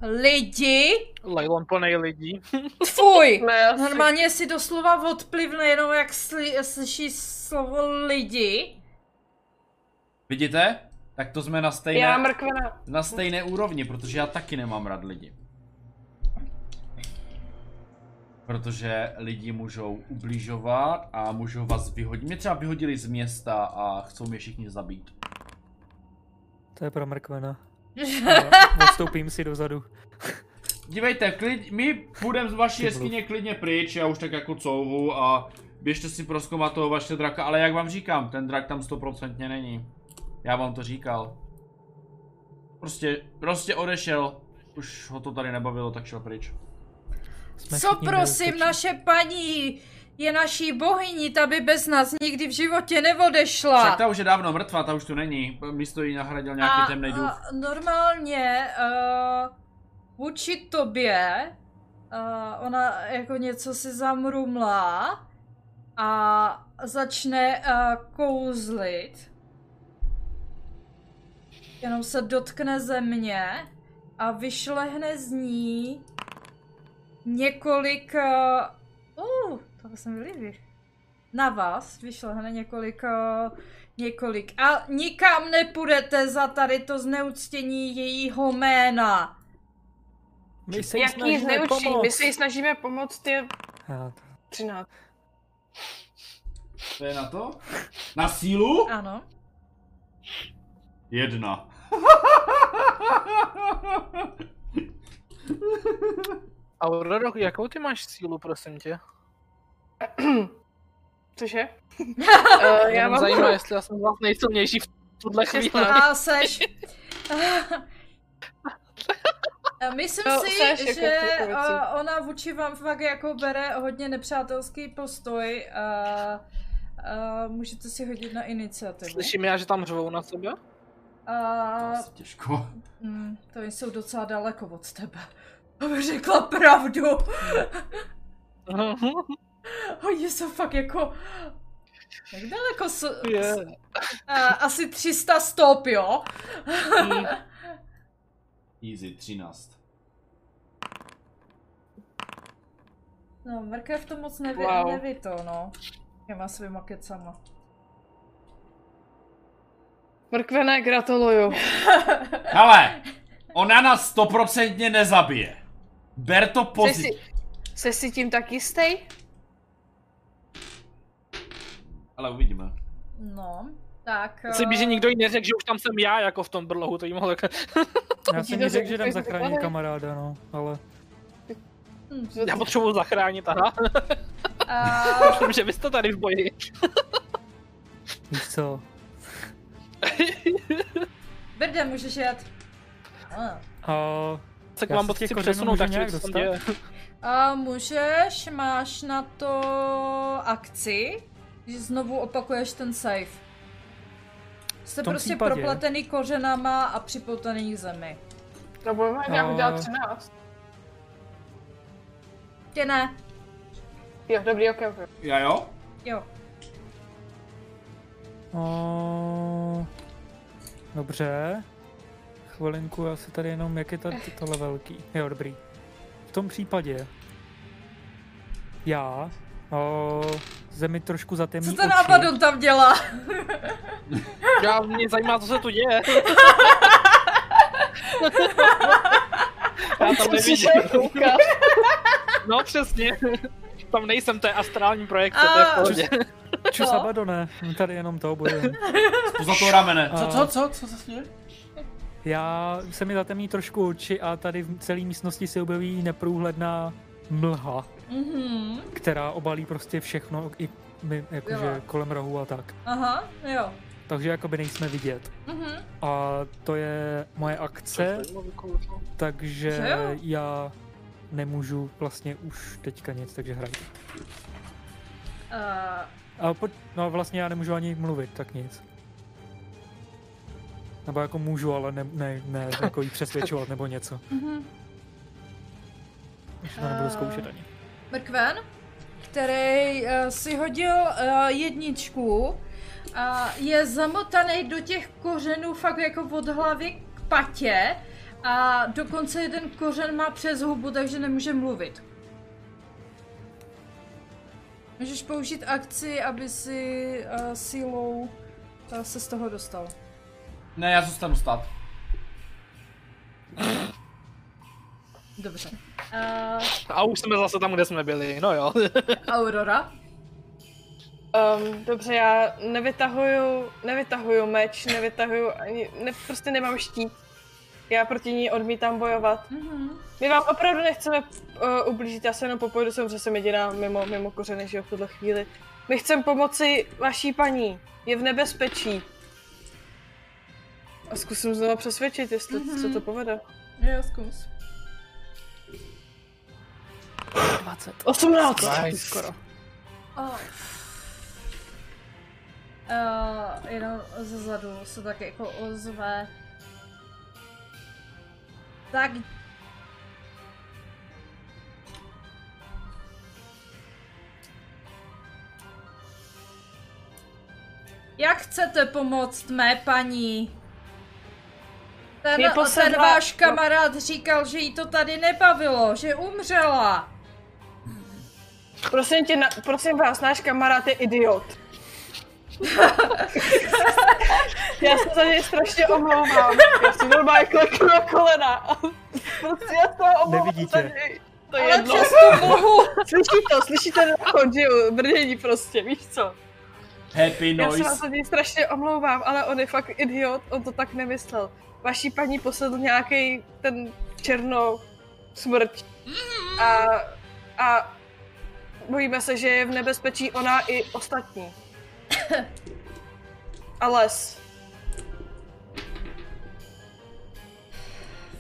Lidi? Lejlon plnej lidí. Fuj! Normálně si doslova odplivne jenom jak sly, slyší slovo lidi. Vidíte? Tak to jsme na stejné, Já mrkvena. na stejné úrovni, protože já taky nemám rád lidi. Protože lidi můžou ubližovat a můžou vás vyhodit. Mě třeba vyhodili z města a chcou mě všichni zabít. To je pro mrkvena. Odstoupím si dozadu. Dívejte, klid, my půjdeme z vaší jeskyně klidně pryč, já už tak jako couvu a běžte si proskoumat toho vaše draka, ale jak vám říkám, ten drak tam stoprocentně není. Já vám to říkal. Prostě, prostě odešel. Už ho to tady nebavilo, tak šel pryč. Jsme Co prosím, naše paní je naší bohyní, ta by bez nás nikdy v životě Však neodešla. ta už je dávno mrtvá, ta už tu není. Místo jí nahradil nějaký temný duch. a normálně uh, vůči tobě uh, ona jako něco si zamrumlá a začne uh, kouzlit. Jenom se dotkne země a vyšlehne z ní několik... Uh, uh, to se mi líbí. Na vás vyšlehne několik, uh, několik. A nikam nepůjdete za tady to zneuctění jejího jména. My se jí Jak jí snažíme zneučí? pomoct. My se jí snažíme pomoct, je Já, 13. To je na to? Na sílu? Ano. Jedna. Aurora, jakou ty máš sílu, prosím tě? Cože? uh, já mám... zajímá, jestli já jsem vás nejsilnější v tuhle chvíli. 16. A seš... A Myslím No, si, jako že uh, ona vůči vám fakt jako bere hodně nepřátelský postoj a uh, můžete si hodit na iniciativu. Slyším já, že tam řvou na sebe? To A asi těžko. mm, to jsou docela daleko od tebe. Aby řekla pravdu. Oni jsou fakt jako... Jak daleko jsou? Je. Uh, asi 300 stop, jo? Easy, 13. No, mrkev to moc neví, Wow. neví to, no. Těma svýma kecama. Mrkvené, gratuluju. Hele, ona nás stoprocentně nezabije. Ber to Jsi pozitivně. si, jsi si tím tak jistý? Ale uvidíme. No, tak... Si by, že eh, nikdo jí neřekl, že už tam jsem já, jako v tom brlohu, to jí mohl jako... já jsem jí řekl, že jdem že zachránit kamaráda, no, ale hm, Já potřebuji zachránit, aha. a, Myslím, že vy jste tady v boji. víš co, Brde, můžeš jet. A. a Tak Já mám bod si kořenů přesunout, tak nějak co se tam dostat? děje. A můžeš, máš na to akci, když znovu opakuješ ten save. Jste prostě případě- propletený kořenama a připoutaný k zemi. No budeme nějak udělat 13. Tě ne, Jo, dobrý, ok, ok. Já jo? jo. a... dobře, chvilinku, já si tady jenom, jak je to, tohle velký, jo, dobrý. V tom případě já o, zemi trošku zatemní Co ten oči. Abaddon tam dělá? Já, mě zajímá, co se tu děje. Já tam nevidím. No přesně. Tam nejsem, to je astrální projekce, to je v pohodě. Čus Co? Abadone, my tady jenom to bojujeme. Za to ramene. Co, co, co, co se směje? Já se mi zatemní trošku oči a tady v celé místnosti se objeví neprůhledná mlha, Mhm. která obalí prostě všechno, i my, jakože Jo. kolem rohu a tak. Aha, jo. Takže jakoby nejsme vidět. Mhm. A to je moje akce, takže já nemůžu vlastně už teďka nic, takže hrajte. Uh, A po, no vlastně já nemůžu ani mluvit, tak nic. Nebo jako můžu, ale ne, ne, ne jako jí přesvědčovat nebo něco. mhm. Už to nebudu Eh. zkoušet ani. Mrkven, který uh, si hodil uh, jedničku a je zamotaný do těch kořenů fakt jako od hlavy k patě a dokonce jeden kořen má přes hubu, takže nemůže mluvit. Můžeš použít akci, aby si uh, sílou uh, se z toho dostal. Ne, já zůstanu stát. Dobře. Uh, A už jsme zase tam, kde jsme byli, no jo. Aurora. Um, dobře, já nevytahuju, nevytahuju meč, nevytahuju ani, ne, prostě nemám štít. Já proti ní odmítám bojovat. Mhm. My vám opravdu nechceme uh, ublížit, já se jenom popojedu sem, že jsem jediná mimo, mimo kořeny, že jo, v tuhle chvíli. My chceme pomoci vaší paní, je v nebezpečí. A zkusím znovu přesvědčit, jestli mm-hmm. se to povede. Jo, zkus. 20. 18! Nice. Skoro. Oh. Uh, jenom ze zadu se tak jako ozve. Tak. Jak chcete pomoct mé paní? Ten, ten váš kamarád říkal, že jí to tady nebavilo, že umřela. Prosím tě, na, prosím vás, náš kamarád je idiot. já se za něj strašně omlouvám. Já si normálně kleknu na kolena. prostě já to omlouvám Nevidíte. za něj. To je Ale jedno. přesto mohu. Slyší to, slyšíte na chod, že jo, brdění prostě, víš co. Happy Já se noise. za něj strašně omlouvám, ale on je fakt idiot, on to tak nemyslel. Vaší paní posedl nějaký ten černo smrť. A, a bojíme se, že je v nebezpečí ona i ostatní. A les.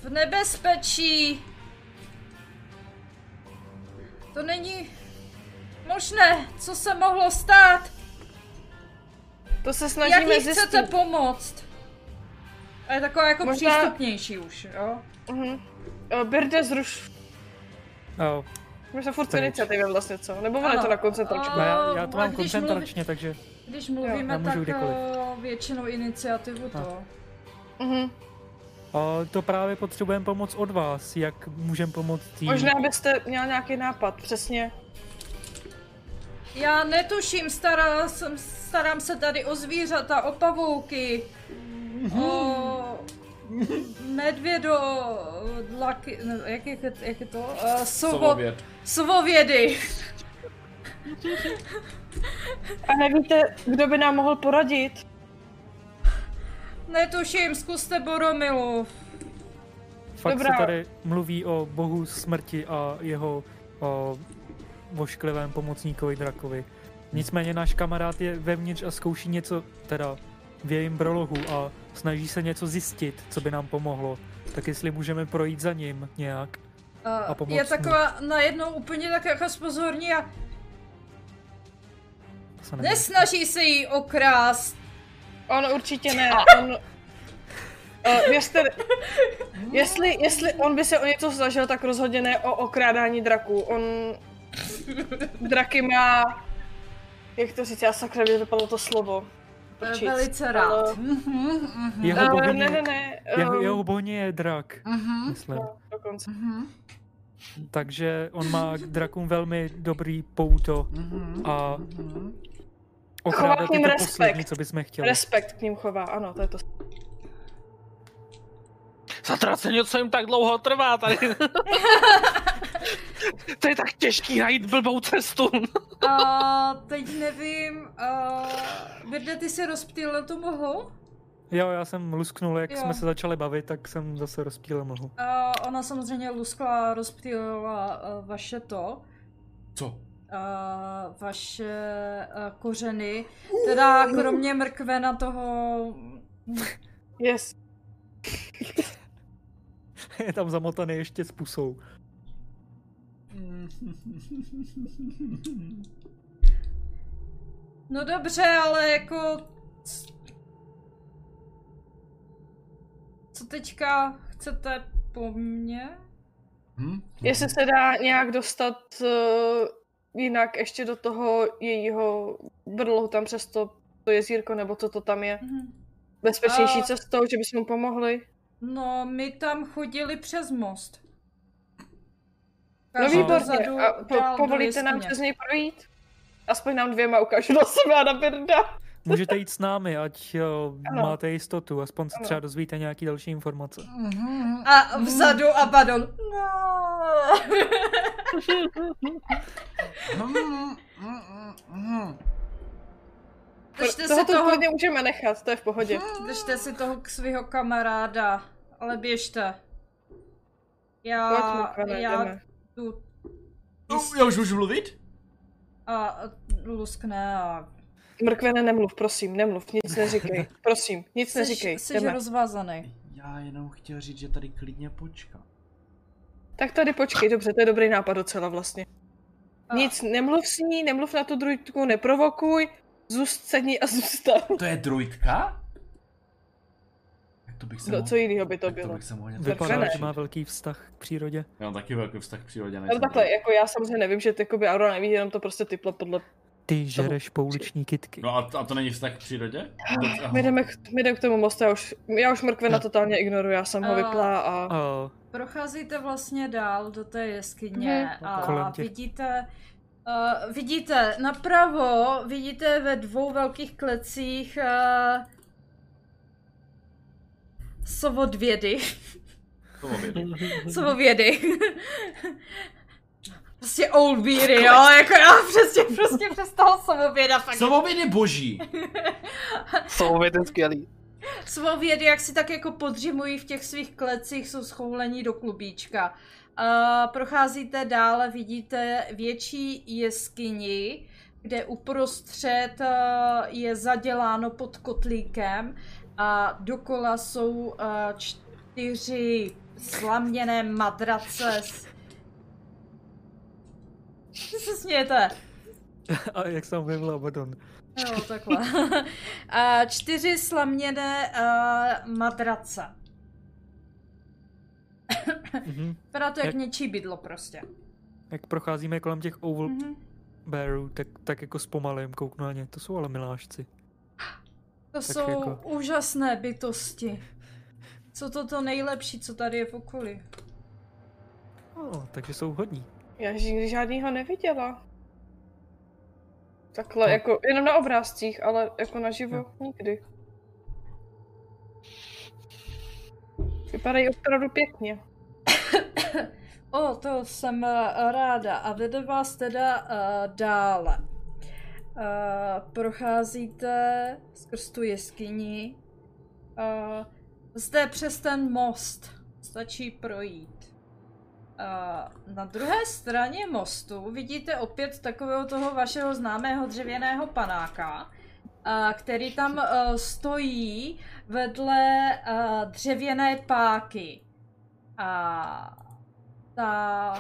V nebezpečí. To není možné. Co se mohlo stát? To se Jak snažíme chcete zjistit. pomoct? A je taková jako Možná- přístupnější už, jo? Mhm. Uh, Birde zruš. Oh, My se furt iniciativě vlastně, co? Nebo on je to na koncentračku? no já, já to mám když koncentračně, takže Když mluvíme, tak kdykoliv. eh, většinou iniciativu to. Mhm. a to právě potřebujeme pomoc od vás, jak můžeme pomoct tý... Možná byste měl nějaký nápad, přesně. Já netuším, stará, jsem, starám se tady o zvířata, o pavouky, o medvědo, dlaky, jak, je, jak je to? Uh, sovo, Sovověd. sovovědy. A nevíte, kdo by nám mohl poradit? Netuším, zkuste Boromilu. Fakt Dobrá. se tady mluví o bohu smrti a jeho o, vošklivém pomocníkovi drakovi. Nicméně náš kamarád je vevnitř a zkouší něco, teda v jejím brolohu a snaží se něco zjistit, co by nám pomohlo. Tak jestli můžeme projít za ním nějak. Uh, pomoct je mu. taková najednou úplně tak jako spozorní a se nesnaží se jí okrást. On určitě ne, on... Uh, věřte, jestli, jestli on by se o něco snažil, tak rozhodně ne o okrádání draků. On draky má... Jak to říct, já sakra, vypadlo to slovo. Prčic. Velice rád. Ale- Mhm, mhm, Jeho Uh, bohyně, ne, ne, ne. jeho, um, jeho bohyně je drak, mhm, myslím. no, dokonce. mhm. Takže on má k drakům velmi dobrý pouto Mhm. a Mhm. okrádat Chová k je ním to respekt. poslední, co bychom chtěli. Respekt k ním chová, ano, to je to. Zatraceně, co jim tak dlouho trvá tady. to je tak těžký najít blbou cestu. A teď nevím, uh, Birde, ty si rozptýlil tu mohu? Jo, já jsem lusknul, jak Jo. jsme se začali bavit, tak jsem zase rozptýlil mlhu. A ona samozřejmě luskla a rozptýlila uh, vaše to, Co? uh, vaše uh, kořeny. Teda kromě mrkve na toho... Yes. Je tam zamotaný ještě s pusou. No dobře, ale jako... Co teďka chcete po mně? Hm? Jestli se dá nějak dostat uh, jinak ještě do toho jejího brlohu tam přes to, to jezírko, nebo co to tam je. Mhm. Bezpečnější A- cestou, že bychom mu pomohli. No, my tam chodili přes most. No Každý výborně. A po, povolíte nám přes něj projít? Aspoň nám dvěma ukážu na sebe a na Birda. Můžete jít s námi, ať jo, Ano. máte jistotu, aspoň se třeba dozvíte nějaký další informace. A vzadu Abaddon. No. Držte si Toho tu toho, klidně můžeme nechat, to je v pohodě. držte si toho k svého kamaráda, ale běžte. Já, Pojďme, pane, já jdeme. tu No, já už můžu mluvit? a luskne a... Mrkvene, nemluv, prosím, nemluv, nic neříkej. Prosím, nic neříkej, Jsi, jsi jdeme. rozvázaný. Já jenom chtěl říct, že tady klidně počká. Tak tady počkej, dobře, to je dobrý nápad docela vlastně. A- Nic, nemluv s ní, nemluv na tu druidku, neprovokuj, zůst sedni a zůstav. To je druidka? Jak to bych se No, mohl... co jiného by to jak to bylo? bych se mohl Vypadá, ne. že má velký vztah k přírodě. Já mám taky velký vztah k přírodě. Ale takhle, jako já samozřejmě nevím, že ty jakoby Aurora neví, jenom to prostě typlo podle... Ty žereš pouliční kitky. No a, a to není vztah k přírodě? My jdeme, k, my jdeme k tomu mostu, já už, já už mrkvena totálně ignoruji, já jsem ho A- vyplá a... A Procházíte vlastně dál do té jeskyně Mhm. a Kolem těch- vidíte, uh, vidíte napravo, vidíte ve dvou velkých klecích uh, sovodvědy. To vědět. Sovovědy. prostě old beery, jo, jako já přesně, prostě přes toho sovověda fakt. Sovověd je boží. Jsou věty skvělý. Svovědy, jak si tak jako podřimují v těch svých klecích, jsou schoulení do klubíčka. A procházíte dále, vidíte větší jeskyni, kde uprostřed eh, je zaděláno pod kotlíkem a dokola jsou eh, čtyři slaměné madrace. s- Co se smějete? A jak jsem objevil Abaddon. Jo, takhle. A čtyři slaměné uh, madrace. Mhm. Vypadá to jak Jak- něčí bydlo prostě. Jak procházíme kolem těch oval Mhm. bearů, tak, tak jako zpomalím, kouknu na ně. To jsou ale milášci. To Tak jsou jako- úžasné bytosti. Co to to nejlepší, co tady je v okolí. Oh, takže jsou hodní. Já nikdy žádnýho neviděla. Takhle, No. jako, jenom na obrázcích, ale jako naživo Jo. nikdy. Vypadají opravdu pěkně. O, to jsem eh, ráda. A vede vás teda uh, dále. Uh, procházíte skrz tu jeskyni. Uh, zde přes ten most stačí projít. Uh, na druhé straně mostu vidíte opět takového toho vašeho známého dřevěného panáka, který tam uh, stojí vedle uh, dřevěné páky. A ta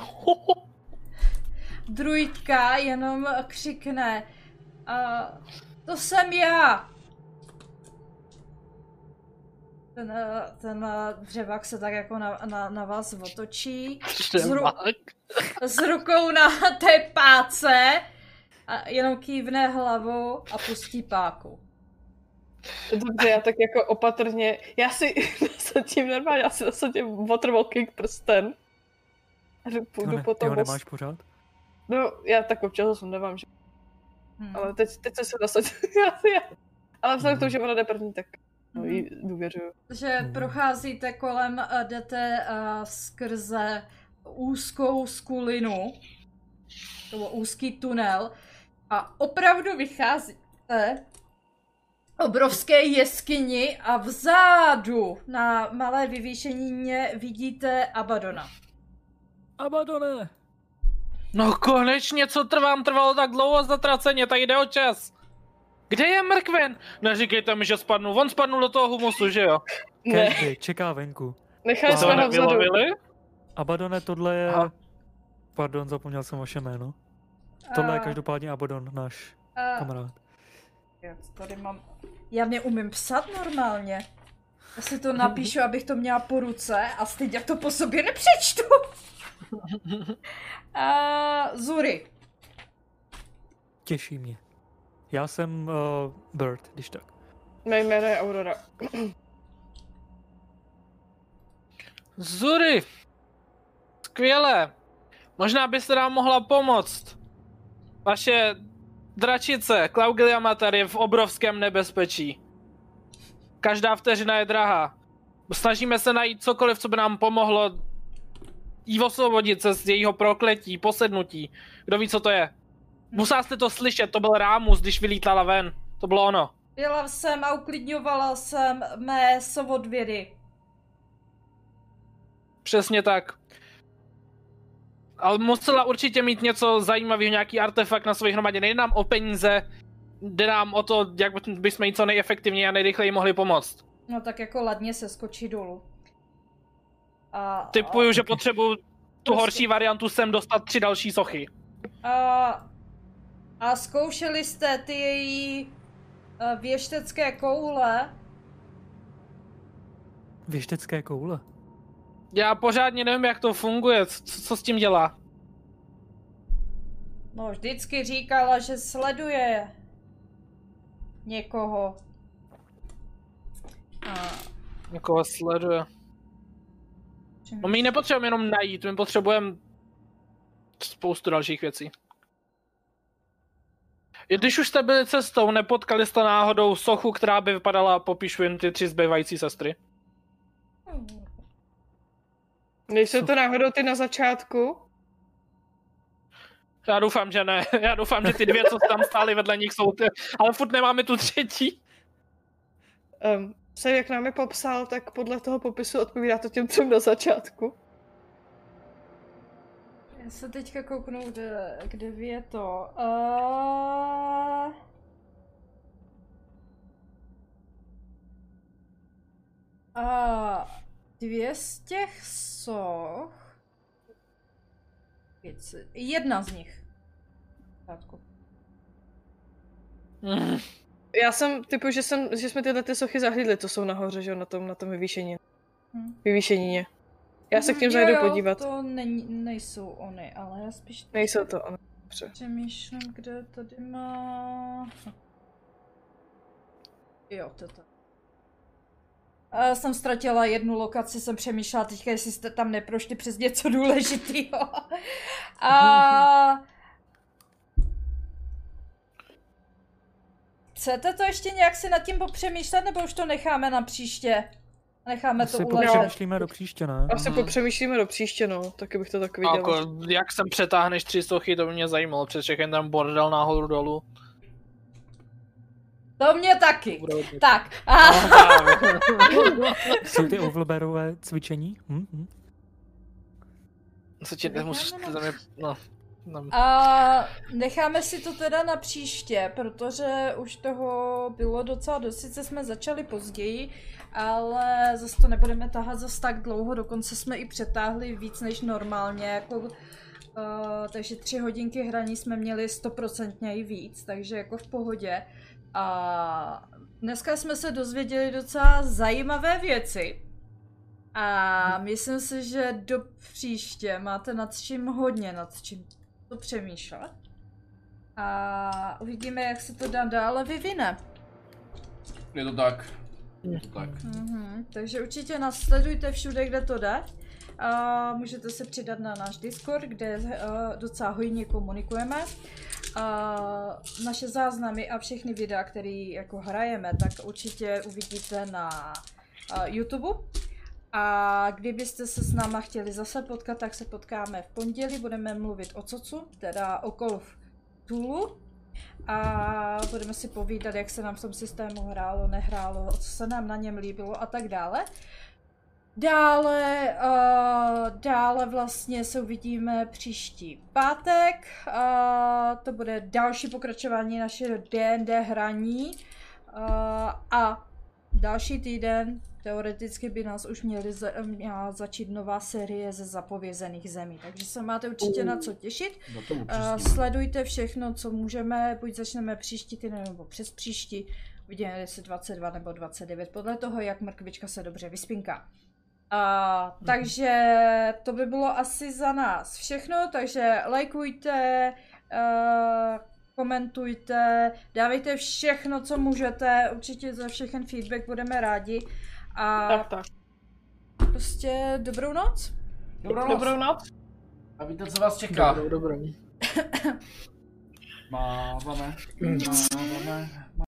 druidka jenom křikne a to jsem já. Ten, eh, ten dřevák se tak jako na, na, na vás otočí Zru- s rukou na té páce a jenom kývne hlavou a pustí páku. Dobře, já tak jako opatrně, já si nasadím normálně, já si nasadím waterwalking prsten. A jdu- Ty ho, půjdu ne, po ty tom ho nemáš pořád? No, já tak občas ho sundávám, že... Hm. Ale teď, teď se se nasadím. já, já. Ale vzhledem k tomu, Mhm. že ona jde první, tak no, Mhm. jí důvěřuju. že Mhm. procházíte kolem, a jdete uh, skrze úzkou skulinu, nebo úzký tunel a opravdu vycházíte obrovské jeskyni a vzadu na malé vyvýšenině vidíte Abadona. Abadone! No konečně, co trvám, trvalo tak dlouho zatraceně, tak jde o čas. Kde je mrkven? Neříkejte mi, že spadnu. On spadnul do toho humusu, že jo? Ne, Candy, čeká venku. nechali jsme ho vzadu. Abadone, tohle je... Aha. Pardon, zapomněl jsem vaše jméno. Tohle je A- každopádně Abadon, náš a- kamarád. Já tady mám... Já neumím psat normálně. Já si to napíšu, abych to měla po ruce a stejně to po sobě nepřečtu. a Zuri. Těší mě. Já jsem uh, Bird, když tak. Mé jméno je Aurora. Zury! Skvělé! Možná byste nám mohla pomoct. Vaše dračice, Claugilia Mater, je v obrovském nebezpečí. Každá vteřina je drahá. Snažíme se najít cokoliv, co by nám pomohlo jí osvobodit se z jejího prokletí, posednutí. Kdo ví, co to je? Musela jste to slyšet, to byl Rámus, když vylítala ven. To bylo ono. Byla jsem a uklidňovala jsem mé sovodvědy. Přesně tak. Ale musela určitě mít něco zajímavého, nějaký artefakt na své hromadě. Nejde nám o peníze, jde nám o to, jak bychom jí co nejefektivněji a nejrychleji mohli pomoct. No tak jako ladně se skočí dolů. A, Typuju, že potřebuju tu Prostě. horší variantu sem dostat tři další sochy. A, a zkoušeli jste ty její a, věštecké koule? Věštecké koule. Já pořádně nevím, jak to funguje, co, co s tím dělá. No, vždycky říkala, že sleduje někoho. A, Někoho sleduje. No my ji nepotřebujeme jenom najít, my potřebujeme spoustu dalších věcí. I Když už jste byli cestou, nepotkali jste náhodou sochu, která by vypadala, popíšu jen ty tři zbývající sestry. Nejsou to náhodou ty na začátku? Já doufám, že ne. Já doufám, že ty dvě, co tam stály vedle nich, jsou ty. Ale furt nemáme tu třetí. Um, se jak nám je popsal, tak podle toho popisu odpovídá to těm třem na začátku. Já se teďka kouknu, kde, kde je to. Uh... A dvě z těch soch. Jedna z nich. Pořádku. Mm. Já jsem, typu, že, jsem, že jsme tyhle ty sochy zahlídli, to jsou nahoře, že jo, na tom, na tom vyvýšení. Hm. Vyvýšenině. Já se k těm Jo, zajdu jo, podívat. To není, nejsou oni, ale já spíš Nejsou to. Dobře. přemýšlím, kde tady má... Jo, to je já jsem ztratila jednu lokaci, jsem přemýšlela teďka, jestli jste tam neprošli přes něco důležitého. A... Chcete to ještě nějak si nad tím popřemýšlet, nebo už to necháme na příště? Necháme to Asi uležet. popřemýšlíme do příště, ne? Asi Mhm. popřemýšlíme do příště, no. Taky bych to tak viděla. Jako, jak sem přetáhneš tři sochy, to by mě zajímalo. Přes všechny ten bordel nahoru dolů. To mě taky. Tak. A... Jsou ty overbearové cvičení? Hm? Hm? Co ti nemusíš, je, no. no. A necháme si to teda na příště, protože už toho bylo docela dost. Sice jsme začali později, ale zase to nebudeme tahat zase tak dlouho, dokonce jsme i přetáhli víc než normálně, jako, uh, takže tři hodinky hraní jsme měli stoprocentně i víc, takže jako v pohodě. A dneska jsme se dozvěděli docela zajímavé věci. A myslím si, že do příště máte nad čím hodně nad čím to přemýšlet. A uvidíme, jak se to dá dále vyvine. Je to tak. Je to tak. Mhm, takže určitě nás sledujte všude, kde to jde. A můžete se přidat na náš Discord, kde uh, docela hojně komunikujeme. A naše záznamy a všechny videa, které jako hrajeme, tak určitě uvidíte na uh, YouTube. A kdybyste se s náma chtěli zase potkat, tak se potkáme v pondělí. Budeme mluvit o cocu, teda o Call Tulu. a budeme si povídat, jak se nám v tom systému hrálo, nehrálo, co se nám na něm líbilo a tak dále. Dále, uh, dále vlastně se uvidíme příští pátek. Uh, to bude další pokračování našeho D&D hraní. Uh, a další týden teoreticky by nás už měli za, měla začít nová série ze zapovězených zemí. Takže se máte určitě na co těšit. No to Uh, sledujte všechno, co můžeme, buď začneme příští týden nebo přes příští. Uvidíme, jestli 22 nebo 29, podle toho, jak mrkvička se dobře vyspinká. A, takže to by bylo asi za nás všechno, takže lajkujte, uh, komentujte, dávejte všechno, co můžete, určitě za všechen feedback budeme rádi. A Tak, tak. prostě dobrou noc. Dobrou noc. Dobrou noc. A víte, co vás čeká? Dobrou, dobrou. Máváme, máváme,